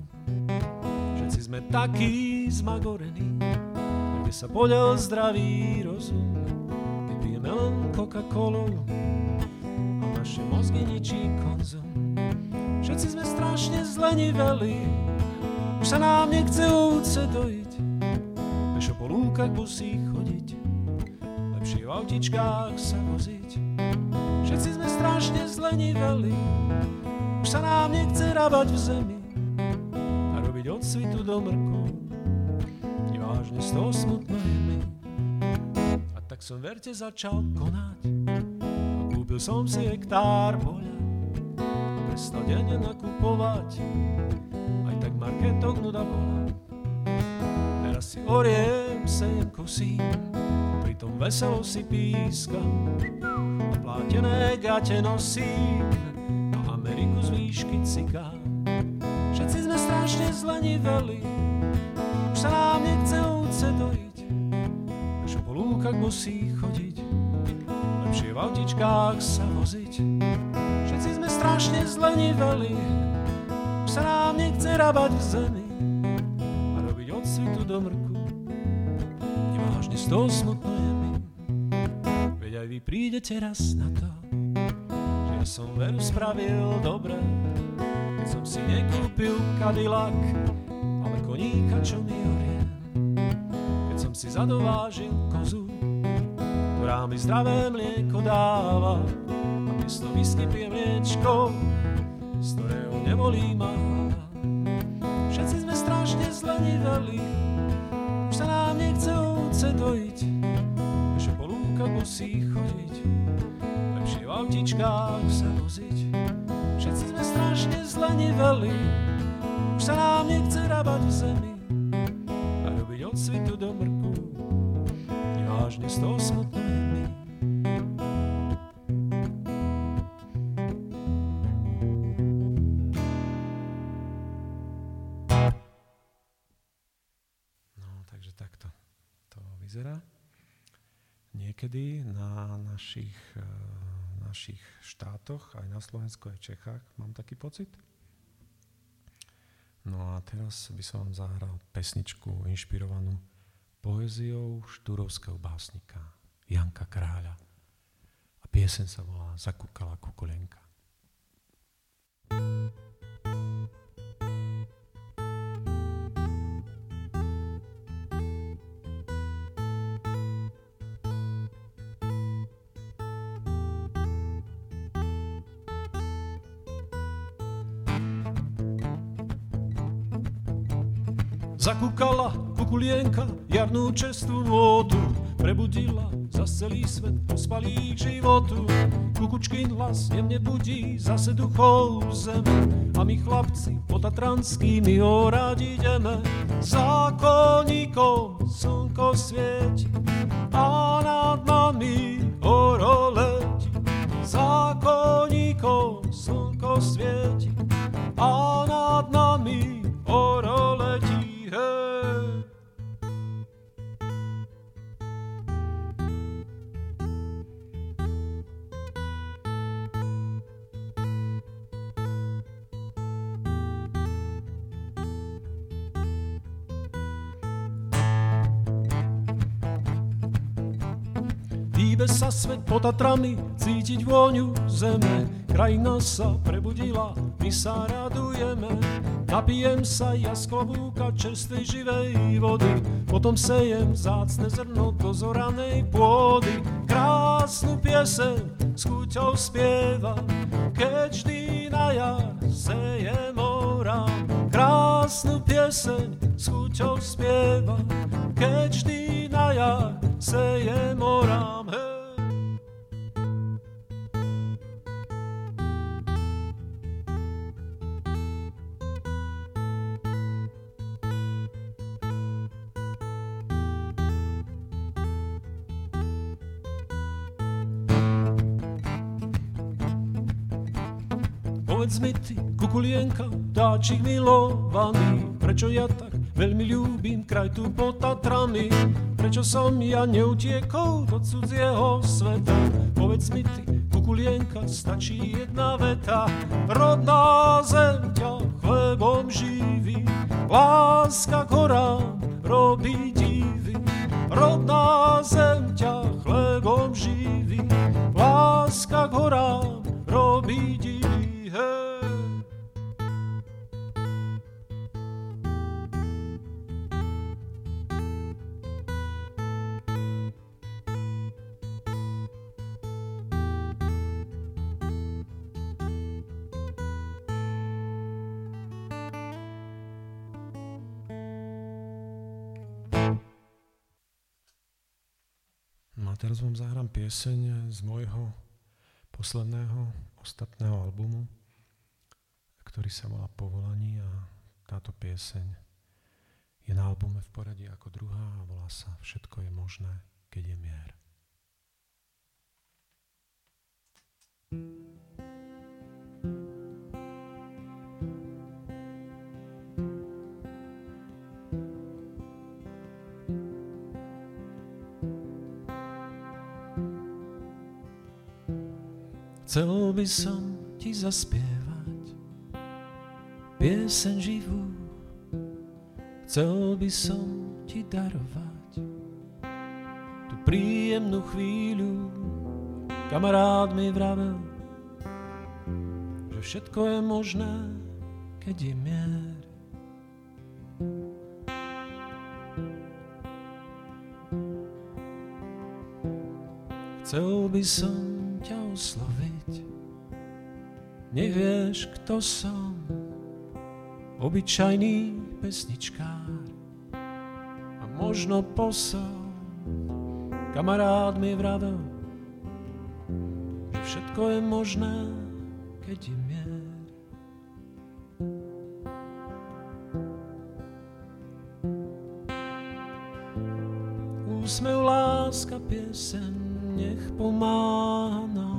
Všetci sme takí zmagorení, kde sa poďal zdravý rozum. Len Coca-Colu a naše mozgy ničí konzum. Všetci sme strašne zleniveli, už sa nám nechce ovce dojiť. Pešo po lúkach musí chodiť, lepšie v autičkách sa voziť. Všetci sme strašne zleniveli, už sa nám nechce rabať v zemi a robiť od svitu do mrku. Nevážne z toho smutno je. Tak som verte začal konať a kúpil som si hektár poľa. Prestal denne nakupovať, aj tak marketok nuda bola. Teraz si oriem, sejem, kosím, pritom veselo si pískam. A plátené gate nosím, a Ameriku z výšky cikám. Všetci sme strašne zleniveli, už sa nám nechce ovce. Lúkach musí chodiť, lepšie v autičkách sa voziť. Všetci sme strašne zleniveli, už sa nám nechce rabať v zemi a robiť od svitu do mrku. Nevážne z toho smutno je mi, veď aj vy prídete raz na to, že ja som veru spravil dobre, keď som si nekúpil Cadillac, ale koníka, čo mi horie. Si zadovážil kozu, ktorá mi zdravé mlieko dáva, a miesto whisky pijem mliečko, z ktorého nebolí ma. Všetci sme strašne zleniveli, už sa nám nechce ovce dojiť, že po lúkach musí chodiť, lepšie v autičkách sa voziť. Všetci sme strašne zleniveli, už sa nám nechce rabať v zemi a robiť od svitu do mrku. Nevážne z toho mi. No, takže takto to vyzerá. Niekedy na našich, eh, našich štátoch, aj na Slovensku, aj Čechách, mám taký pocit. No a teraz by som vám zahral pesničku inšpirovanú poéziou štúrovského básnika Janka Kráľa. A piesen sa volá Zakúkala kukulenka. Zakúkala kukulienka jarnú čestú vodu, prebudila za celý svet ospalých životu. Kukučkin hlas jemne budí zase duchov zeme a my chlapci po tatranskými horať ideme. Zákonníkom slnko svieti a nad nami pod Tatrami, cítiť vôňu zeme. Krajina sa prebudila, my sa radujeme. Napijem sa ja z klobúka čerstvej živej vody, potom sejem zácne zrno do zoranej pôdy. Krásnu pieseň s chuťou spieva, keď vždy na jar sejem orám. Krásnu pieseň s chuťou spieva, keď vždy na jar sejem orám. Hej. Povedz mi ty, kukulienka, dáčik milovaný, prečo ja tak veľmi ľúbim kraj tu po Tatrany, prečo som ja neutiekol do cudzieho sveta. Povedz mi ty, kukulienka, stačí jedna veta, rodná zem ťa chlebom živí, láska k horám robí divy. Rodná zem ťa chlebom živí, láska k horám robí divy. Teraz vám zahrám pieseň z môjho posledného, ostatného albumu, ktorý sa volá Povolaní a táto pieseň je na albume v poradí ako druhá a volá sa Všetko je možné, keď je mier. Chcel by som ti zaspievať pieseň živú, chcel by som ti darovať tú príjemnú chvíľu. Kamarát mi vravel, že všetko je možné, keď je mier. Chcel by som ťa osloviť, nevieš, kto som, obyčajný pesničkár a možno posol. Kamarát mi vravel, že všetko je možné, keď je mier. Úsmev, láska, piesen, nech pomáha nám.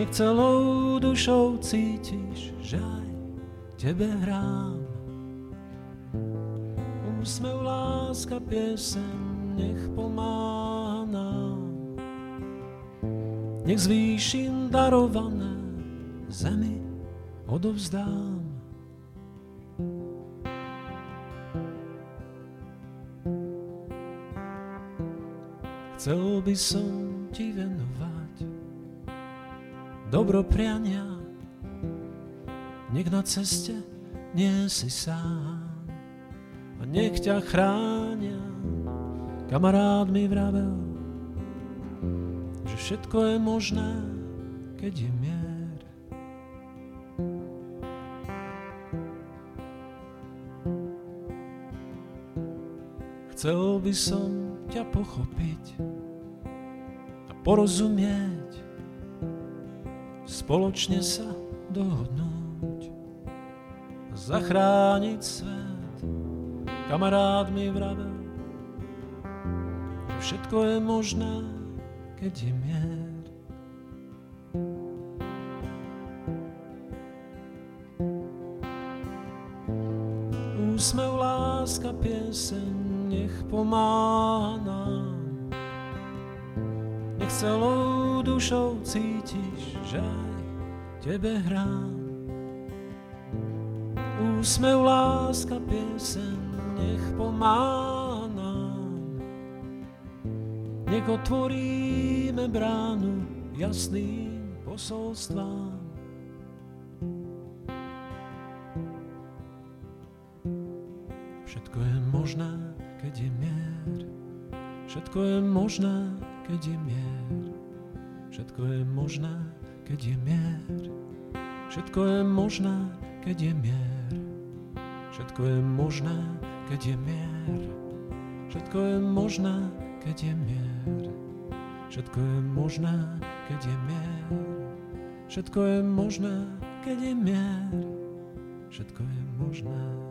Nech celou dušou cítiš, že aj tebe hrám. Úsmev, láska, piesen, nech pomáha nám. Nech zvýšim darované zemi odovzdám. Chcel by som ti venovať dobro priania, nech na ceste nie si sám a nech ťa chránia. Kamarát mi vravel, že všetko je možné, keď je mier. Chcel by som ťa pochopiť a porozumieť, spoločne sa dohodnúť zachrániť svet. Kamarát mi vravel, všetko je možné, keď je mier. Úsmev, láska, pieseň, nech pomáha nám. Nech celou dušou cítiš, že aj tebe hrám. Úsmev, láska, piesen, nech pomáha nám. Nech otvoríme bránu jasným posolstvám. Všetko je možné, keď je mier. Všetko je možné, keď je mier. Všetko je možné, keď je mier. Všetko je možné, keď je mier. Všetko je možné, keď je mier. Všetko je možné, keď je mier. Všetko je možné, keď je mier. Všetko je možné, keď je mier. Všetko je možné.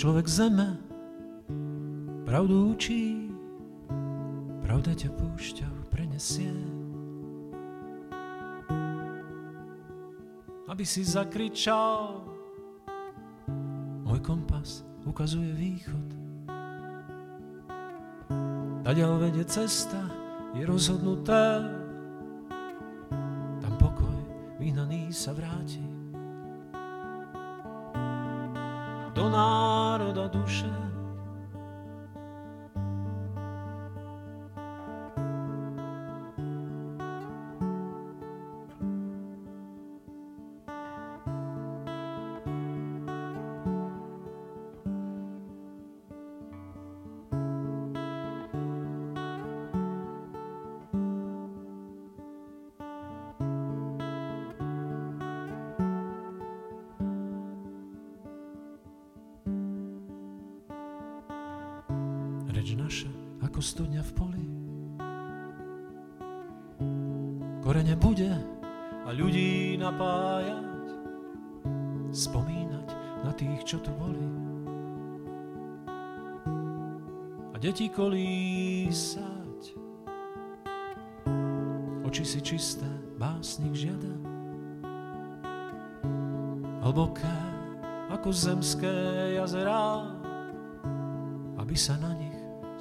Človek zeme pravdu učí, pravda ťa púšťou prenesie. Aby si zakričal, môj kompas ukazuje východ. Tadiaľ vedie cesta, je rozhodnuté,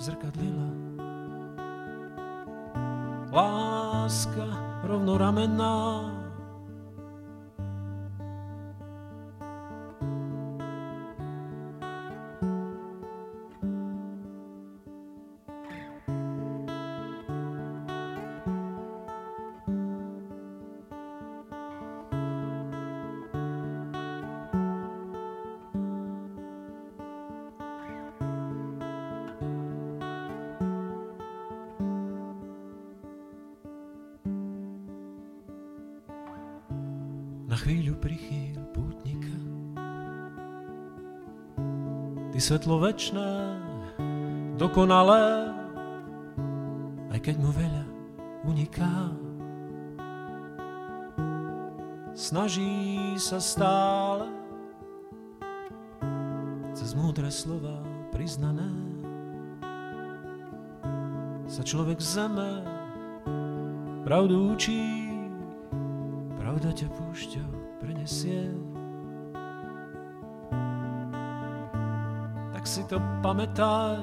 zrkadlila. Láska rovnoramenná, na svetlo večné, dokonalé, aj keď mu veľa uniká. Snaží sa stále cez múdre slova priznané sa človek zeme pravdu učí pravda ťa púšťou prenesie. Si to pamätaj,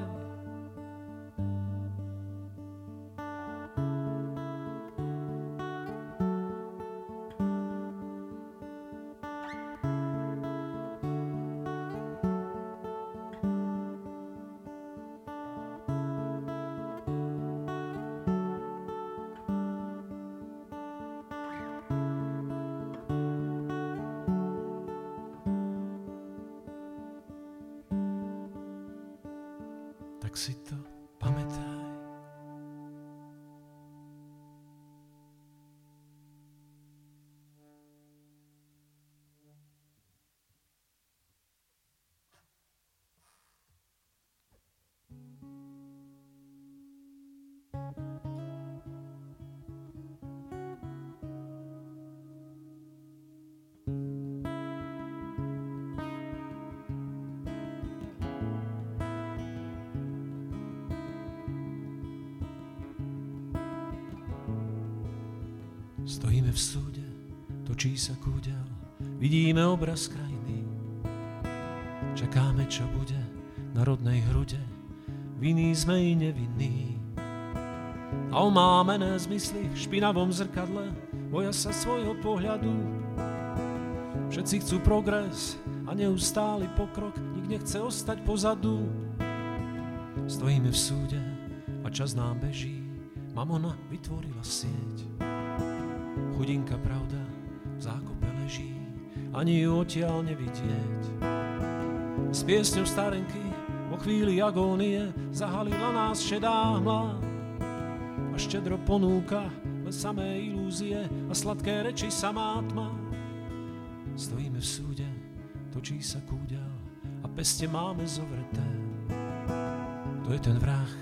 Stojíme v súde, točí sa kúďal, vidíme obraz krajiny. Čakáme, čo bude na rodnej hrude, vinní sme i nevinní. A omámené zmysly v špinavom zrkadle boja sa svojho pohľadu. Všetci chcú progres a neustály pokrok, nik nechce ostať pozadu. Stojíme v súde a čas nám beží, mamona vytvorila sieť. Chudinka pravda v zákope leží, ani ju odtiaľ nevidieť. S piesňou starenky vo chvíli agónie zahalila nás šedá hmla a štedro ponúka len samé ilúzie a sladké reči samá tma. Stojíme v súde, točí sa kúďal a peste máme zovreté. To je ten vrah,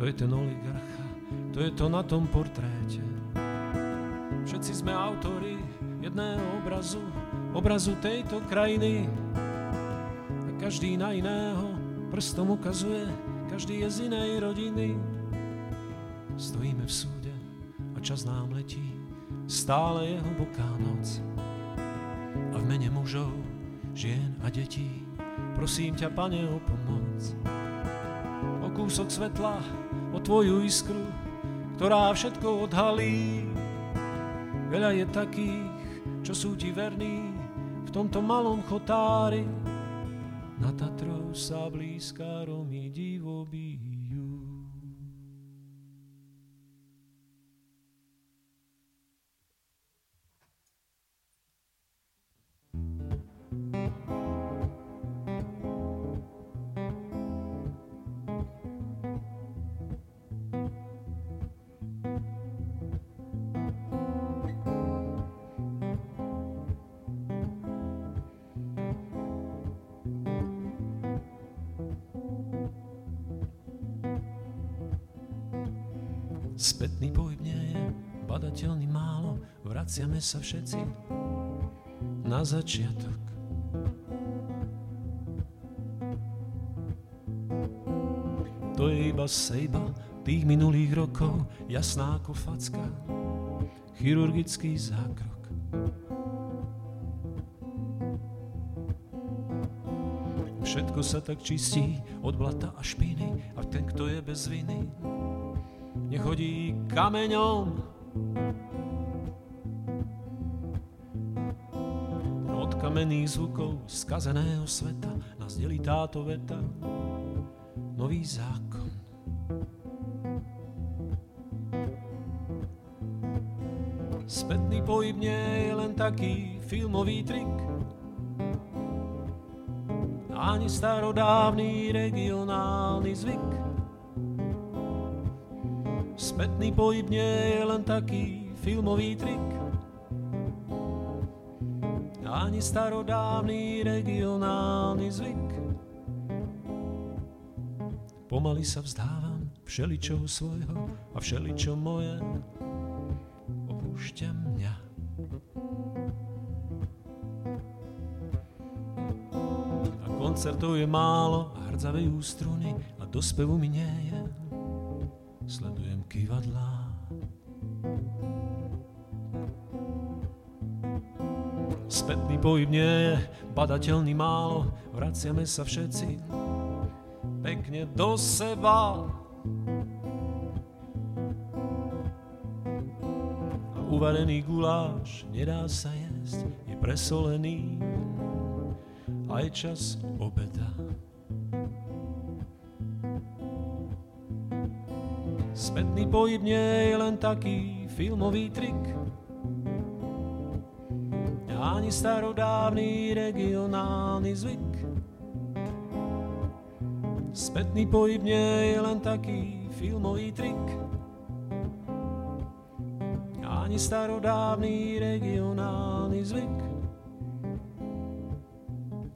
to je ten oligarcha, to je to na tom portréte. Všetci sme autori jedného obrazu, obrazu tejto krajiny. A každý na iného prstom ukazuje, každý je z inej rodiny. Stojíme v súde a čas nám letí, stále je hlboká noc. A v mene mužov, žien a detí, prosím ťa, Pane, o pomoc. O kúsok svetla, o Tvoju iskru, ktorá všetko odhalí. Veľa je takých, čo sú Ti verní, v tomto malom chotári. Na Tatrou sa blízka Romy vraciame sa všetci na začiatok. To je iba sejba tých minulých rokov, jasná ako facka, chirurgický zákrok. Všetko sa tak čistí od blata a špiny a ten, kto je bez viny, nechodí kameňom. Od kamenných zvukov skazeného sveta nás delí táto veta, nový zákon. Spätný pohyb nie je len taký filmový trik, ani starodávny regionálny zvyk. Spätný pohyb nie je len taký filmový trik, ani starodávny regionálny zvyk. Pomaly sa vzdávam všeličoho svojho a všeličo moje opúšťa mňa. A koncertov je málo a hrdzavejú struny a do spevu mi nie je. Sledujem kývadlá. Spätný pohyb nie je badateľný málo, vraciame sa všetci pekne do seba. A uvarený guláš nedá sa jesť, je presolený a je čas obeda. Spätný pohyb nie je len taký filmový trik, ani starodávny regionálny zvyk. Spätný pohyb nie je len taký filmový trik, ani starodávny regionálny zvyk.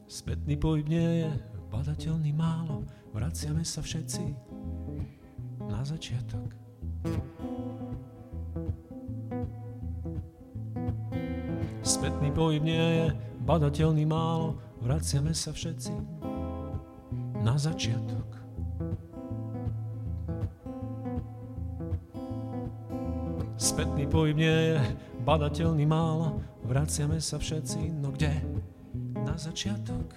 Spätný pohyb nie je badateľný málo, vraciame sa všetci na začiatok. Spätný pohyb nie je badateľný málo, vraciame sa všetci na začiatok. Spätný pohyb nie je badateľný málo, vraciame sa všetci, no kde? Na začiatok.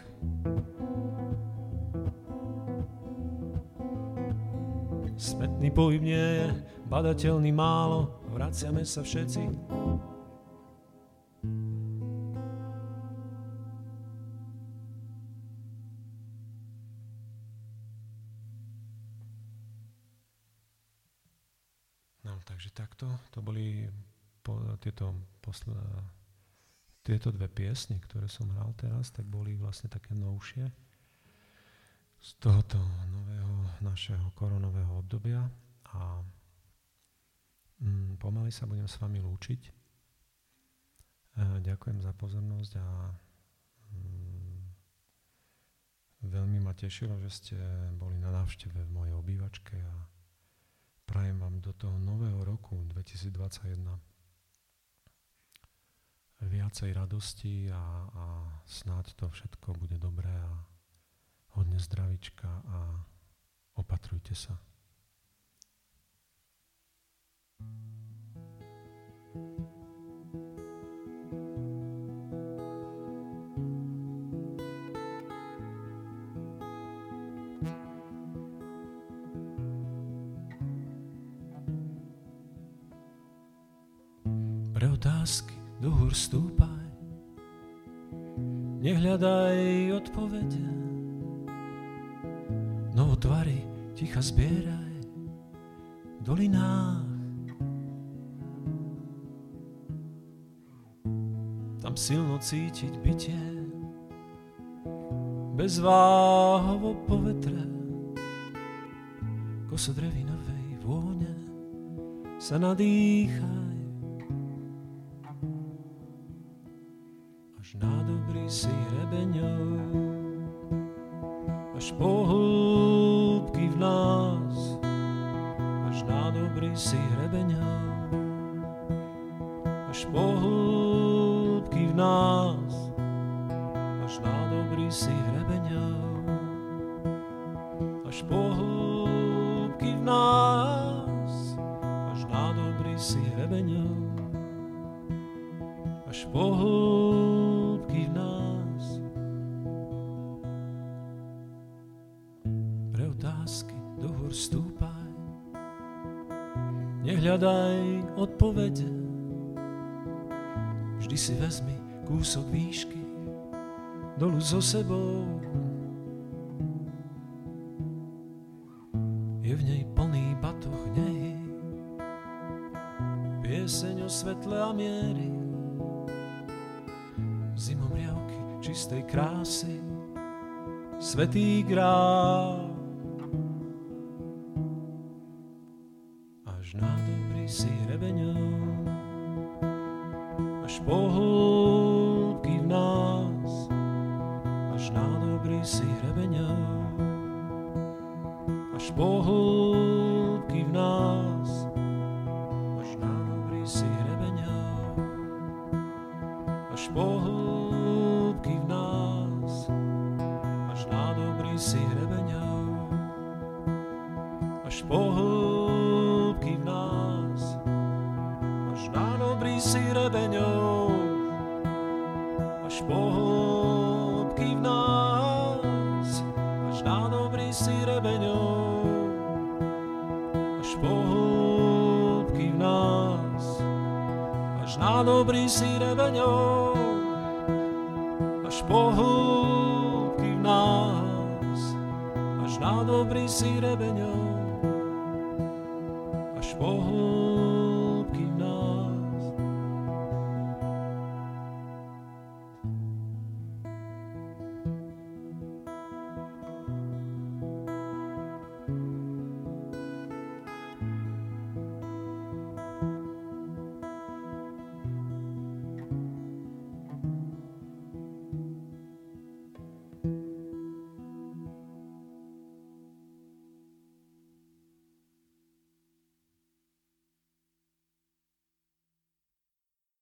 Spätný pohyb nie je badateľný málo, vraciame sa všetci piesne, ktoré som hral teraz, tak boli vlastne také novšie z tohoto nového našeho koronového obdobia a mm, pomaly sa budem s vami lúčiť. E, ďakujem za pozornosť a mm, veľmi ma tešilo, že ste boli na návšteve v mojej obývačke a prajem vám do toho nového roku 2021 viac domácej radosti a, a snáď to všetko bude dobré a hodne zdravička a opatrujte sa. Pre otázky do hôr stúpaj, nehľadaj odpovede, no tvary ticha zbieraj. V dolinách. Tam silno cítiť bytie, bez váhovo povetre, koso drevinovej vône sa nadýchaj. Si hrebeňou, až po hĺbky v nás, až nádobrý si hrebeňou, až po sebou. Je v nej plný batoh nehy, pieseň o svetle a miery, zimom riavky čistej krásy, svetý grál.